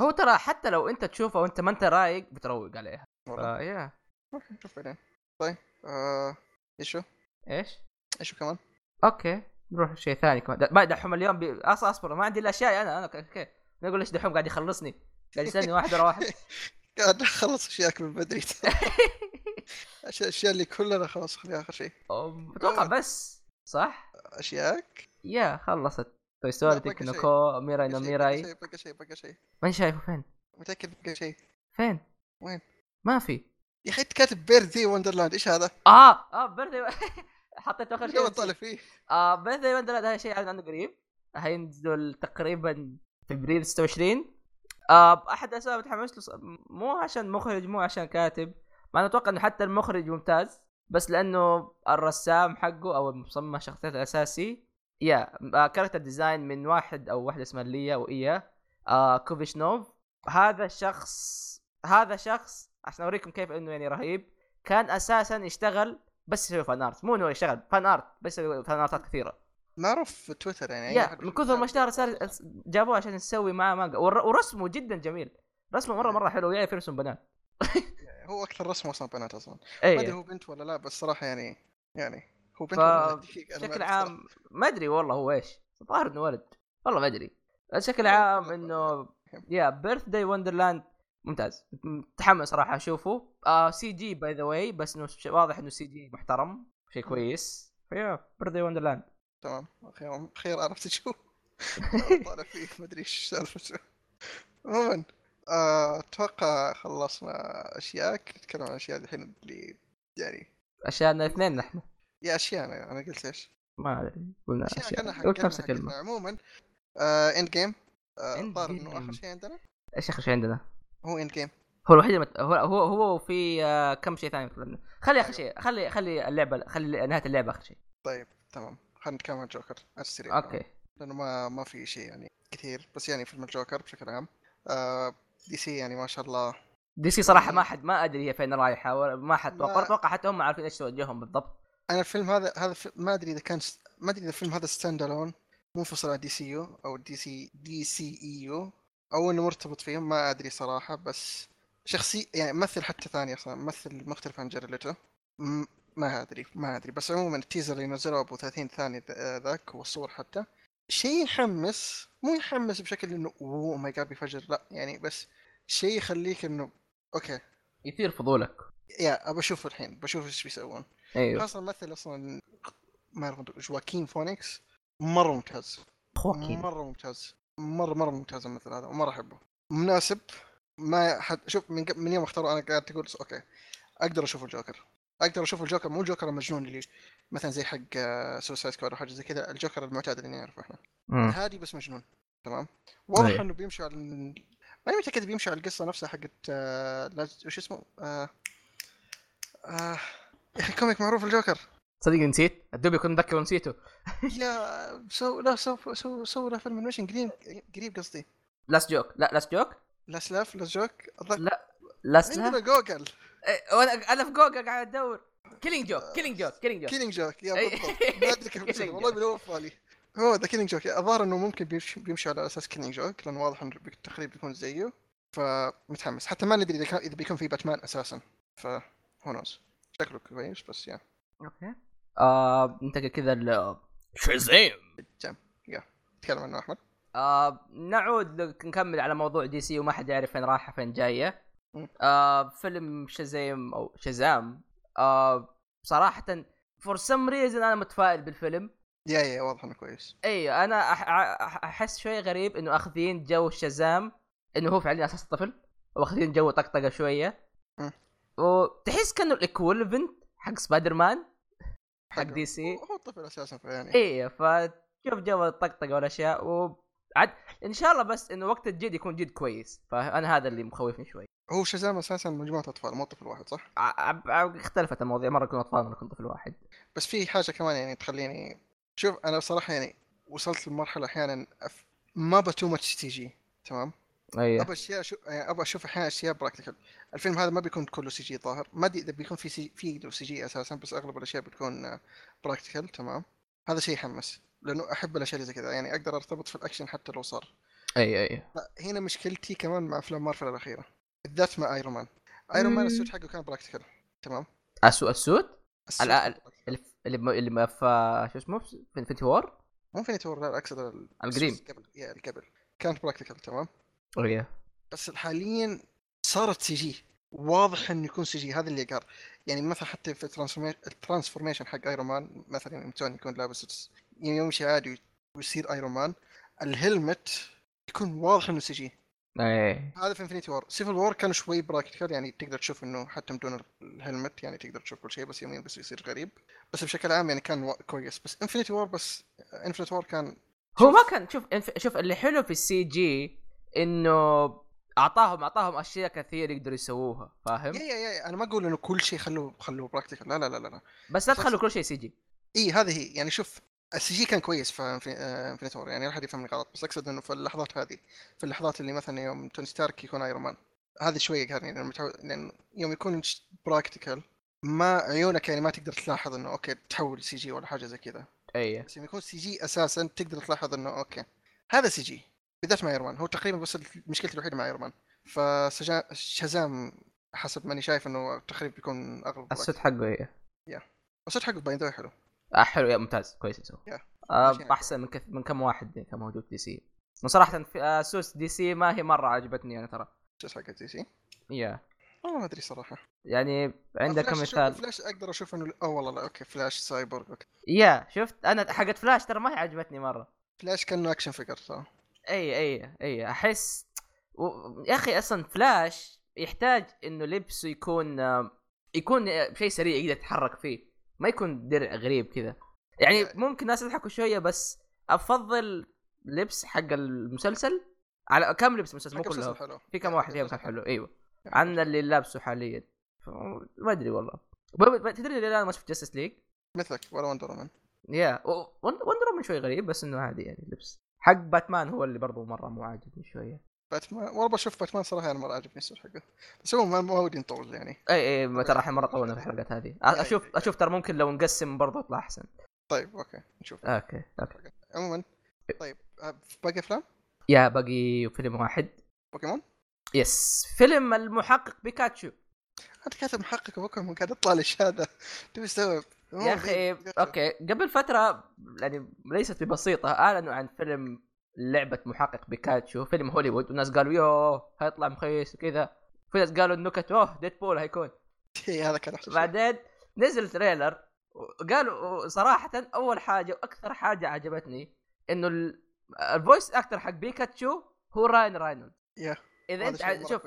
هو ترى حتى لو انت تشوفه وانت ما انت رايق بتروق عليها. فيا نشوف بعدين. طيب آه إيشو؟ إيش؟ إيشو كمان؟ أوكي نروح شيء ثاني كمان. ما دحوم اليوم بي... أصلا أصبر ما عندي الا اشياء أنا أنا أوكي نقول ليش دحوم؟ قاعد يخلصني. قاعد يسألني واحد ورا واحد. قاعد أخلص اشياء من بدري. الاشياء اللي كلها خلاص خليها آخر شيء. أتوقع بس صح؟ اشياءك يا خلصت. توي لا، ستوري. نوكو ميراي نو ميراي بقى شيء بقى شيء ماني شايفه فين؟ متأكد بقى شيء فين؟ وين؟ ما في يا أخي انت كاتب Birthday Wonderland إيش هذا؟ آه آه Birthday حطيت آخر شيء طالع فيه؟ آه Birthday Wonderland هذا شيء عنه قريب هينزل تقريبا في أبريل 26 آه أحد الاسباب متحمس له مو عشان مخرج مو عشان كاتب مع انه أتوقع إنه حتى المخرج ممتاز بس لأنه الرسام حقه أو المصمم الشخصيات الأساسي يا كاركتر ديزاين من واحد أو واحدة اسمها ليا وإيا آه كوفيشنوف. هذا الشخص هذا شخص عشان أوريكم كيف إنه يعني رهيب كان أساسا يشتغل بس يسوي فان ارت مو إنه يشتغل فان ارت بس يسوي فان ارتات كثيرة. معروف في تويتر يعني يا من كثر ما اشتهر صار جابوه عشان يسوي معاه مانجا ورسمه جدا جميل. رسمه مرة مرة حلو يعرف يرسم بنات. هو أكثر رسم أصلا بنات أصلا. ما أدري اي هو بنت ولا لا بس صراحة يعني يعني هو بنت ف- بشكل عام ما أدري والله هو إيش. الظاهر إنه ولد. والله ما أدري. بشكل عام إنه yeah Birthday Wonderland ممتاز. متحمس صراحة أشوفه. آه CG by the way بس إنه واضح إنه CG محترم. شيء كويس. ف yeah Birthday Wonderland تمام. أخيرا أخيرا عرفت شو. طالع فيه ما أدري إيش سالفته عموما آه، أتوقع خلصنا اشياءك نتكلم عن الاشياء الحين اللي يعني اشياءنا الاثنين نحن. yeah أشياء أنا أنا قلت إيش؟ ما أدري قلنا أشياء قلت نفس. الكلمة. عموما. آه Endgame آه، الظاهر إنه. آخر شيء عندنا. إيش آخر شيء عندنا؟ هو اند جيم هو الوحيد المت... هو هو هو في آه، كم شيء ثاني خلي آخر شيء خلي خلي اللعبة خلي نهاية اللعبة آخر شيء. طيب تمام. خلينا نتكلم عن جوكر. على السريع okay لأنه ما ما في شيء يعني كثير. بس يعني فيلم الجوكر بشكل عام. آه DC يعني ما شاء الله. DC صراحة ما حد ما أدري هي فين رايحة ما حد ما- توقع أتوقع حتى هم عارفين إيش توجههم بالضبط. أنا الفيلم هذا هذا ما أدري إذا كان ما أدري إذا الفيلم هذا standalone منفصل عن DCU أو دي سي دي سي اي يو أو إنه مرتبط فيهم ما أدري صراحة بس شخصي يعني ممثل حتى ثاني أصلا ممثل مختلف عن جارد ليتو ما أدري ما أدري بس عموما ال teaser اللي نزلوه أبو 30 ثانية ذاك والصور حتى. شيء يحمس مو يحمس بشكل إنه oh my god بيفجر لا يعني بس شيء يخليك إنه okay. يثير فضولك. يا أبى أشوف الحين بشوف إيش بيسوون. أيوه. خاصة الممثل أصلا ما أعرف خواكين فينيكس؟ مرة ممتاز. خواكين مرة ممتاز. مرة مرة ممتاز الممثل هذا ومرة أحبه. مناسب ما حد شوف من, من يوم اختاروا أنا قاعد تقول okay أقدر أشوف الجوكر. أقدر أشوف الجوكر مو الجوكر المجنون اللي مثلا زي حق سوسايد سكواد أو حاجة زي كذا الجوكر المعتاد اللي نعرفه إحنا. هادي بس مجنون تمام؟ واضح أيوة. إنه بيمشي على ماني متأكد بيمشي على القصة نفسها حقت آه، وش اسمه؟ آه، آه، يا أخي كوميك معروف الجوكر. صدق نسيت؟ الدوب يكون مذكر ونسيته لا سو لا سو سو سو له فيلم انيميشن قريب قريب قصدي. لاست جوك لا لاست جوك لا سلاف لا جوك لا لاست عندنا جوجل إيه، وأنا أنا في جوجل قاعد أدور. Killing Joke Killing Joke Killing Joke Killing Joke yeah أي. بالضبط. ما أدري كيف والله. بدور في بالي هو The Killing Joke الظاهر إنه ممكن بيمشي, بيمشي على أساس Killing Joke لأنه واضح إنه تقريبا بيكون زيه. فمتحمس. حتى ما ندري إذا بيكون في باتمان أساسا. ف who knows شكله كويس بس yeah. okay. آه ننتقل كذا ل شازام تكلم عنه أحمد. آه نعود نكمل على موضوع DC وما حد يعرف فين رايحه فين جاية. آه فيلم شازام أو شازام آه صراحة for some reason أنا متفائل بالفيلم. yeah yeah واضح إنه كويس. اي أنا أحس شوي غريب إنه أخذين جو شازام إنه هو فعليا أساس طفل واخذين جو طقطقة شوية. وتحس كأنه ال equivalent حق سبايدر مان حق. DC هو- طفل أساسا فيعني إيه فشوف جو الطقطقه والاشياء وعد إن شاء الله بس إنه وقت الجد يكون جد كويس فأنا هذا اللي مخوفني شوي هو Shazam أساسا مجموعة أطفال مو طفل واحد صح؟ اختلفت المواضيع مرة يكون أطفال مرة يكون طفل واحد بس في حاجة كمان يعني تخليني شوف أنا بصراحة يعني وصلت لمرحلة أحيانا أف... ما ابى too much CG تمام؟ أيوه. ابى أشياء شو... يعني ابى أشوف أحيانا أشياء practical. الفيلم هذا ما بيكون كله CG ظاهر. ما ادري إذا بيكون في سي... في له CG أساسا بس أغلب الأشياء بتكون practical تمام. هذا شيء يحمس لأنه أحب الأشياء اللي زي كذا. يعني أقدر أرتبط في الأكشن حتى لو صار. أي أي. هنا مشكلتي كمان مع أفلام مارفل الأخيرة. بالذات مع Iron Man Iron Man. ال suit حقه كان practical تمام. ال suit ال suit. اللي اللي في شو اسمه؟ في Infinity War مو Infinity War لا أقصد ال- القديم. قبل yeah القبل. كانت practical تمام. أيوه بس حاليا صارت CG. واضح إنه يكون CG. هذا اللي قال. يعني مثلا حتى في ال transformation حق Iron Man مثلا يوم توني يكون لابس يوم يمشي عادي ويصير Iron Man ال helmet يكون واضح إنه CG. اي هذا في Infinity War Civil War كان شوي practical يعني تقدر تشوف إنه حتى بدون ال helmet يعني تقدر تشوف كل شيء بس يومين بس يصير غريب. بس بشكل عام يعني كان كويس. بس Infinity War بس Infinity War كان هو. ما كان شوف شوف اللي حلو في ال CG إنه اعطاهم أعطاهم أشياء كثير يقدروا يسووها فاهم؟ yeah yeah yeah أنا ما أقول إنه كل شيء خلوه خلوه practical لا لا لا لا. بس لا تخلوا كل شيء CG. اي هذه هي. يعني شوف ال CG كان كويس في Infinity War يعني لا أحد يفهمني غلط بس أقصد إنه في اللحظات هذه في اللحظات اللي مثلا يوم توني ستارك يكون Iron Man هذه شوية قهرني لأنه متعود لأن يوم يكون practical ما عيونك يعني ما تقدر تلاحظ إنه okay تحول CG ولا حاجة زي كذا. اي بس يوم يكون CG أساسا تقدر تلاحظ إنه okay هذا CG. بالذات مع Iron Man هو تقريبا بس مشكلتي الوحيدة مع Iron Man ف Shazam حسب ماني شايف إنه تقريبا بيكون أغلب ال suit حقه اي ال suit حقه باين حلو. آه حلو yeah ممتاز كويس يسوي yeah. آه يعني. أحسن من كث... من كم واحد كان موجود DC. وصراحه في آه suits DC ما هي مرة عجبتني أنا ترى. شو حق DC؟ yeah والله ما أدري صراحة. يعني عندك فلاش أشوف- مثال فلاش أقدر أشوف إنه آه والله لا okay Flash Cyborg okay. yeah شفت؟ أنا حقت فلاش ترى ما هي عجبتني مرة. فلاش كأنه action figure ترى اي اي اي احس و... يا أخي أصلا فلاش يحتاج انه لبسه يكون يكون شيء سريع يقدر يتحرك فيه ما يكون درع غريب كذا. يعني ممكن الناس يضحكوا شوية بس أفضل لبس حق المسلسل على كم لبس مسلسل مو حلو. في كم واحد كان حلو. أيوه. عن اللي لابسه حاليا. ما أدري والله. تدري ليه أنا ما شفت Justice League مثلك ولا Wonder Woman yeah Wonder شوي غريب بس إنه عادي يعني لبس. حق باتمان هو اللي برضو مرة مو عاجبني شوية. باتمان والله بشوف باتمان صراحة أنا مرة عاجبني ال suit حقه. بس هو ما ودي نطول يعني. إي إي ترى الحين مرة طولنا في الحلقات هذه. أشوف أشوف ترى ممكن لو نقسم برضو يطلع أحسن. طيب okay نشوف. okay okay. عموما طيب آه، باقي أفلام؟ yeah باقي فيلم واحد. بوكيمون؟ yes. فيلم المحقق بيكاتشو. انت كاتب محقق بوكيمون قاعد يطلع لي هذا تبي تستوعب يا أخي okay. قبل فترة يعني ليست ببسيطة أعلنوا عن فيلم لعبة محقق بيكاتشو فيلم هوليوود. والناس قالوا يوه هيطلع مخيس وكذا. في ناس قالوا النكت أوه Deadpool هيكون. هذا كان احسن شيء. بعدين نزل trailer وقالوا صراحة أول حاجة وأكثر حاجة عجبتني إنه ال- ال voice actor حق بيكاتشو هو Ryan Reynolds إذا أنت شيء شوف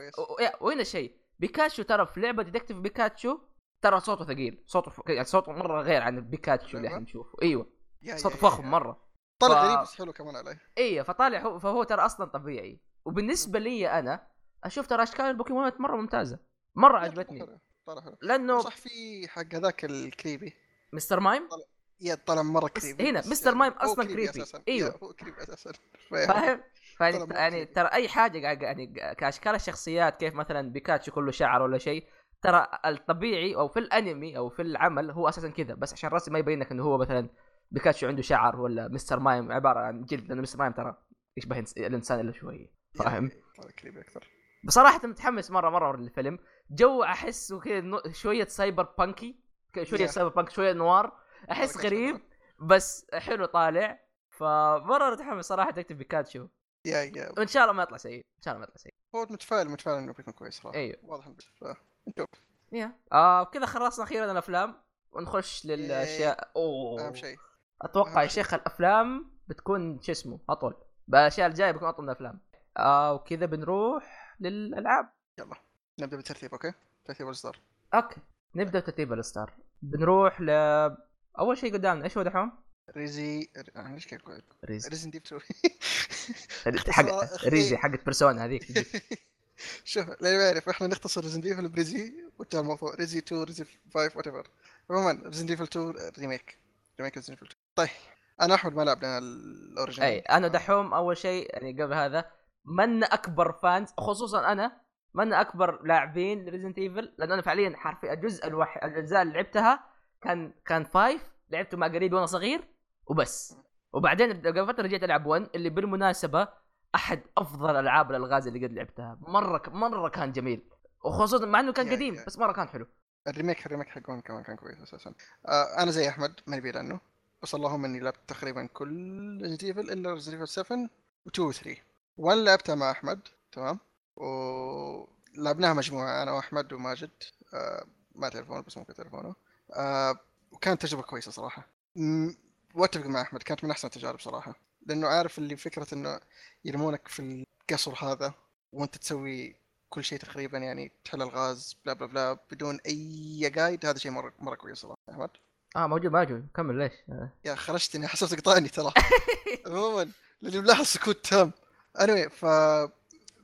وهنا الشيء؟ بيكاتشو ترى في لعبة Detective Pikachu ترى صوته ثقيل صوته ف... يعني صوته مرة غير عن البيكاتشو اللي؟ إحنا نشوفه أيوه صوته فخم. مرة طلع ف- غريب بس حلو كمان علي أيوه فطالع هو فهو ترى أصلا طبيعي وبالنسبة لي أنا أشوف ترى أشكال البوكيمونات مرة ممتازة مرة عجبتني حلو، طلع حلو لأنه صح في حق هذاك ال creepy Mr. Mime yeah طلع مرة creepy هنا Mr. يعني Mime هو أصلاً creepy. أساساً. أيوه. yeah، هو creepy أساسا فاهم؟ فيعني طلع يعني creepy. ترى أي حاجة يعني كأشكال الشخصيات كيف مثلا بيكاتشو كله شعر ولا شيء ترى الطبيعي أو في الأنمي أو في العمل هو أساسا كذا بس عشان الرسم ما يبين لك إنه هو مثلا بيكاتشو عنده شعر ولا Mr. Mime عبارة عن جلد لأنه Mr. Mime ترى يشبه الإنسان إلا شوية فاهم؟ أكثر. بصراحة متحمس مرة مرة للفيلم جو احسه كذا شوية cyberpunk ي شوية. cyberpunk شوية noir. أحس غريب بس حلو طالع. فمرة متحمس صراحة اكتب بيكاتشو yeah yeah. وإن شاء الله ما يطلع سيء إن شاء الله ما يطلع سيء. هو متفائل متفائل إنه بيكون كويس صراحة. أيوه. واضح نشوف yeah. آه كذا خلصنا أخيرا الأفلام. ونخش للأشياء. أوه. أهم شيء. أتوقع يا شيخ الأفلام بتكون شو اسمه أطول. بالاشياء الجاية بتكون أطول من الأفلام. آه وكذا بنروح للألعاب. نبدأ بالترتيب okay؟ ترتيب الاصدار okay. نبدأ بترتيب الستار. بنروح ل أول شيء قدامنا إيش هو دحوم؟ ريزي ليش كيف ريزي. Resident Evil 2 حق ريزي حقت بيرسونا هذيك. شوف ما يعرف إحنا نختصر Resident Evil بريزي وانتهى الموضوع ريزي 2 ريزي 5 whatever عموما Resident Evil 2 remake remake Resident Evil 2 طيب أنا أحمد ما لعبنا ال original. أي أنا دحوم أول شيء يعني قبل هذا من أكبر fans خصوصا أنا من أكبر لاعبين Resident Evil لأن أنا فعليا حرفيا الجزء الوحيد الأجزاء اللي لعبتها كان كان five لعبته مع قريبي وأنا صغير وبس. وبعدين قبل فترة رجعت ألعب 1 اللي بالمناسبة أحد أفضل ألعاب الألغاز اللي قد لعبتها. مرة مرة كان جميل. وخصوصا مع إنه كان قديم. بس مرة كان حلو. ال remake ال remake حق one كمان كان كويس أساسا. آه أنا زي أحمد ما نبي عنه. بس اللهم إني لعبت تقريبا كل Resident Evil إلا Resident Evil 7 و2 و 3 1 لعبتها مع أحمد تمام؟ ولعبناها مجموعة أنا وأحمد وماجد. آه ما تليفونه بس ممكن تليفونه آه وكانت تجربة كويسة صراحة. م- واتفق مع أحمد كانت من أحسن التجارب صراحة. لأنه عارف اللي فكرة إنه يرمونك في القصر هذا وأنت تسوي كل شيء تقريبا يعني تحل الغاز بلا بلا بلا بدون أي guide هذا شيء مره مرة كويس صراحة. أحمد؟ آه موجود موجود. كمل ليش؟ آه. يا أحرجتني حسبتك قطعني ترى. عموما لأني ملاحظ سكوت تام. Anyway ف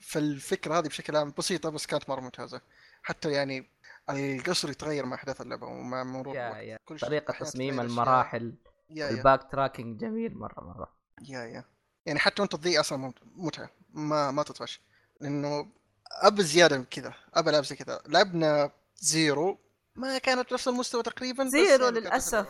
فالفكرة هذه بشكل عام بسيطة بس كانت مرة ممتازة. حتى يعني القصر يتغير مع أحداث اللعبة ومع مرور yeah الوقت. yeah. كل طريقة تصميم. المراحل. yeah ال backtracking جميل مرة مرة. yeah yeah. يعني حتى وانت تضيع أصلا متعة. ما ما تطفش. لأنه ابى زيادة من كذا. ابى ألعب زي كذا. لعبنا Zero. ما كانت نفس المستوى تقريبا Zero يعني للأسف.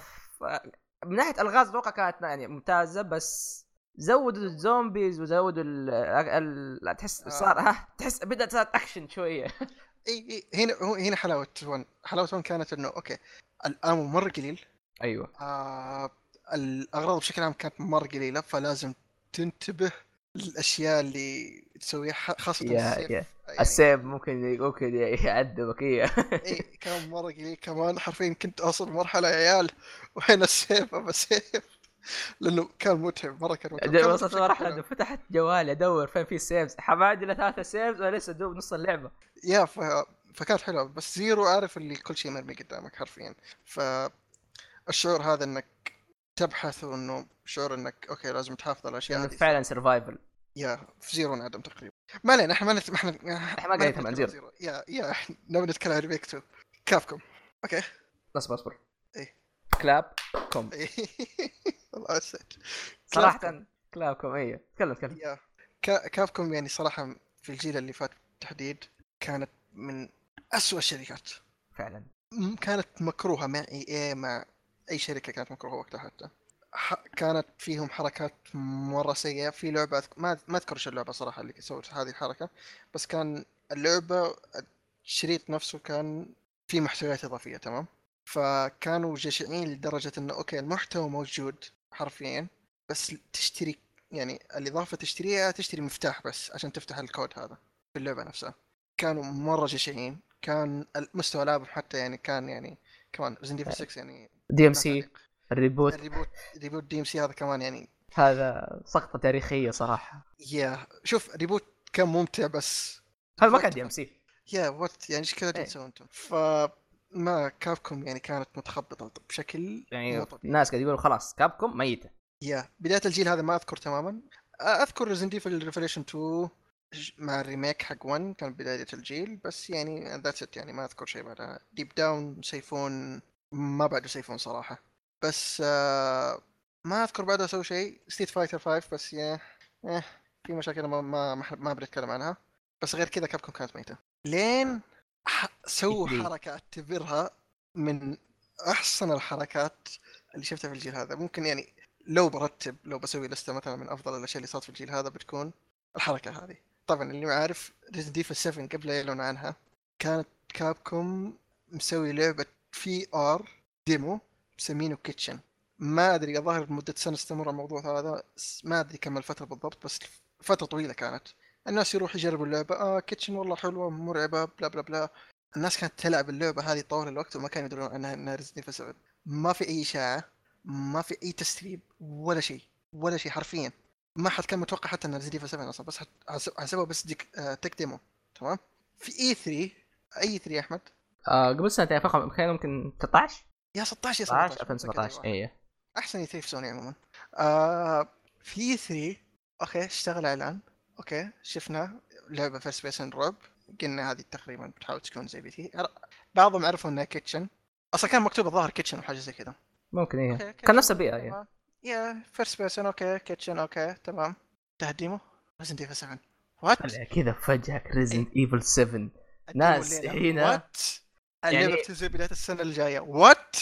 من ناحية ألغاز أتوقع كانت يعني ممتازة بس زودوا ال zombies وزودوا ال تحس آه. صار ها تحس بدأت صارت أكشن شوية. إي إي. هنا هنا حلاوة one. حلاوة one كانت إنه okay ال ammo مرة قليل. أيوه. آه الأغراض بشكل عام كانت مرة قليلة فلازم تنتبه للأشياء اللي تسويها خاصة yeah ال save. yeah يعني ال save ممكن ممكن يعذبك إيه. إي كان مرة قليل كمان. حرفيا كنت أوصل مرحلة يا عيال وين ال save أبى save. لأنه كان متعب مرة كان متعب. وصلت مرحلة فتحت جوالي أدور فين في saves حمادي له ثلاثة saves وأنا لسه دوب نص اللعبة. yeah ف... فكانت حلوة. بس Zero عارف اللي كل شيء مرمي قدامك حرفيا. فالشعور هذا إنك تبحث وانه شعور إنك okay لازم تحافظ على الأشياء هذه. فعلا survival yeah في Zero انعدم تقريبا. ما علينا إحنا ما نت... إحنا إحنا ما نتكلم عن Zero. yeah yeah إحنا نبي نتكلم عن remake 2 Capcom. okay. اصبر اصبر إيه. كلاب com. والله نسيت صراحة كلاب com. أيوه تكلم تكلم. yeah. كا... Capcom يعني صراحة في الجيل اللي فات بالتحديد كانت من أسوأ الشركات. فعلا. كانت مكروهة مع EA مع أي شركة كانت مكروهه وقتها حتى. ح... كانت فيهم حركات مرة سيئة. في لعبة أذك... ما ما أذكر إيش اللعبة صراحة اللي سوت هذه الحركة بس كان اللعبة الشريط نفسه كان فيه محتويات إضافية تمام؟ فكانوا جشعين لدرجة إنه okay المحتوى موجود حرفيا بس تشتري يعني الإضافة تشتريها تشتري مفتاح بس عشان تفتح الكود هذا في اللعبة نفسها. كانوا مرة جشعين. كان مستوى لعبهم حتى يعني كان يعني كمان Resident Evil 6 يعني DMC. ال reboot. ال reboot reboot DMC هذا كمان يعني. هذا سقطة تاريخية صراحة. yeah شوف reboot كان ممتع بس هذا ما كان DMC yeah what يعني إيش كذا إيه. تسوون أنتم؟ ف ما Capcom يعني كانت متخبطة بشكل يعني. الناس قاعد يقولوا خلاص Capcom ميتة. yeah بداية الجيل هذا ما أذكر تماما. أذكر Resident Evil Revelations 2 ج- مع ال remake حق 1 كان بداية الجيل بس يعني that's it يعني ما أذكر شيء بعدها. Deep Down سيفون ما بعده سيفون صراحة. بس آه ما أذكر بعدها سووا شيء. Street Fighter 5 بس yeah eh في مشاكل ما ما ما, أتكلم عنها. بس غير كذا Capcom كانت ميتة. لين سووا إيه. حركة اعتبرها من أحسن الحركات اللي شفتها في الجيل هذا. ممكن يعني لو برتب لو بسوي لسته مثلا من أفضل الأشياء اللي صارت في الجيل هذا بتكون الحركة هذه. طبعا اللي ما عارف Resident Evil 7 قبل لا يعلنوا عنها. كانت Capcom مسوي لعبة VR demo مسمينه Kitchen ما أدري الظاهر لمدة سنة استمر الموضوع هذا. ما أدري كم الفترة بالضبط بس فترة طويلة كانت. الناس يروحوا يجربوا اللعبة. آه Kitchen والله حلوة مرعبة بلا بلا بلا. الناس كانت تلعب اللعبة هذه طوال الوقت وما كانوا يدرون أنها Resident Evil 7 ما في أي إشاعة ما في أي تسريب ولا شيء ولا شيء حرفيا. ما حد كان متوقع حتى ان Resident Evil 7 أصلا بس حت- حسب- حسبوها بس ديك آه tech demo تمام؟ في E3 E3 يا أحمد؟ آه قبل سنتين فخم كان ممكن 13 yeah 16 yeah 16 17 2017 إيه. أحسن E3 في سوني عموما. آه في 3 okay اشتغل اعلان okay شفنا لعبة first person رعب قلنا هذه تقريبا بتحاول تكون زي PT بعضهم عرفوا إنها Kitchen أصلا كان مكتوب الظاهر Kitchen وحاجه زي كذا. ممكن إيه. كان نفس البيئة إيه. تمام. yeah first person okay Kitchen okay تمام. انتهى ال demo Resident Evil 7 what كذا فجأة Resident Evil 7 ناس هنا. اللعبه يعني- بتنزل بداية السنة الجاية. what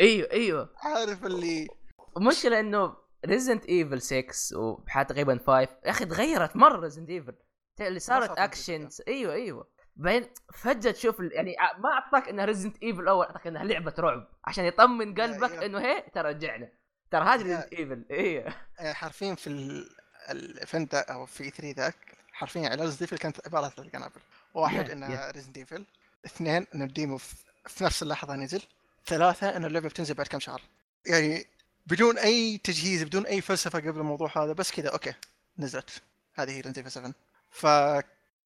أيوه أيوه. عارف اللي المشكلة إنه Resident Evil 6 وحتى تقريبا 5 يا أخي تغيرت مرة Resident Evil اللي صارت اكشن أيوه أيوه. بعدين فجأة تشوف يعني ما أعطاك انها Resident Evil الأول أعطاك انها لعبة رعب. عشان يطمن قلبك. إنه هي ترى رجعنا. ترى هذه. Resident Evil أيوه. يعني حرفيا في ال- ال event أو في E3 ذاك حرفيا على Resident Evil كانت عبارة عن ثلاث قنابل واحد انها Resident Evil اثنين ان ال demo في في نفس اللحظة نزل ثلاثة ان اللعبة بتنزل بعد كم شهر. يعني بدون أي تجهيز بدون أي فلسفة قبل الموضوع هذا بس كذا okay نزلت. هذه هي Resident Evil 7 ف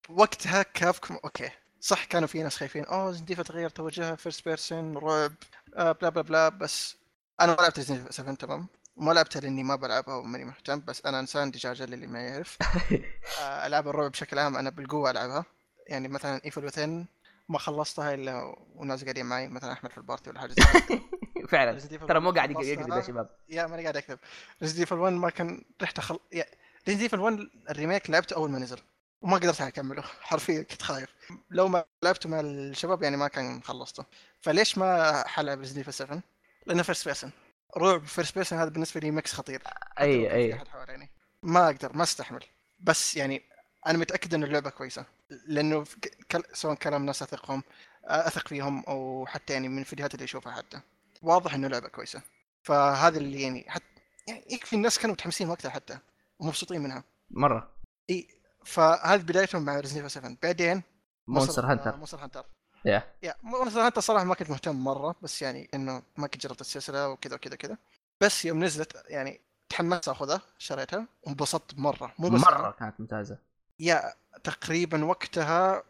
وقتها Capcom okay صح كانوا في ناس خايفين أوه Resident Evil تغير توجهها first person رعب آه blah blah blah بس أنا ما لعبت Resident Evil 7 تمام؟ ما لعبتها لأني ما بلعبها وماني مهتم بس أنا إنسان دجاجة للي ما يعرف. آه، العاب الرعب بشكل عام أنا بالقوة ألعبها. يعني مثلا Evil Within ما خلصتها الا والناس قاعدين معي مثلا أحمد في ال party ولا حاجة زي. فعلا. ترى مو قاعد. يكذب يا شباب yeah ماني قاعد اكذب Resident Evil 1 ما كان ريحته خل yeah Resident Evil 1 ال remake لعبته أول ما نزل. وما قدرت أكمله. حرفيا كنت خايف. لو ما لعبته مع الشباب يعني ما كان خلصته. فليش ما حلعب Resident Evil 7 لأنه first person رعب first person هذا بالنسبة لي mix خطير. أي أي. حواليني. ما أقدر ما أستحمل. بس يعني أنا متأكد إن اللعبة كويسة لأنه كل... سواء كلام ناس أثقهم أثق فيهم أو حتى يعني من الفيديوهات اللي أشوفها حتى. واضح إنه لعبه كويسة. فهذا اللي يعني حتى يعني يكفي الناس كانوا متحمسين وقتها حتى ومبسوطين منها. مرة. إي فهذه بدايتهم مع Resident 7 بعدين Monster Hunter Monster Hunter yeah yeah Monster Hunter صراحة ما كنت مهتم مرة بس يعني إنه ما كنت جربت السلسلة وكذا وكذا كذا بس يوم نزلت يعني تحمست أخذها شريتها وانبسطت مرة. مو بس مرة. كانت ممتازة. yeah تقريبا وقتها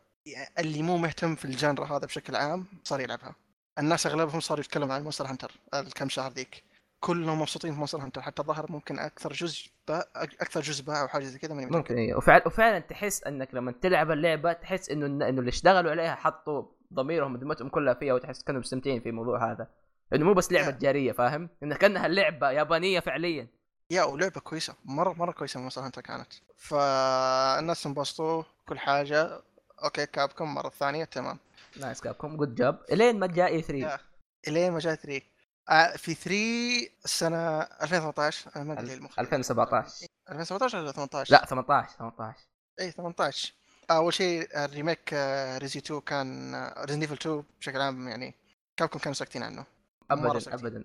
اللي مو مهتم في ال genre هذا بشكل عام صار يلعبها الناس أغلبهم صاروا يتكلموا عن Monster Hunter الكم شهر ذيك كلهم مبسوطين في Monster Hunter حتى ظهر ممكن أكثر جزء باع أكثر جزء باع أو حاجة زي كذا. ممكن إيه وفعلا وفعلا تحس إنك لما تلعب اللعبة تحس إنه إنه اللي اشتغلوا عليها حطوا ضميرهم وذمتهم كلها فيها وتحس كانوا مستمتعين في الموضوع هذا إنه مو بس لعبة. تجارية فاهم؟ انها كأنها لعبة يابانية فعليا yeah ولعبة كويسة مرة مرة كويسة Monster Hunter كانت. فالناس انبسطوا كل حاجة. okay Capcom مرة ثانية تمام. nice Capcom good job إلين ما جاء E3 yeah. إلين ما جاء E3 آه، في E3 السنة 2018 أنا ما أدري المخرج. 2017 2017 ولا 18 لا 18 18 اي 18 أول شيء ال remake آه، Resi 2 كان Resident Evil 2 بشكل عام يعني Capcom كانوا ساكتين عنه. ابدا. ابدا.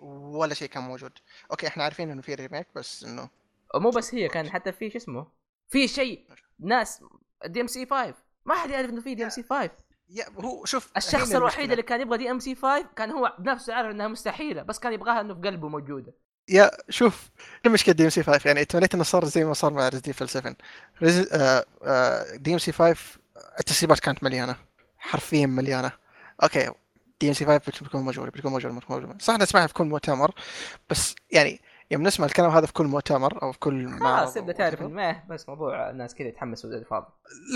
ولا شيء كان موجود. okay إحنا عارفين إنه في remake بس إنه ومو بس هي كان حتى في شو اسمه؟ في شيء ناس DMC 5 ما حد يعرف إنه في DMC 5 yeah هو شوف الشخص الوحيد. اللي كان يبغى DMC 5 كان هو بنفسه عارف إنها مستحيلة بس كان يبغاها إنه في قلبه موجودة. yeah شوف المشكلة DMC 5 يعني تمنيت إنه صار زي ما صار مع Resident Evil 7 DMC 5 التسريبات كانت مليانة حرفيا مليانة. okay DMC 5 بتكون موجوده بتكون موجوده موجوده صح نسمعها في كل مؤتمر بس يعني يوم نسمع الكلام هذا في كل مؤتمر أو في كل خلاص تبدا تعرف ما بس موضوع الناس كذا يتحمسوا زي الفاضي.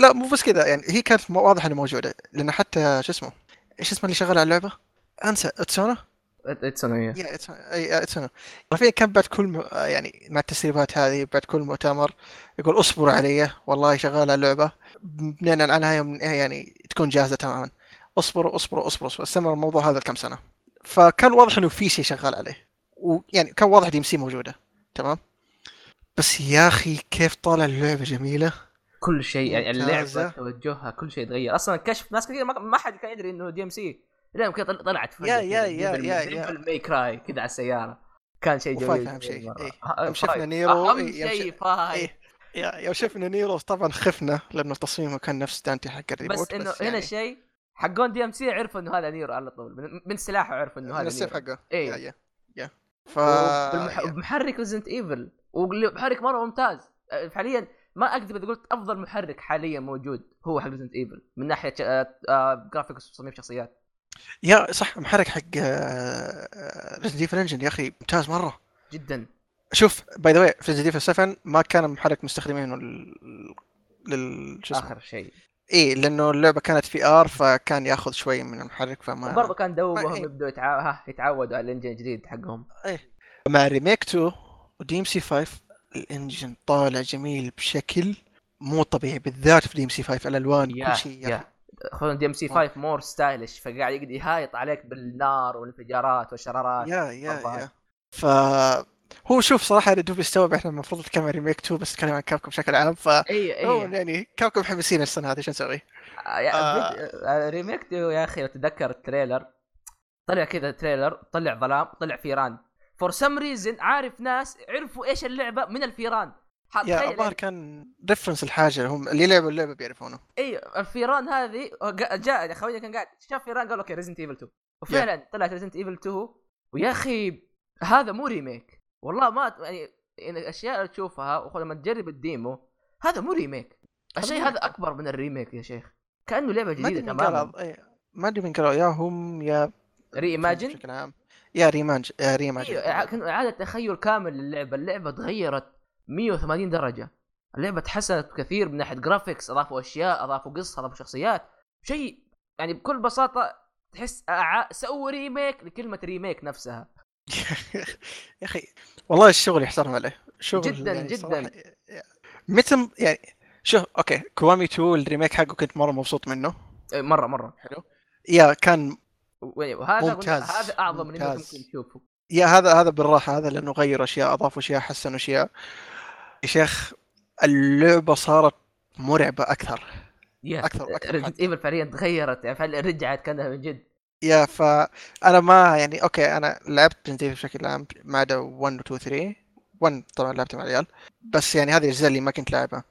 لا مو بس كذا يعني هي كانت واضحه إنها موجودة لأن حتى شو اسمه إيش اسمه اللي شغال على اللعبة؟ أنسى إتسونا؟ إتسونا أي إتسونا. حرفيا كان بعد كل م... يعني مع التسريبات هذه بعد كل مؤتمر يقول اصبروا علي والله شغال على اللعبة بنعلن عنها يوم يعني تكون جاهزة تماما. اصبروا اصبروا اصبروا. استمر الموضوع هذا كم سنة فكان واضح إنه في شيء شغال عليه ويعني كان واضح DMC موجودة تمام بس يا أخي كيف طالع اللعبة جميلة كل شيء يعني اللعبة. توجهها كل شيء تغير أصلا كشف ناس كثير ما, حد كان يدري إنه DMC لين كذا طل- طلعت yeah- yeah- yeah- yeah- yeah. May Cry كذا على السيارة كان شيء جميل شيء،. إيه. ها- يوم شفنا. نيرو، أهم إيه، شيء five إيه. يوم شفنا نيرو طبعا خفنا لأنه تصميمه كان نفس دانتي حق ال reboot بس إنه هنا يعني الشيء حقون DMC عرفوا إنه هذا نيرو على طول من, من سلاحه عرفوا إنه من هذا السيف نيرو. حقه. إيه. yeah ف. وبمحرك Resident Evil ومحرك مرة ممتاز. فعليا ما أقدر إذا قلت أفضل محرك حاليا موجود هو حق Resident Evil من ناحية آه، graphics وتصميم شخصيات. yeah صح محرك حق Resident Evil engine يا أخي ممتاز مرة. جدا. شوف by the way في Resident Evil 7 ما كان محرك مستخدمينه لل لل شو آخر شيء. اي لأنه اللعبة كانت VR فكان ياخذ شوي من المحرك فما وبرضه كان دوبهم إيه. يبدوا يتعا... يتعودوا على ال engine الجديد حقهم مع remake 2 و DMC 5 ال engine طالع جميل بشكل مو طبيعي بالذات في DMC 5 الألوان كل شيء. خصوصا DMC 5 more stylish فقاعد يقعد يهايط عليك بالنار والانفجارات والشرارات yeah yeah. yeah ف هو شوف صراحة أنا دوب استوعب إحنا المفروض نتكلم عن remake 2 بس نتكلم عن Capcom بشكل عام ف هو اي يعني Capcom محمسين السنة هذه شو نسوي؟ آه. remake two يا أخي لو تتذكر ال trailer. طلع كذا trailer طلع ظلام طلع فيران. for some reason عارف ناس عرفوا إيش اللعبة من الفيران. yeah الظاهر كان reference لحاجة. هم اللي لعبوا اللعبة بيعرفونه. اي الفيران هذه جاء جاء خوينا كان قاعد. شاف فيران قال okay Resident Evil 2 وفعلا طلعت Resident Evil 2 ويا أخي هذا مو remake والله ما يعني يعني الاشياء اللي تشوفها وخذ لما تجرب ال demo هذا مو remake. الشيء هذا أكبر من ال remake يا شيخ. كأنه لعبة جديدة تماما. إيه، ما أدري من قالوا yeah هم yeah re-imagine بشكل عام. yeah re-imagine yeah re-imagine أيوه كان إعادة تخيل كامل للعبة. اللعبة تغيرت 180 درجة. اللعبة تحسنت كثير من ناحية graphics أضافوا أشياء أضافوا قصة أضافوا شخصيات. شيء يعني بكل بساطة تحس أع... سووا remake لكلمة remake نفسها. yeah أخي والله الشغل يحترم عليه. شغل جداً، يعني جداً. متى م- يعني شوف okay Kiwami 2 ال remake حقه كنت مرة مبسوط منه. إيه، مرة مرة. حلو. يا كان وهذا ممتاز، هذا أعظم remake. ممكن تشوفه. yeah هذا هذا بالراحة هذا لأنه غير أشياء اضافوا أشياء حسنوا أشياء. يا شيخ اللعبة صارت مرعبة أكثر. yeah أكثر- أكثر Resident Evil فعليا تغيرت يعني رجعت كانها من جد. yeah فأنا ما يعني okay أنا لعبت Evil بشكل عام ما عدا 1 و 2 3 1 طبعا لعبتها مع العيال. بس يعني هذه الأجزاء اللي ما كنت لاعبها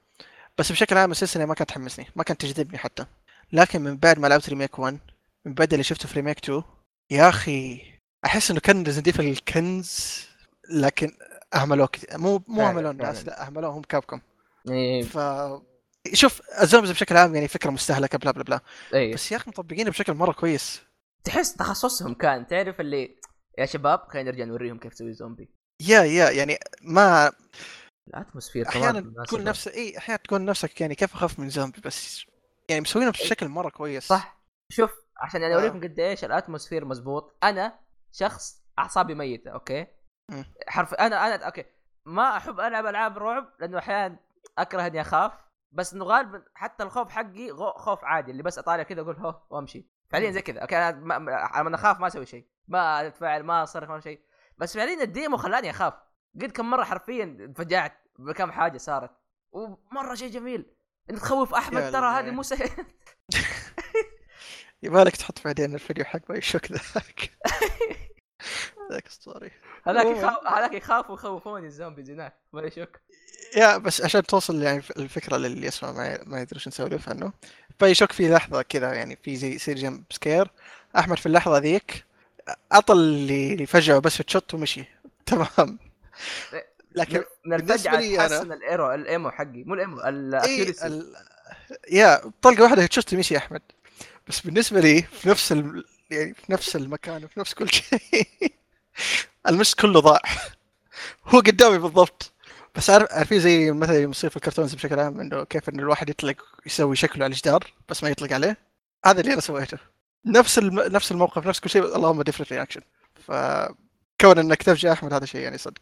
بس بشكل عام السلسلة ما كانت تحمسني ما كانت تجذبني حتى. لكن من بعد ما لعبت remake 1 من بعد اللي شفته في remake 2 يا أخي أحس إنه كان Resident Evil كنز لكن أهملوه كثير مو مو أهملوه الناس. لا أهملوه هم Capcom. إيه، ف شوف ال zombies بشكل عام يعني فكرة مستهلكه blah blah blah. إيه. بس يا أخي مطبقينه بشكل مرة كويس. تحس تخصصهم كان تعرف اللي يا شباب خلينا نرجع نوريهم كيف تسوي zombie yeah yeah يعني ما ال atmosphere أحيانا. تقول نفسك إي أحيانا تقول نفسك يعني كيف اخاف من زومبي بس يعني مسوينه بشكل مرة كويس. صح. شوف عشان يعني آه. أوريكم قد إيش ال atmosphere مزبوط. أنا شخص أعصابي ميتة okay. حرف أنا أنا okay. ما أحب ألعب ألعاب رعب لأنه أحيانا أكره إني أخاف بس إنه غالبا حتى الخوف حقي خوف عادي اللي بس أطالع كذا أقول هو وأمشي. فعليا زي كذا. okay أنا لما أخاف ما أسوي شيء. ما أتفاعل ما أصرخ ما شيء. بس فعليا ال demo خلاني أخاف. قد كم مرة حرفيا انفجعت بكم حاجة صارت. ومرة شيء جميل. إنك تخوف أحمد ترى. هذه مو سهل. يبالك تحط بعدين الفيديو حق BioShock ذاك ذاك story هذاك يخاف هذاك يخافوا يخوفوني ال zombies هناك. ما شك yeah بس عشان توصل يعني الفكرة للي يسمع ما ما يدري إيش نسولف عنه BioShock في لحظة كذا يعني في زي يصير jump scare أحمد في اللحظة ذيك عطى اللي اللي فجأه بس ت shoot ومشي. تمام. لكن من بالنسبة الفجعه لي أنا- تحسن الايرو ال ammo حقي. مو ال ammo إي ال accuracy ال... yeah طلقة واحدة ت shoot مشي أحمد. بس بالنسبة لي في نفس ال... يعني في نفس المكان وفي نفس كل شيء. المشط كله ضاع. هو قدامي بالضبط. بس عارف عارفين زي مثلا يصير في ال cartoons بشكل عام إنه كيف ان الواحد يطلق يسوي شكله على الجدار بس ما يطلق عليه. هذا اللي أنا سويته. نفس الم... نفس الموقف نفس كل شيء اللهم different reaction فكون إنك تفجأ أحمد هذا شيء يعني صدق.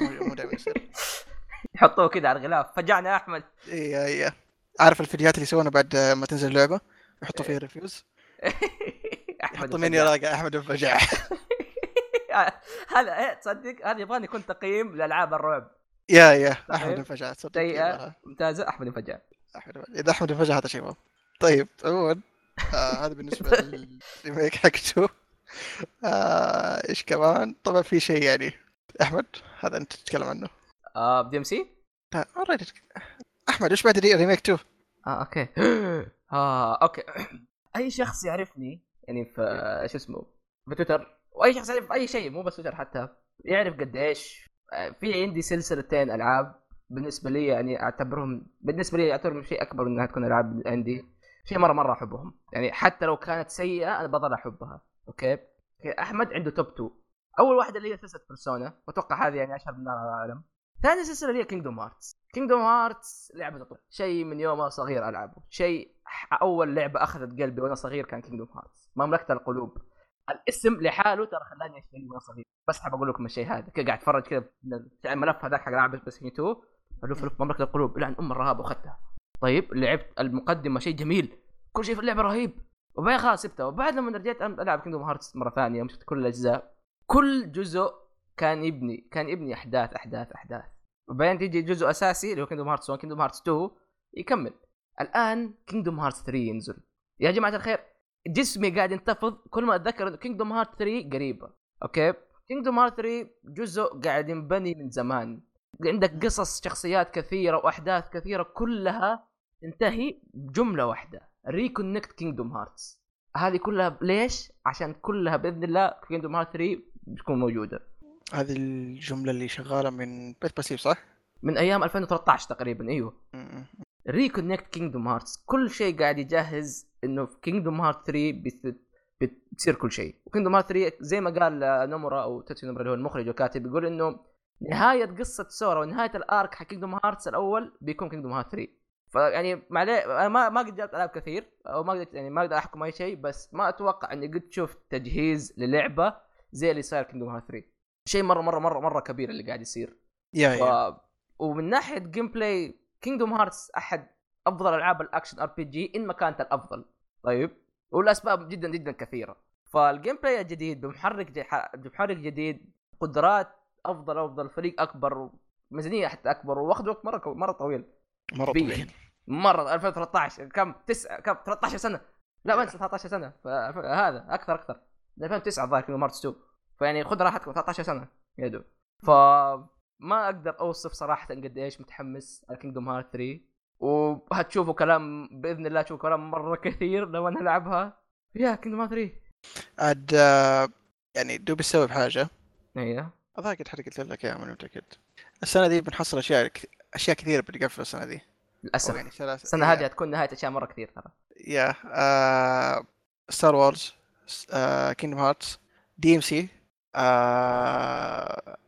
مو دائما يصير. يحطوه كذا على الغلاف. فجعنا يا احمد اي اي عارف الفيديوهات اللي يسوونها بعد ما تنزل اللعبة. يحطوا فيها reviews أحمد يحطوا مني. راقع أحمد انفجع هذا إيه، تصدق؟ هذا يبغاني يكون تقييم لألعاب الرعب. yeah yeah. أحمد. انفجع سيئة. ممتازة. أحمد انفجع أحمد إذا أحمد فجاه هذا شيء طيب عموما آه هذا بالنسبة لل remake حقته. آه إيش كمان؟ طبعا في شيء يعني. أحمد هذا أنت تتكلم عنه. آه ب DMC؟ لا. أحمد إيش بعد remake 2 آه okay. آه okay. أي شخص يعرفني يعني في شو اسمه في تويتر وأي شخص يعرف أي شيء مو بس تويتر حتى يعرف قد إيش آه، في عندي سلسلتين ألعاب بالنسبة لي يعني أعتبرهم بالنسبة لي اعتبرهم شيء أكبر إنها تكون ألعاب عندي. شيء مرة مرة أحبهم. يعني حتى لو كانت سيئة أنا بظل أحبها. okay؟ أحمد عنده top 2 أول واحدة اللي هي سلسلة Persona وأتوقع هذه يعني أشهر من نار العالم. ثاني سلسلة اللي هي Kingdom Hearts Kingdom Hearts لعبة طفل شيء من يوم أنا صغير ألعبه. شيء أول لعبة أخذت قلبي وأنا صغير كان Kingdom Hearts مملكة القلوب. الاسم لحاله ترى خلاني أشتري وأنا صغير بس حاب أقول لكم الشيء هذا. كذا قاعد أتفرج كذا الملف هذاك حق لعبه PS2 الف الف مملكة القلوب. لعن أم الرهاب واخذتها طيب لعبت المقدمة. شيء جميل. كل شيء في اللعبة رهيب. وبعدين خلاص سبتها. وبعد لما رجعت ألعب Kingdom Hearts مرة ثانية. ومسكت كل الأجزاء. كل جزء كان يبني كان يبني أحداث أحداث أحداث. وبعدين تيجي جزء أساسي اللي هو Kingdom Hearts 1 Kingdom Hearts 2 يكمل. الآن Kingdom Hearts 3 ينزل. يا جماعة الخير جسمي قاعد ينتفض. كل ما أتذكر إنه Kingdom Hearts 3 قريبة. okay؟ Kingdom Hearts 3 جزء قاعد ينبني من زمان. عندك قصص شخصيات كثيرة وأحداث كثيرة كلها تنتهي بجملة واحدة Reconnect Kingdom Hearts هذه كلها ليش؟ عشان كلها بإذن الله Kingdom Hearts 3 بتكون موجودة. هذه الجملة اللي شغالة من Birth by Sleep صح؟ من أيام 2013 تقريبا أيوه. Reconnect Kingdom Hearts كل شيء قاعد يجهز إنه في Kingdom Hearts 3 بت- بتصير كل شيء. و Kingdom Hearts 3 زي ما قال آه، نومورا أو تاتسو نومورا اللي هو المخرج والكاتب يقول إنه نهاية قصة سورا ونهاية ال arc حق Kingdom Hearts الأول بيكون Kingdom Hearts 3 فيعني معليه أنا ما ما قد جربت ألعاب كثير أو ما قدرت يعني ما أقدر أحكم أي شيء بس ما أتوقع إني قد شفت تجهيز للعبة زي اللي صاير Kingdom Hearts 3 شيء مره مره مره مرة كبير اللي قاعد يصير. yeah yeah. و... ومن ناحية gameplay Kingdom Hearts أحد أفضل ألعاب ال action RPG إن ما كانت الأفضل. طيب؟ والأسباب جدا جدا كثيرة. فال gameplay الجديد بمحرك جي... بمحرك جديد قدرات أفضل أفضل فريق أكبر ميزانية حتى أكبر واخذ وقت مرة مرة طويل. مرة. طويل. مرة 2013 كم؟ تسعة. كم؟ 13 سنة. لا ما أنسى 13 سنة. فهذا أكثر أكثر. 2009 الظاهر Kingdom Hearts 2 فيعني خذ راحتكم 13 سنة. يا دوب. فما أقدر أوصف صراحة قد إيش متحمس على Kingdom Heart 3 وهتشوفوا كلام بإذن الله تشوفوا كلام مرة كثير لما نلعبها yeah Kingdom Heart 3 عاد يعني دوب يسوي بحاجه أيوه. الظاهر قد حد قلت لك اياها ماني متأكد. السنة دي بنحصل أشياء أشياء كثيرة بنقفل السنة دي. للأسف. يعني ثلاث السنة هذه هتكون نهاية أشياء مرة كثير ترى. yeah Star Wars Kingdom Hearts DMC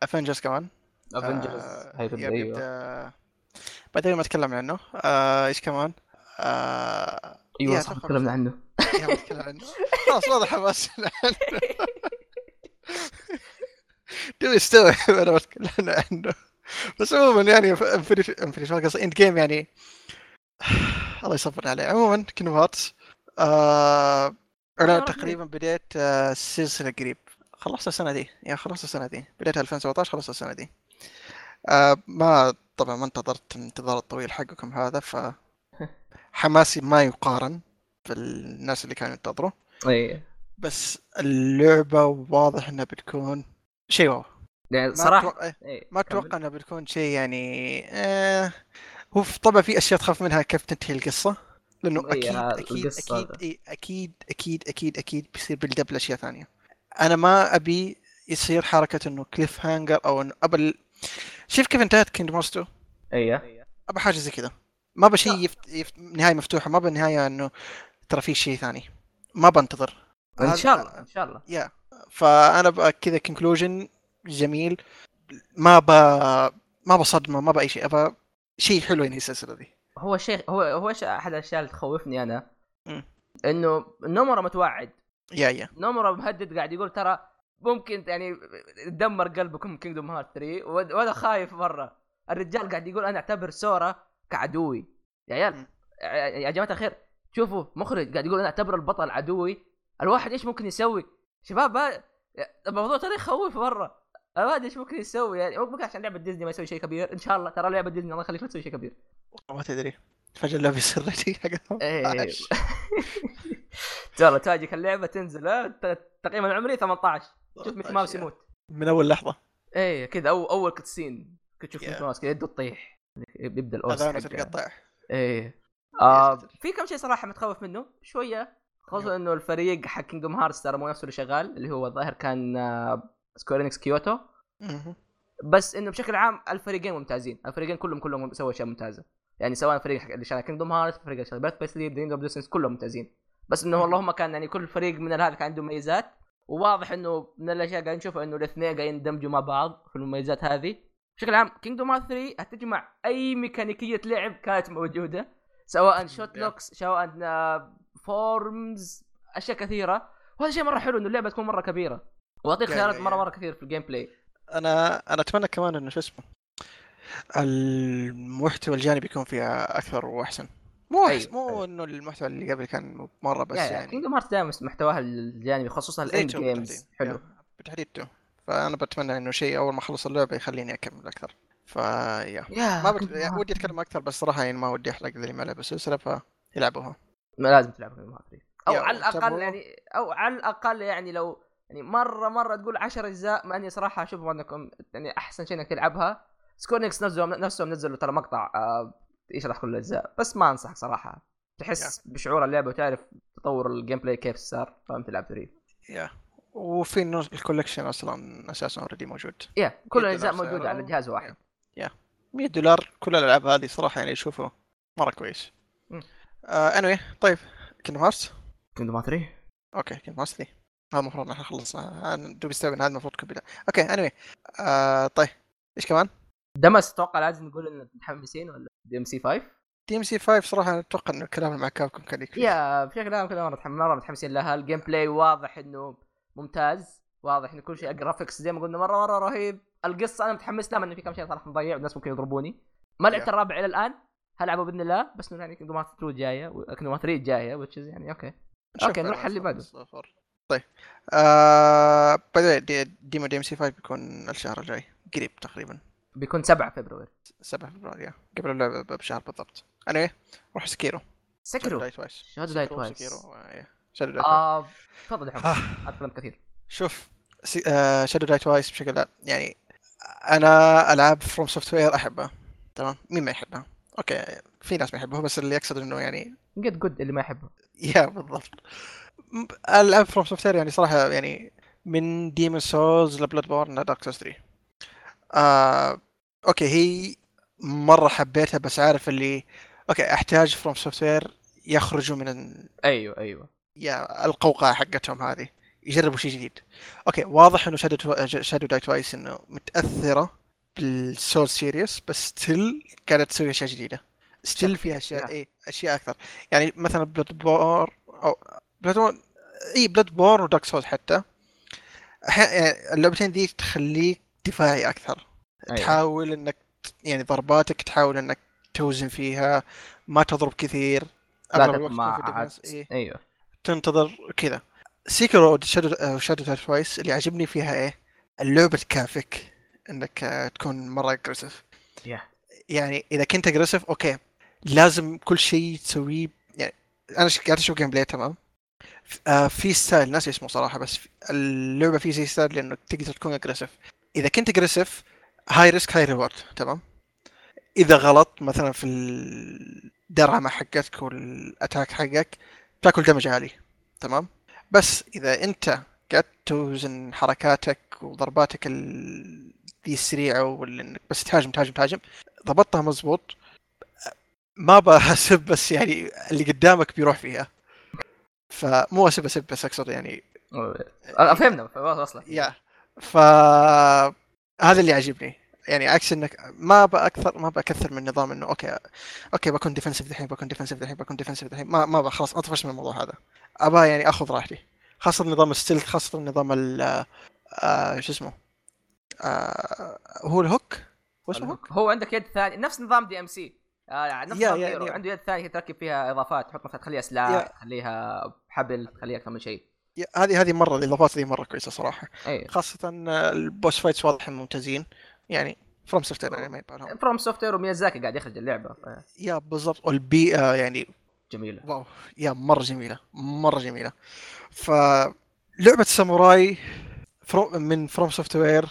Avengers كمان. Avengers آه، هيبدا يب- أيوه يبدا بعدين ما اتكلم عنه. آه، إيش كمان؟ آه، أيوه صح تكلمنا عنه. ما خلاص واضح حماس دوي يستوعب أنا بتكلم عنه؟ بس عموما يعني Infinity Infinity قصدي Endgame يعني الله يصبر عليه. عموما Kingdom Hearts آه أنا تقريبا بديت آه، السلسله قريب. خلصت السنة دي. yeah خلصت السنة دي. بديت 2017 خلصت السنة دي. آه ما طبعا ما انتظرت الانتظار الطويل حقكم هذا ف حماسي ما يقارن بالناس اللي كانوا ينتظروا إي بس اللعبة واضح إنها بتكون شيء واو يعني ما صراحة أتوقع إيه، ما. أتوقع إنها بتكون شيء يعني آه هو طبعا في أشياء تخاف منها كيف تنتهي القصة لأنه أكيد أكيد أكيد. إيه، أكيد أكيد أكيد أكيد بيصير بيلد لأشياء ثانية أنا ما أبي يصير حركة إنه cliffhanger أو إنه open شوف كيف انتهت Kingdom Hearts 2 أيوه أبى حاجة زي كذا. ما أبى شيء يفت... يفت... نهاية مفتوحة ما أبى نهاية إنه ترى في شيء ثاني. ما بنتظر إن هذا- شاء الله إن شاء الله. yeah فأنا أبغى كذا conclusion جميل. ما ب ما بصدمه ما أبي شيء أبغى شيء حلو ينهي السلسلة دي. هو شيء هو هو إيش أحد الأشياء اللي تخوفني أنا؟ مم. إنه نومورا متوعد. yeah yeah نومورا مهدد قاعد يقول ترى ممكن يعني تدمر قلبكم Kingdom Heart 3 وأد- وأنا خايف مرة. الرجال قاعد يقول أنا أعتبر سورا كعدوي. يا عيال. يا- يا جماعة الخير شوفوا مخرج قاعد يقول أنا أعتبر البطل عدوي. الواحد إيش ممكن يسوي؟ شباب ما- الموضوع ترى يخوف مرة. الواحد إيش ممكن يسوي؟ يعني ممكن عشان لعبة ديزني ما يسوي شيء كبير. إن شاء الله ترى لعبة ديزني الله يخليك ما تسوي شيء كبير. ما تدري. فجأة اللعبة يصير إيه. 18. ترى تواجهك اللعبة تنزل ت- تقييم العمري 18 شوف ميكي ماوس يموت. من أول لحظة؟ إيه كذا أو أول cutscene كنت تشوف Yeah. ميكي ماوس كذا يده تطيح يبدأ الأوس إيه. آه. في كم شيء صراحة متخوف منه. شوية خصوصا إنه الفريق حق Kingdom Hearts ترى مو نفسه اللي شغال اللي هو الظاهر كان آه Square Enix كيوتو مهم. بس إنه بشكل عام الفريقين ممتازين. الفريقين كلهم كلهم سووا أشياء ممتازة. يعني سواء الفريق حق اللي شغال Kingdom Hearts الفريق اللي شغال Birth by Sleep اوف كلهم ممتازين. بس إنه والله هم كان يعني كل فريق من هذا كان عنده مميزات. وواضح إنه من الأشياء قاعد نشوفها إنه الاثنين قاعدين يندمجوا مع بعض في المميزات هذه. بشكل عام Kingdom Heart 3 هتجمع أي ميكانيكية لعب كانت موجودة سواء shotlocks سواء آه، forms أشياء كثيرة. وهذا شيء مرة حلو إنه اللعبة تكون مرة كبيرة. وأعطيك يا- خيارات يا- مرة. مرة كثير في ال gameplay أنا أنا أتمنى كمان إنه شو اسمه المحتوى الجانبي يكون فيها أكثر وأحسن. مو أيوة، مو أيوة. إنه المحتوى اللي قبل كان مرة بس يعني يعني Kingdom Heart دائما محتواها الجانبي خصوصا ال end games. حلو بالتحديد two فأنا بتمنى إنه شيء أول ما أخلص اللعبة يخليني أكمل أكثر فيا يا ما بت... يعني. ودي أتكلم أكثر بس صراحة يعني ما ودي أحرق اللي ما لعب السلسله فيلعبوها ما لازم تلعب Kingdom Heart 3 أو على الأقل. يعني أو على الأقل يعني لو يعني مرة مرة تقول 10 أجزاء مع إني صراحة أشوف أنكم يعني أحسن شيء إنك تلعبها Square Enix نزلوا نفسهم نزلوا ترى مقطع آه يشرح كل الأجزاء. بس ما أنصح صراحة. تحس بشعور اللعبة وتعرف تطور ال gameplay كيف صار فانت تلعب 3 yeah وفي انه ال collection أصلا أساسا already موجود. yeah كل 100 الأجزاء موجودة. على جهاز واحد. 100 دولار كل الألعاب هذه صراحة يعني اشوفه مرة كويس. مم. آه anyway طيب Kingdom Hearts Kingdom Heart 3 okay Kingdom Hearts 3 هذا المفروض نحن خلصنا. دوبي استوعب إن هذا المفروض كبدا okay anyway آه طيب إيش كمان؟ DMC أتوقع لازم نقول إن متحمسين ولا دي إم سي 5 دي إم سي 5 صراحة أتوقع إنه الكلام مع Capcom كان يكفي. يا بشكل عام كذا مره مرة متحمسين لها. ال gameplay واضح إنه ممتاز. واضح إنه كل شيء graphics زي ما قلنا مرة مرة رهيب. القصة أنا متحمس لها إنه في كم شيء صراحة مضيع والناس ممكن يضربوني. ما لعبت. الرابع إلى الآن. هلعبه بإذن الله بس انه يعني Kingdom Heart 2 جاية و Kingdom Heart 3 جاية is يعني okay. okay، نروح اللي بعده. طيب. آه دي demo DMC 5 بيكون الشهر الجاي قريب تقريبا. بيكون 7 فبراير. 7 فبراير قبل اللعبة بشهر بالضبط. anyway روح Sekiro. Twice. Shadows Die Twice. Sekiro. آه، Shadows Die Twice. آه تفضل يا حمد. آه. اتكلم كثير. شوف Shadows Die Twice بشكل عام يعني أنا ألعاب From Software أحبها. تمام؟ مين ما يحبها؟ okay في ناس ما يحبوها بس اللي يقصد إنه يعني قد قد اللي ما يحبه yeah بالضبط. ألعاب From Software يعني صراحة يعني من Demon's Souls ل Bloodborne ل Dark Souls 3 آه okay هي مرة حبيتها بس عارف اللي okay أحتاج From Software يخرجوا من ال- أيوه أيوه. yeah القوقعة حقتهم هذه يجربوا شيء جديد. okay واضح إنه Shadow Shadow Die Twice إنه متأثرة بال Souls series بس still قاعدة تسوي أشياء جديدة. still فيها أشياء اي أشياء أكثر. يعني مثلا Bloodborne أو Bloodborne اي Bloodborne و Dark Souls حتى يعني اللعبتين دي تخليك دفاعي أكثر. أيوة. تحاول إنك يعني ضرباتك تحاول إنك توزن فيها ما تضرب كثير لا الوقت مع في عاد. إيه. أيوه. تنتظر كذا. Sekiro Shadow Shadow Twice اللي عجبني فيها إيه؟ اللعبة تكافك إنك آه، تكون مرة aggressive yeah يعني إذا كنت aggressive okay. لازم كل شيء تسويه يعني أنا قاعد أشوف gameplay تمام آه في style ناسي اسمه صراحة بس اللعبة في زي style لأنه تقدر تكون aggressive إذا كنت aggressive high risk high reward تمام؟ إذا غلط مثلا في الدرعمة حقتك وال attack حقك تاكل damage عالي تمام؟ بس إذا أنت قاعد توزن حركاتك وضرباتك ال... ذي السريعة واللي انك بس تهاجم تهاجم تهاجم ضبطها مزبوط ما بسب بس يعني اللي قدامك بيروح فيها. فمو أسب أسب بس أقصد يعني فهمنا وصلت yeah ف هذا اللي عجبني يعني عكس إنك ما باكثر ما بأكثر من نظام إنه okay okay بكون defensive دحين بكون defensive دحين بكون defensive دحين. ما ما خلاص أطفش من الموضوع هذا. أبغى يعني آخذ راحتي. خاصة نظام ال stealth خاصة نظام ال آه شو اسمه؟ آه هو ال hook؟ هو اسمه hook؟ هو عندك يد ثانية. نفس نظام DMC آه نفس نظام. عنده يد ثانية تركب فيها إضافات تحط مثلا تخليها سلاح. تخليها حبل تخليها أكثر من شيء. هذه هذه مرة الإضافات ذي مرة كويسة صراحة. اي خاصة ال boss fights واضح ممتازين. يعني FromSoftware يعني ما يبالهم FromSoftware وميازاكي قاعد يخرج اللعبة ف- yeah بالضبط. والبيئة يعني جميلة. wow. yeah مرة جميلة مرة جميلة. فلعبه ساموراي فرو من FromSoftware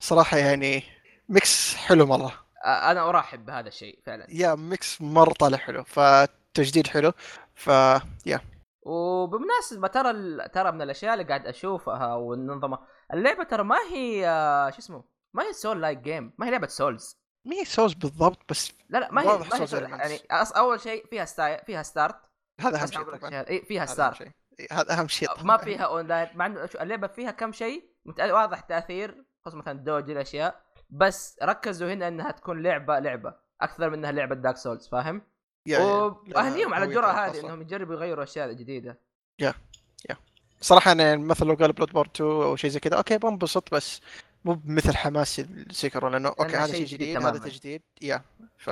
صراحة يعني mix حلو مرة. أنا أرحب بهذا الشيء فعلا. yeah mix مرة طالع حلو فتجديد حلو. ف yeah. وبمناسبة ترى ال- ترى من الأشياء اللي قاعد أشوفها والنظمة اللعبة ترى ما هي آه، شو اسمه ما هي souls-like game ما هي لعبة Souls مي سوز بالضبط بس لا لا ما هي ما هي. يعني أص أول شيء فيها sta فيها start هذا أهم شيء إيه، فيها start. إيه، هذا أهم شيء ما. فيها اونلاين مع إنه اللعبة فيها كم شيء مت- واضح تأثير خصوصا مثلا dodge الأشياء بس ركزوا هنا إنها تكون لعبة لعبة أكثر من إنها لعبة Dark Souls فاهم؟ yeah- yeah. وأهنيهم على الجرأه هذه. إنهم يجربوا يغيروا أشياء جديدة. صراحة أنا مثلا لو قال Bloodborne 2 أو شيء زي كذا okay بنبسط بس مو بمثل حماس ال Sekiro لأنه okay هذا شيء جديد جديد هذا. تجديد. yeah ف.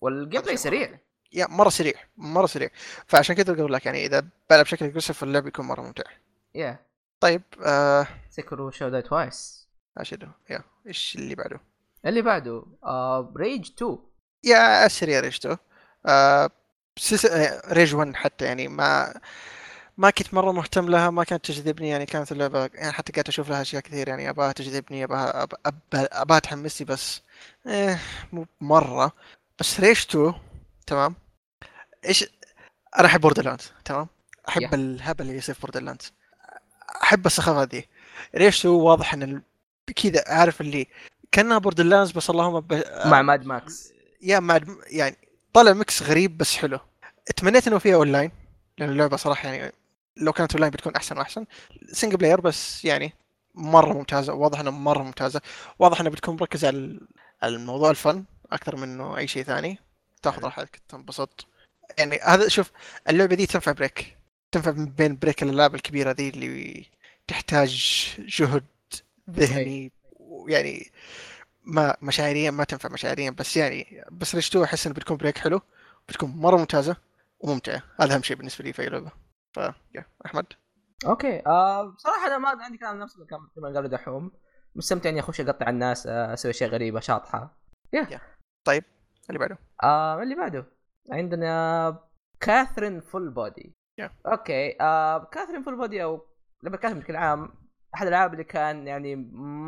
وال gameplay سريع. yeah مرة سريع مرة سريع. فعشان كذا أقول لك يعني إذا بلعب بشكل aggressive اللعب يكون مرة ممتع. yeah. طيب آه. Sekiro Shadows Die Twice اشهد yeah إيش اللي بعده؟ اللي بعده آه Rage 2 yeah آه سلس- آه، Rage 1 حتى يعني ما ما كنت مرة مهتم لها ما كانت تجذبني يعني كانت اللعبة يعني حتى قاعد أشوف لها أشياء كثير يعني اباها تجذبني اباها أب- أب- اباها تحمسني بس إيه مو مرة. بس Rage 2 تمام. إيش أنا أحب Borderlands تمام. أحب Yeah. الهبل اللي يصير في Borderlands أحب السخافه ذي Rage 2 واضح إن ال- كذا عارف اللي كأنها Borderlands بس اللهم ب... مع Mad Max yeah مع يعني طلع mix غريب بس حلو. تمنيت إنه فيها اونلاين لأن اللعبة صراحة يعني لو كانت اونلاين بتكون أحسن وأحسن. single player بس يعني مرة ممتازة واضح إنها مرة ممتازة. واضح إنها بتكون مركزة على ال- على الموضوع ال fun أكثر منه أي شيء ثاني. تاخذ راحتك تنبسط. يعني هذا شوف اللعبة دي تنفع break تنفع من بين break الألعاب الكبيرة ذي اللي تحتاج جهد ذهني ويعني ما مشاعريا ما تنفع مشاعريا بس يعني بس Rage 2 أحس انه بتكون break حلو؟ بتكون مرة ممتازة وممتعة. هذا أهم شيء بالنسبة لي في أي لعبة. ف yeah أحمد؟ okay. آه بصراحة أنا ما عندي كلام نفس الكلام كما قال دحوم مستمتع إني أخش أقطع الناس آه، أسوي أشياء غريبة شاطحة. اللي بعده؟ آه اللي بعده. عندنا Catherine Full Body Yeah. okay. آه Catherine Full Body أو لعبه Catherine بشكل عام أحد الألعاب اللي كان يعني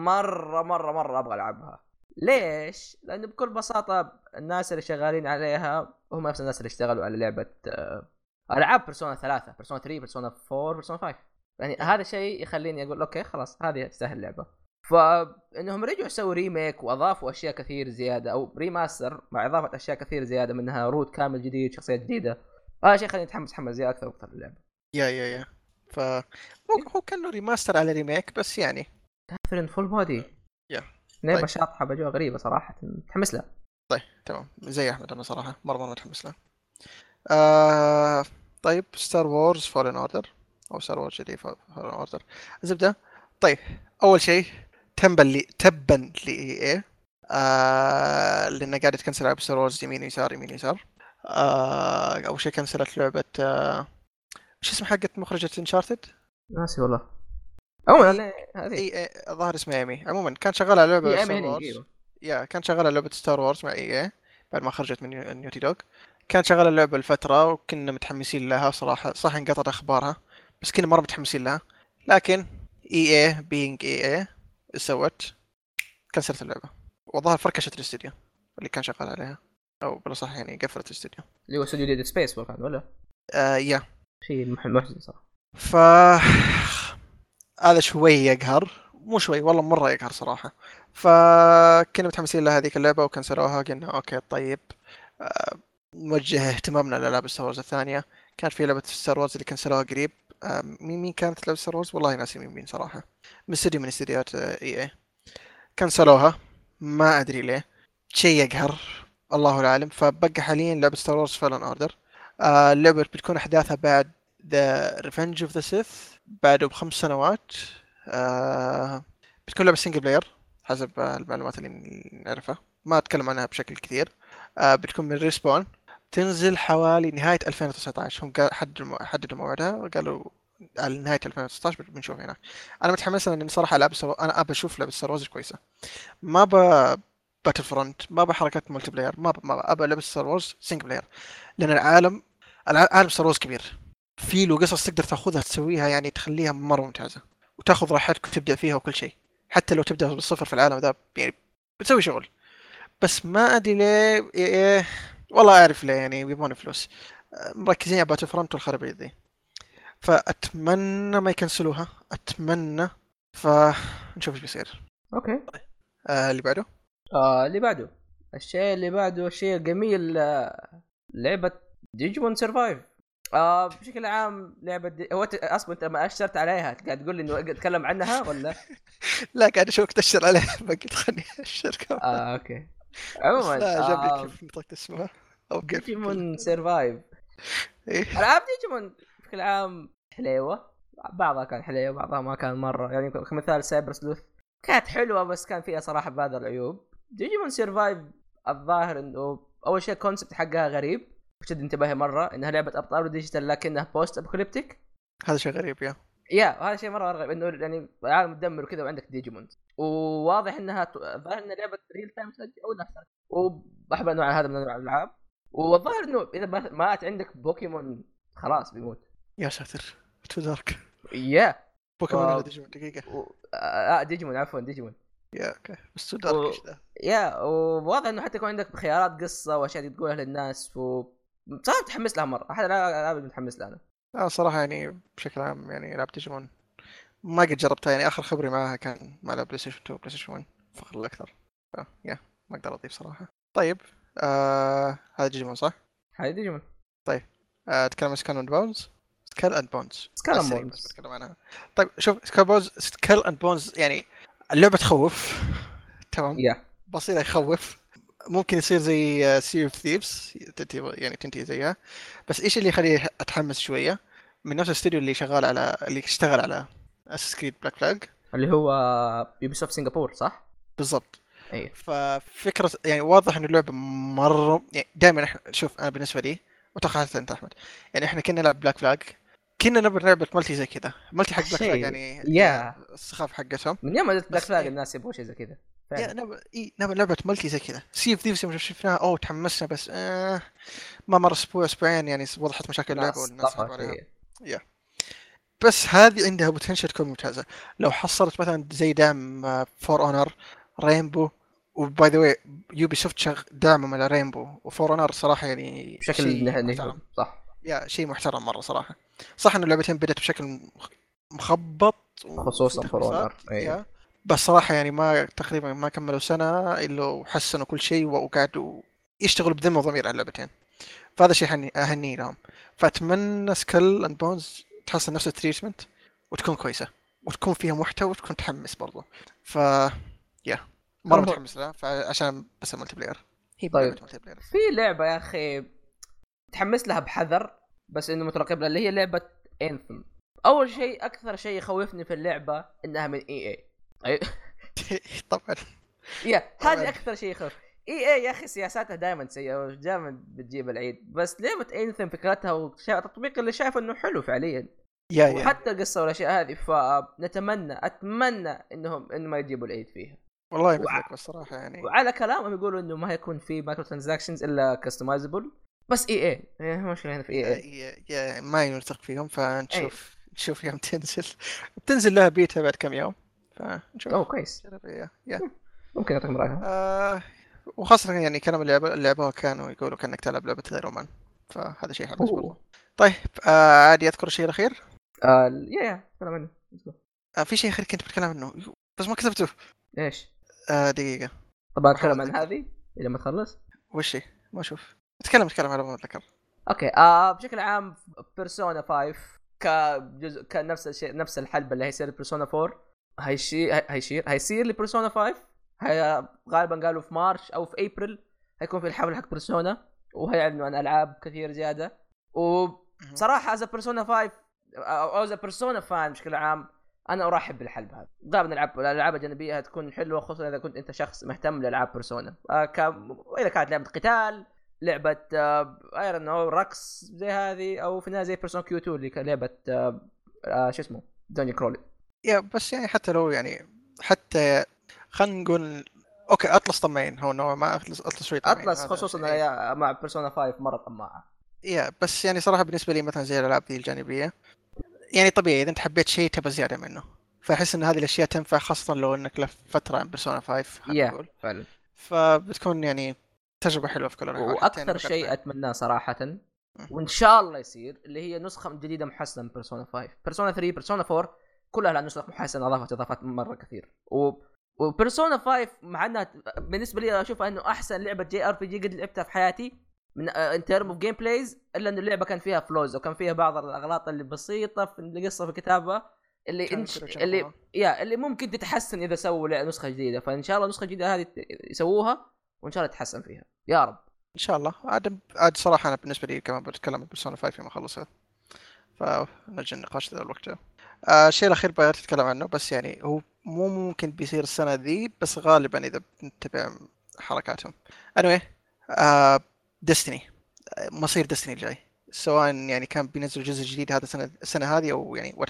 مره مره مرة أبغى ألعبها. ليش؟ لأنه بكل بساطة الناس اللي شغالين عليها هم نفس الناس اللي اشتغلوا على لعبة آه ألعاب Persona 3 Persona 3 Persona 4 Persona 5 يعني هذا شيء يخليني أقول okay خلاص هذه تستاهل اللعبة. فانهم رجعوا يسووا remake وأضافوا أشياء كثير زيادة أو remaster مع إضافة أشياء كثير زيادة منها route كامل جديد شخصيات جديدة. هذا شيء خليني أتحمس حمس زيادة أكثر وأكثر للعبة. yeah yeah yeah. ف هو هو كأنه remaster على remake بس يعني. Catherine Full Body Yeah. لعبه طيب. شاطحة بجوه غريبة صراحة متحمس لها. طيب تمام. زي أحمد أنا صراحة مرة مرة متحمس له آه طيب Star Wars Fallen Order أو Star Wars Jedi Fallen Order الزبده طيب أول شيء تبا ل EA تبا ل EA آه لأنه قاعدة تكنسل العاب Star Wars يمين يسار يمين يسار آه أول شيء كنسلت لعبة آه شو اسم حقت مخرجة Uncharted؟ ناسي والله. عموما هذه. إي الظاهر اسمها Amy عموما كان شغال على لعبة Star Amy Wars yeah كان شغال على لعبة Star Wars مع EA بعد ما خرجت من Naugh- Naughty Dog كان شغال اللعبة لفترة وكنا متحمسين لها صراحة. صح انقطعت أخبارها بس كنا مرة متحمسين لها. لكن EA being EA إيش سوت؟ كنسلت اللعبة. والظاهر فركشت الاستديو اللي كان شغال عليها. أو بلا صح يعني قفلت الاستديو اللي هو استوديو Dead Space ولا؟ آه yeah. شيء مح- محزن صراحة. ف هذا شوي يقهر مو شوي والله مرة يقهر صراحة. فكنا متحمسين لهذيك اللعبة وكنسلوها قلنا okay طيب. آه، نوجه اهتمامنا لألعاب Star Wars الثانية. كانت في لعبة Star Wars اللي كنسلوها قريب. آه، مين مين كانت لعبة Star والله ناسي مين مين صراحة. من استديو من استديوهات EA. كنسلوها. ما أدري ليه. شيء يقهر. الله العالم. فبقى حاليا لعبة Star Wars Fallen Order اللعبة بتكون أحداثها بعد The Revenge of the Sith بعده بخمس سنوات آه بتكون لعبة single player حسب المعلومات اللي نعرفها. ما أتكلم عنها بشكل كثير. آه بتكون من Respawn تنزل حوالي نهاية 2019 هم حددوا حددوا موعدها وقالوا على نهاية 2019 بنشوف هناك. أنا متحمس لأن صراحة العاب Star أنا أبى أشوف لعبة Star كويسة. ما ب Battlefront ما أبغى حركات multiplayer ما أبغى ما أبغى لعبة Star Wars single player لأن العالم الع- عالم Star كبير. في له قصص تقدر تاخذها تسويها يعني تخليها مرة ممتازة. وتاخذ راحتك وتبدأ فيها وكل شيء. حتى لو تبدأ بالصفر في العالم ذا يعني بتسوي شغل. بس ما أدري ليه إيه والله أعرف ليه يعني يبغون فلوس. مركزين على Battlefront والخرابيط ذي. فأتمنى ما يكنسلوها. أتمنى. فنشوف إيش بيصير. okay. آه اللي بعده؟ آه اللي بعده. الشيء اللي بعده الشيء الجميل آه، لعبة Digimon Survive آه بشكل عام لعبة دي... هو ت- أصلا أنت ما أشرت عليها. قاعد تقول لي إنه أتكلم عنها ولا؟ لا قاعد أشوفك تشر عليه فقلت خلني أشر. آه okay. عموما لا عجبني آه كيف نطقت اسمها أو كيف Digimon Survive إيه. العاب ديجيمون بشكل عام حليوة. بعضها كان حليوة بعضها ما كان مرة. يعني كمثال Cyber Sleuth كانت حلوة بس كان فيها صراحة بعض العيوب. Digimon Survive الظاهر إنه أول شيء ال concept حقها غريب. شد انتباهي مرة إنها لعبة أبطال و digital لكنها post-apocalyptic هذا شيء غريب yeah. yeah هذا شيء مرة غريب إنه يعني العالم مدمر وكذا وعندك ديجيمون وواضح إنها الظاهر إنها لعبة real time أو نفسها وبحب أنواع هذا من أنواع الألعاب. والظاهر إنه إذا ما- مات عندك بوكيمون خلاص بيموت. يا ساتر too dark. yeah بوكيمون. ولا ديجيمون؟ دقيقة. و... آه ديجيمون عفوا ديجيمون. yeah okay. بس too dark إيش ذا؟ yeah وواضح إنه حتى يكون عندك خيارات قصة وأشياء تقولها للناس و صراحة متحمس لها مرة أحد الالعاب متحمس لها أنا. لا صراحة يعني بشكل عام يعني ألعاب ديجيمون ما قد جربتها يعني آخر خبري معها كان مع بلاي ستيشن 2 بلاي ستيشن 1 فخر الاكثر ف yeah ما أقدر أضيف صراحة. طيب آه هذا ديجيمون صح؟ هذه ديجيمون آه تكلم عن Skull and Bones Skull and Bones بس Bones. بس بتكلم عنها. طيب شوف Skull Bones Skull and Bones يعني اللعبة تخوف. تمام؟ yeah بصراحة يخوف. ممكن يصير زي Sea of Thieves يعني تنتهي زيها بس إيش اللي يخليني أتحمس شوية من نفس الاستوديو اللي شغال على اللي اشتغل على Assassin's Creed Black Flag اللي هو Ubisoft Singapore صح؟ بالضبط اي ففكرة يعني واضح إنه اللعبة مرة يعني دائما إحنا شوف أنا بالنسبة لي واتوقع أنت أحمد يعني إحنا كنا نلعب Black Flag كنا نبغى لعبة multi زي كذا multi حق Black. Flag يعني yeah. السخافة حقتهم من يوم ما نزلت Black Flag. الناس يبغوا شيء زي كذا. نبغى نبغى لعبة multi زي كذا. Sea of Thieves يوم شفناها. أوه تحمسنا بس. آه ما مر أسبوع أسبوعين يعني وضحت مشاكل اللعبة ناس والناس عليها. إيه. بس هذه عندها potential تكون ممتازة. لو حصلت مثلا زي دعم For Honor Rainbow و by the way Ubisoft شغ دعمهم على Rainbow و For Honor صراحة يعني بشكل صح. yeah شيء محترم مرة صراحة. صح انه اللعبتين بدأت بشكل مخ- مخبط خصوصاً في For بس صراحة يعني ما تقريبا ما كملوا سنة إلا وحسنوا كل شيء وقعدوا يشتغلوا بذمة وضمير على اللعبتين. فهذا شيء هني اهني لهم. فأتمنى Skull and Bones تحصل نفس ال treatment وتكون كويسة. وتكون فيها محتوى وتكون تحمس برضو. ف yeah مرة طيب. متحمس لها. فعشان بس ال multiplayer هي طيب. player في لعبة يا أخي تحمس لها بحذر بس إنه مترقب لها اللي هي لعبة Anthem أول شيء أكثر شيء يخوفني في اللعبة إنها من EA. طيب طبعا. yeah. هذه أكثر شيء يخوف. EA يا أخي سياساتها دائما سيئة ودائما بتجيب العيد. بس لعبه Anthem فكرتها والتطبيق اللي شايفه إنه حلو فعليا. yeah وحتى القصة والأشياء هذه فنتمنى أتمنى انهم انه ما يجيبوا العيد فيها. والله بس صراحة يعني. وعلى كلامهم يقولوا إنه ما هيكون في microtransactions إلا customizable بس EA. إيه، مشكله هنا في EA. yeah- ما نثق فيهم فنشوف نشوف يوم تنزل. بتنزل لها بيتا بعد كم يوم. فنشوف أوه كويس. yeah ممكن اعطيكم رايها آه وخاصة يعني كلام اللي لعبوها كانوا يقولوا كأنك تلعب لعبة Iron Man. فهذا شيء. برضه طيب آه عادي أذكر الشيء الأخير؟ آه yeah yeah كلام عنه. آه في شيء أخير كنت بتكلم عنه. بس ما كتبته. إيش؟ آه دقيقة. طبعا أتكلم عن. هذه إلى ما تخلص؟ وش هي؟ ما أشوف. أتكلم أتكلم على ما أتذكر. okay. آه بشكل عام Persona 5 كجزء كنفس الشيء نفس الحلب اللي هيصير Persona 4 هيشير هيشير هيصير ل Persona 5 هي غالبا قالوا في March أو في ابريل هيكون في الحفل حق Persona وهيعلنوا عن ألعاب كثير زيادة. وبصراحه as Persona 5 أو as Persona fan بشكل عام أنا أرحب بالحلب هذا. غالبا العاب الألعاب الجانبيه تكون حلوة خصوصا إذا كنت أنت شخص مهتم لألعاب Persona آه ك... وإذا كانت لعبة قتال لعبة آه Arena أو رقص زي هذه أو في النهايه زي Persona Q2 اللي لعبة آه آه شو اسمه؟ dungeon crawler yeah بس يعني حتى لو يعني حتى خلينا نقول okay Atlus طماعين هو نوعا ما Atlus Atlus شوي Atlus خصوصا مع Persona 5 مرة طماعة. yeah بس يعني صراحة بالنسبة لي مثلا زي الألعاب ذي الجانبية يعني طبيعي إذا أنت حبيت شيء تبى زيادة منه. فأحس إن هذه الأشياء تنفع خاصة لو إنك لف فترة عن Persona 5 خلينا yeah فعلا. فبتكون يعني تجربة حلوة في كل الاحوال يعني وأكثر شيء. أتمناه صراحة وإن شاء الله يصير اللي هي نسخة جديدة محسنة من Persona 5 Persona 3 Persona 4 كلها لها نسخ محسنه اضافت اضافات مرة كثير. و و Persona 5 مع إنها بالنسبة لي أشوفها إنه أحسن لعبة JRPG قد لعبتها في حياتي من in terms of gameplays إلا إنه اللعبة كان فيها flaws وكان فيها بعض الأغلاط اللي بسيطة في القصة في الكتابة اللي انش... اللي. yeah اللي ممكن تتحسن إذا سووا نسخة جديدة. فإن شاء الله النسخه الجديده هذه يسووها وإن شاء الله يتحسن فيها. يا رب. إن شاء الله. عاد عاد صراحة أنا بالنسبة لي كمان بتكلم عن Persona 5 يوم اخلصها فنرجع النقاش ذا الوقت الشيء الأخير بغيت اتكلم عنه بس يعني هو مو ممكن بيصير السنة ذي بس غالبا إذا بنتبع حركاتهم anyway آه Destiny مصير Destiny الجاي سواء يعني كان بينزل جزء جديد هذا السنة السنة هذه أو يعني وما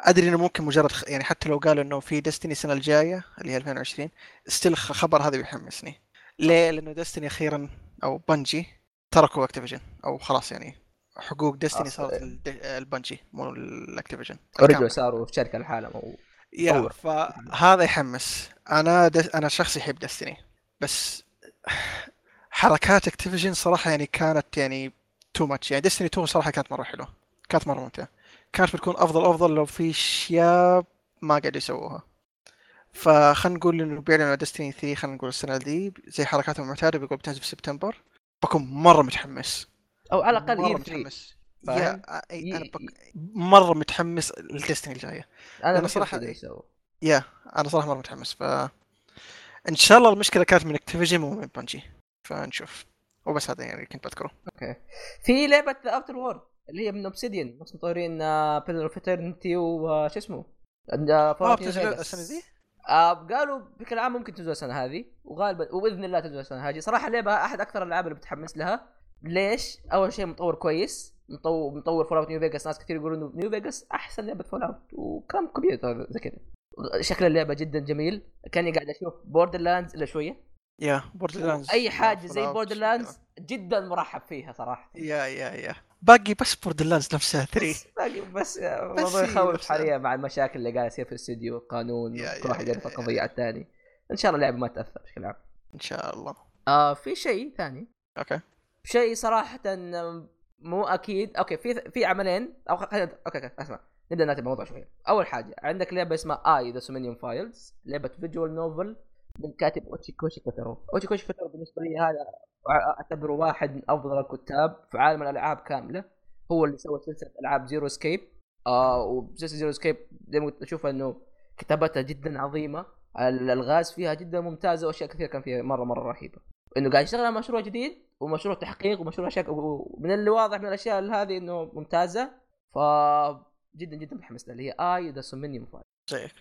أدري إنه ممكن مجرد. يعني حتى لو قالوا إنه في Destiny السنة الجاية اللي هي 2020 still خبر هذا بيحمسني ليه؟ لأنه Destiny أخيرا أو Bungie تركوا Activision أو خلاص يعني حقوق Destiny صارت الد- ال Bungie مو ال Activision ورجعوا صاروا في شركة لحالهم أو... yeah. فهذا يحمس. أنا دس... أنا شخص يحب Destiny بس حركات Activision صراحة يعني كانت يعني too much يعني Destiny 2 صراحة كانت مرة حلوة كانت مرة ممتعة. كانت بتكون أفضل افضل لو في أشياء ما قاعد يسووها. فخلينا نقول إنه بيعلنوا Destiny 3 خلينا نقول السنة دي زي حركاتهم المعتادة بيقول بتنزل في سبتمبر بكون مرة متحمس. أو على الأقل E3 متحمس. فاهم؟ yeah أنا بك... مرة متحمس لل Destiny الجاية. أنا كذا يسووا yeah أنا صراحة مرة متحمس. ف إن شاء الله المشكلة كانت من Activision مو من Bungie فنشوف. وبس هذا يعني كنت بذكره. okay. في لعبة The Outer Worlds اللي هي من Obsidian نفس مطورين Pillars of Eternity وش اسمه؟ آه بتنزل السنة ذي؟ آه قالوا بشكل عام ممكن تنزل السنة هذه وغالبا وبإذن الله تنزل السنة هذه. صراحة اللعبه أحد أكثر الألعاب اللي بتحمس لها. ليش؟ أول شيء مطور كويس مطور مطور Fallout New Vegas ناس كثير يقولون إنه New Vegas أحسن لعبة Fallout وكلام كبير زي كذا. شكل اللعبة جدا جميل. كأني قاعد أشوف Borderlands الا شوية. yeah Borderlands اي حاجة زي بوردر لاندز جدا مرحب فيها صراحة. yeah yeah yeah. باقي بس Borderlands نفسها 3 بس باقي بس بس موضوع هي يخوف. حاليا مع المشاكل اللي قاعدة تصير في الاستديو القانون كل واحد يرفع قضيه على الثاني إن شاء الله اللعبة ما تأثر بشكل عام. إن شاء الله. آه في شيء ثاني. okay. شيء صراحة مو أكيد. okay في في عملين. أو okay okay اسمع. نبدأ نرتب الموضوع شوي أول حاجة عندك لعبة اسمها AI: The Somnium Files لعبة visual novel من كاتب Uchikoshi Kotaro Uchikoshi Kotaro بالنسبة لي هذا أعتبره واحد من أفضل الكتاب في عالم الألعاب كاملة. هو اللي سوى سلسلة ألعاب Zero Escape آه وسلسلة Zero Escape زي ما أشوف إنه كتابتها جدا عظيمة. الالغاز فيها جدا ممتازة وأشياء كثير كان فيها مرة مرة رهيبة. إنه قاعد يشتغل على مشروع جديد ومشروع تحقيق ومشروع اشياء ومن اللي واضح من الأشياء هذه إنه ممتازة. ف جدا جدا متحمس لها اللي هي AI: The Somnium Files زيك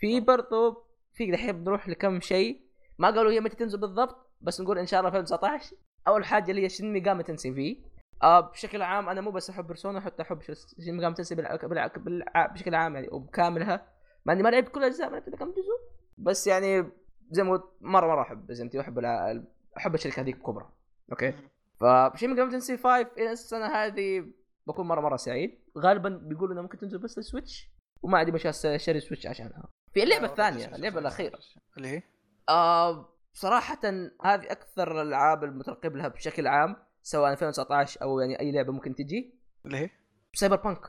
في برضو في دحين بنروح لكم شيء ما قالوا هي متى تنزل بالضبط بس نقول إن شاء الله 2019 أول حاجة اللي هي Shin Megami Tensei V آه بشكل عام أنا مو بس أحب Persona حتى أحب Shin Megami Tensei بالع... بالع... بالع... بشكل عام يعني وبكاملها. مع إني ما لعبت كل الأجزاء ما لعبت كم جزء. بس يعني زي ما قلت مره مرة أحب ريزنت واحب الع... أحب الشركة هذيك الكبرى okay. ف Shin Megami Tensei 5 إلى السنة هذه بكون مرة مرة سعيد. غالبا بيقولوا انها ممكن تنزل بس ال Switch. وما عندي مشاكل اشتري Switch عشانها. في اللعبة الثانية اللعبة الأخيرة. اللي هي؟ آه صراحة هذه أكثر الألعاب المترقب لها بشكل عام سواء 2019 أو يعني أي لعبة ممكن تجي. اللي هي؟ سايبر بانك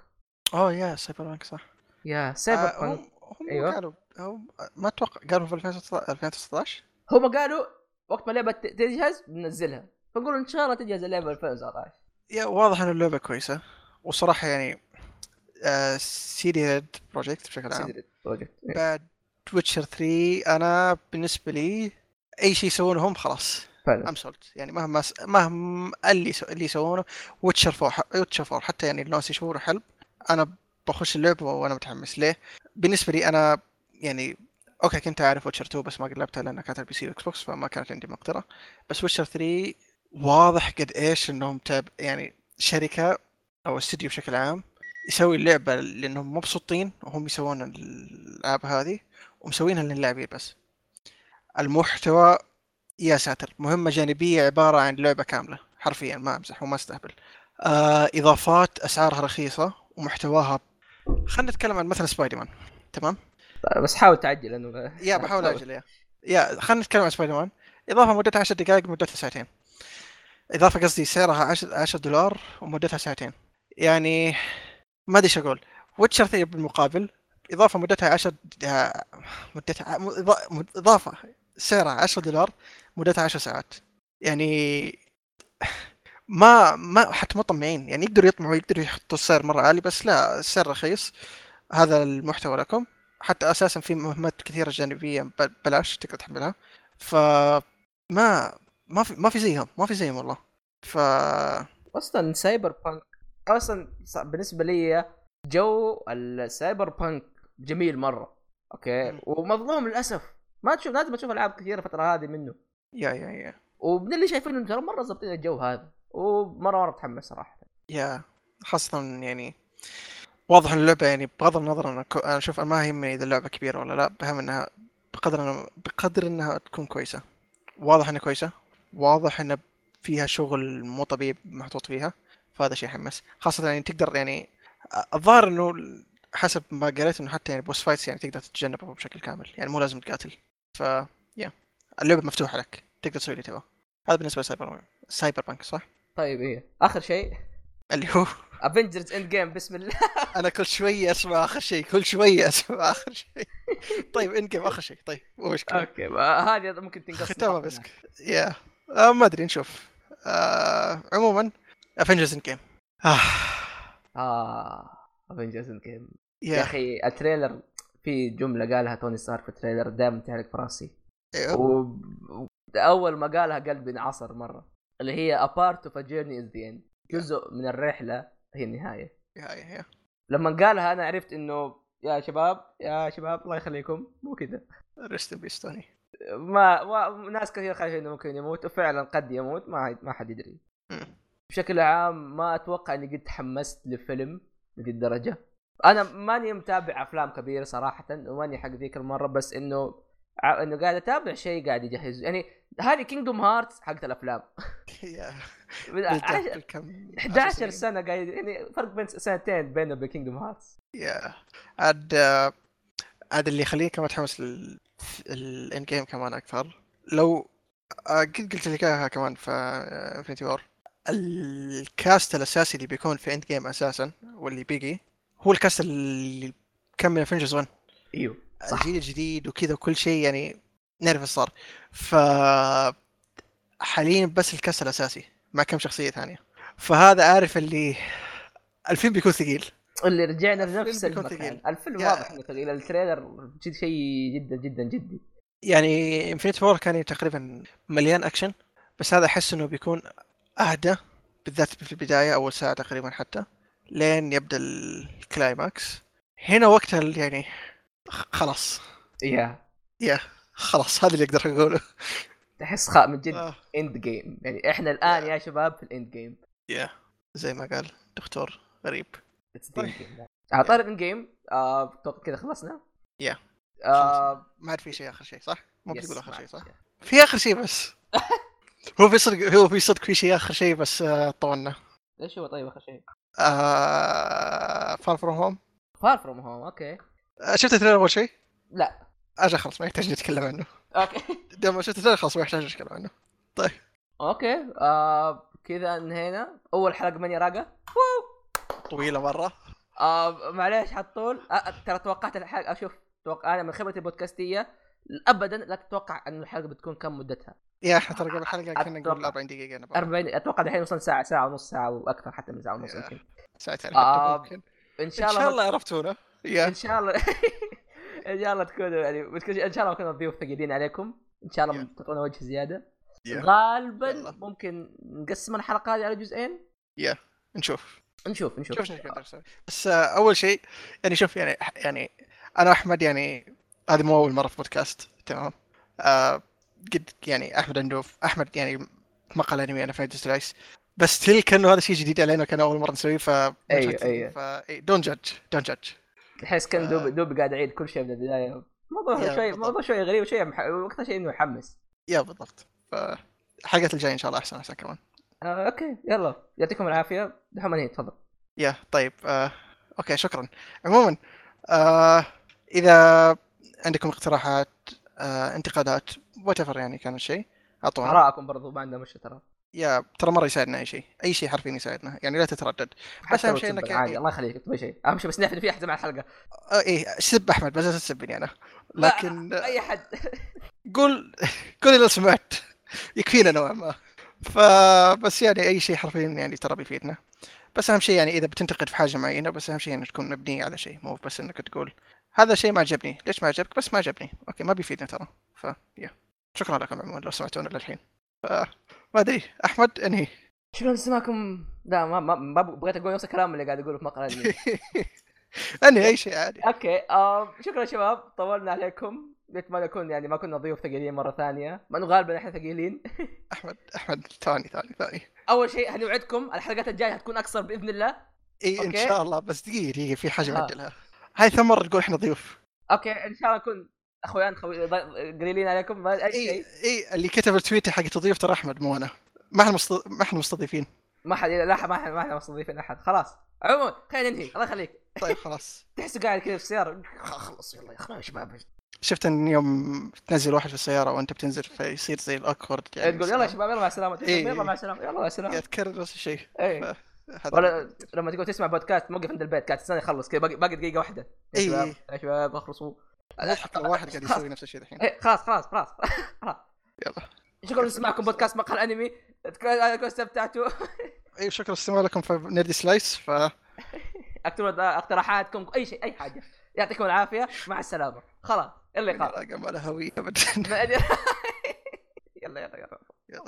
اوه يا سايبر بانك صح. yeah Cyber آه، بانك هم هم أيوة. قالوا هم ما أتوقع قالوا في 2019 2019 هم قالوا وقت ما اللعبة ت- تجهز بننزلها. فنقول إن شاء الله تجهز اللعبة 2019 yeah واضح إن اللعبة كويسة. وصراحة يعني CD Red Projekt بشكل عام. Projekt. بعد Witcher 3 أنا بالنسبة لي أي شيء يسوونه هم خلاص. فعلا. I'm sold يعني مهما س... مهما اللي يسو... اللي يسوونه Witcher 4 ح... Witcher 4 حتى يعني الناس يشوفونه حلب أنا بخش اللعبة وأنا متحمس. ليه؟ بالنسبة لي أنا يعني okay كنت أعرف Witcher 2 بس ما قد لعبتها لأنها كانت على ال PC و Xbox فما كانت عندي مقدرة. بس Witcher 3 واضح قد إيش إنهم top يعني شركة أو استوديو بشكل عام يسوي اللعبة لأنهم مبسوطين وهم يسوون الألعاب هذه ومسوينها للاعبين بس. المحتوى يا ساتر مهمة جانبية عبارة عن لعبة كاملة حرفيا ما أمزح وما أستهبل. آه إضافات أسعارها رخيصة ومحتواها خلينا نتكلم عن مثلا سبايدر مان تمام؟ طيب، بس حاول تعجل لأنه yeah بحاول أجل yeah. yeah خلينا نتكلم عن سبايدر مان إضافة مدتها 10 دقائق مدتها ساعتين. إضافة قصدي سعرها 10 10 دولار ومدتها ساعتين. يعني ما أدري إيش أقول. Witcher 3 بالمقابل إضافة مدتها 10 د- مدتها إضافة سعرها 10 دولار مدتها 10 ساعات. يعني ما ما حتى مطمعين يعني يقدروا يطمعوا يقدروا يحطوا السعر مرة عالي بس لا السعر رخيص. هذا المحتوى لكم. حتى أساسا في مهمات كثيرة جانبية ب- بلاش تقدر تحملها. ف ما ما في ما في زيهم ما في زيهم والله. ف أصلا Cyberpunk أصلا بالنسبة لي جو ال cyberpunk جميل مرة okay. ومظلوم للأسف. ما تشوف لازم تشوف ألعاب كثيرة الفترة هذه منه. yeah yeah yeah. ومن اللي شايفينه ترى مرة ظابطين الجو هذا ومرة مره متحمس صراحة. يا. خاصة يعني واضح إن اللعبة يعني بغض النظر أنا. أنا أشوف ما يهمني إذا اللعبة كبيرة ولا لا بهم إنها بقدر أنا... بقدر إنها تكون كويسة. واضح إنها كويسة؟ واضح إن فيها شغل مو طبيعي محطوط فيها فهذا شيء يحمس. خاصة يعني تقدر يعني الظاهر إنه حسب ما قريت إنه حتى يعني بوس فايتس يعني تقدر تتجنبه بشكل كامل يعني مو لازم تقاتل. ف يا اللعبة مفتوحة لك تقدر تسوي اللي تبغاه هذا بالنسبة ل Cyber Cyberpunk صح؟ طيب إيه. آخر شيء؟ اللي هو Avengers Endgame بسم الله. أنا كل شوية أسمع آخر شيء كل شوية أسمع آخر شيء. طيب Endgame آخر شيء. طيب مو مشكلة. okay هذه ممكن تنقص ختامها بس. يا آه ما أدري نشوف. آه عموما Avengers Endgame آه. آه Avengers Endgame يا أخي ال trailer في جملة قالها توني ستارك في ال trailer دائما تعلق في راسي. أيوه. و... أول ما قالها قلبي انعصر مرة. اللي هي a part of a journey is the end. جزء من الرحلة هي النهاية. يا لما قالها أنا عرفت إنه يا شباب يا شباب الله يخليكم. مو كذا ريست بيس توني ما, ما ناس كثير خايفين إنه ممكن يموت وفعلا قد يموت ما ما حد يدري. بشكل عام ما أتوقع إني قد تحمست لفيلم لذي الدرجة. أنا ماني متابع أفلام كبيرة صراحة وماني حق ذيك المرة بس إنه إنه قاعد أتابع شيء قاعد يجهز. يعني هذه Kingdom Hearts حقت الأفلام. yeah man بالضبط، عش- بالكم 11 سنين. سنة قاعد يعني فرق بين سنتين بينه وبين Kingdom Hearts yeah. عاد عاد اللي يخليني كمان متحمس لل ال Endgame كمان أكثر. لو آه، قد قلت لك إياها كمان في Infinity War ال cast الأساسي اللي بيكون في Endgame أساسا واللي بيجي هو ال cast اللي كان من Avengers 1 إيوه صح. الجيل الجديد وكذا وكل شيء يعني نعرف إيش صار. ف حاليا بس ال cast الأساسي مع كم شخصية ثانية. فهذا عارف اللي الفيلم بيكون ثقيل. اللي رجعنا لنفس المكان. الفيلم واضح إنه ثقيل. ال trailer جد شيء جدا جدا جدي يعني Infinity War كان تقريبا مليان أكشن بس هذا أحس إنه بيكون أهدى بالذات في البداية أول ساعة تقريبا حتى لين يبدأ ال climax. هنا وقتها يعني خلاص. yeah. yeah خلاص هذا اللي أقدر أقوله. تحس خاء من جد آه. Endgame يعني إحنا الآن yeah. شباب في ال Endgame yeah زي ما قال دكتور غريب. طيب. على طاري ال Endgame آه أتوقع كذا خلصنا؟ yeah. آه ما عاد في شيء آخر شيء صح؟ مو بتقول آخر شيء صح؟ في آخر شيء بس. هو في صدق هو في صدق في شيء آخر شيء بس آه، طولنا. إيش هو طيب آخر شيء؟ Far From Home Far From Home okay. شفت ال trailer أول شيء؟ لا. أجل خلاص ما يحتاج نتكلم عنه. okay. لما شفت ال trailer خلاص ما يحتاج نتكلم عنه. okay. آه كذا انهينا. أول حلقة من يراقه طويلة مرة آه معليش حطول آه ترى توقعت الحلقة أشوف توقع أنا من خبرتي البودكاستية ابدا لا تتوقع أن الحلقة بتكون كم مدتها يا إحنا ترى قبل الحلقة كنا. نقول 40 دقيقة أنا بقى. 40 أتوقع الحين وصلنا ساعه ساعة ونص ساعة وأكثر حتى من ساعة ونص يا. يمكن ساعتين آه، ممكن إن ان شاء الله شاء الله عرفتونا يا إن شاء الله إن شاء الله تكونوا يعني إن شاء الله كنا ضيوف ثقيلين عليكم إن شاء الله. تعطونا وجه زيادة يا. غالبا. ممكن نقسم الحلقة هذه على جزئين نشوف نشوف نشوف. شوف إيش نقدر نسوي بس أول شيء يعني شوف يعني يعني أنا احمد يعني هذه مو أول مرة في بودكاست تمام؟ آه قد يعني أحمد عنده أحمد يعني مقال أنمي أنا في ديسترايس بس تل كانه هذا شيء جديد علينا كان أول مرة نسويه ف أيوة. ف دونت جادج دونت جادج تحس كان آه. دوب دوب قاعد اعيد كل شيء من البداية. موضوع شوي. موضوع شوي غريب وشوي مح... وأكثر شيء إنه يحمس. يا بالضبط. فالحلقه الجاية إن شاء الله أحسن أحسن كمان. آه أوكي. يلا. يعطيكم العافية. دحوم انهي تفضل. يا طيب. آه، okay. شكرا. عموما آه، إذا عندكم اقتراحات آه، انتقادات what يعني كان الشيء أعطونا. ارائكم برضو ما عندنا مشكله ترى. yeah ترى مرة يساعدنا أي شيء. أي شيء حرفيا يساعدنا. يعني لا تتردد. بس أهم شيء إنك عادي. يعني الله يخليك. تبغى شيء. أهم شيء بس نعرف انه في أحد مع الحلقة. آه إيه. سب أحمد. بس لا تسبني أنا. لكن آه، أي حد. قول قول لو سمعت يكفينا نوعا ما. فبس يعني أي شيء حرفيا يعني ترى بيفيدنا. بس أهم شيء يعني إذا بتنتقد في حاجة معينة بس أهم شيء انك تكون مبنيه على شيء مو بس إنك تقول هذا شيء ما عجبني. ليش ما عجبك؟ بس ما عجبني. okay ما بيفيدنا ترى. ف yeah. شكرا لكم عموما لو سمعتونا للحين. ف ما أدري. أحمد أنهي؟ شكرا لاستماعكم لا ما ما, ما بغيت أقول نفس الكلام اللي قاعد أقوله في مقال. أنهي أي شيء عادي. okay آه شكرا شباب. طولنا عليكم. نتمنى نكون يعني ما كنا ضيوف ثقيلين مرة ثانية. مع انه غالبا إحنا ثقيلين. أحمد أحمد ثاني ثاني ثاني. أول شيء هنوعدكم الحلقات الجاية حتكون أقصر بإذن الله. إي إن. شاء الله. بس دقيقة دقيقة في حاجة ها. بعدلها هاي ثم مره تقول إحنا ضيوف. أوكي إن شاء الله نكون أخوان خوي قليلين عليكم. ما أي شيء. إي اللي كتب ال tweet حق تضيف ترى أحمد مو أنا. ما إحنا. ما إحنا مستضيفين. ما حد لا ما إحنا ما إحنا مستضيفين أحد. خلاص. عموما خلينا ننهي. الله يخليك. طيب خلاص. تحسه قاعد كذا في السيارة. خلص يلا يا أخوان يا شباب. شفت إن يوم تنزل واحد في السيارة وأنت بتنزل فيصير زي ال awkward يعني تقول يلا يا شباب يلا مع السلامة. إيه. يلا مع السلامة يلا مع السلامة. تكرر نفس الشيء. اي إيه. ولا لما تقول تسمع بودكاست موقف عند البيت قاعد تستنى يخلص كذا باقي دقيقة واحدة. يا. شباب يا شباب اخلصوا. مضحك لو واحد قاعد يسوي نفس الشيء الحين. إيه، خلاص خلاص خلاص. خلاص يلا. شكرا لسماعكم بودكاست مقهى الأنمي. اتمنى استمتعتوا. اي شكرا استماعكم في نيردي سلايس ف اكتبوا أقتراحاتكم أي شيء أي حاجة. يعطيكم العافية. مع السلامة. خلاص. اللي قال ما لها هوية ابدا. يلا يلا يلا. يلا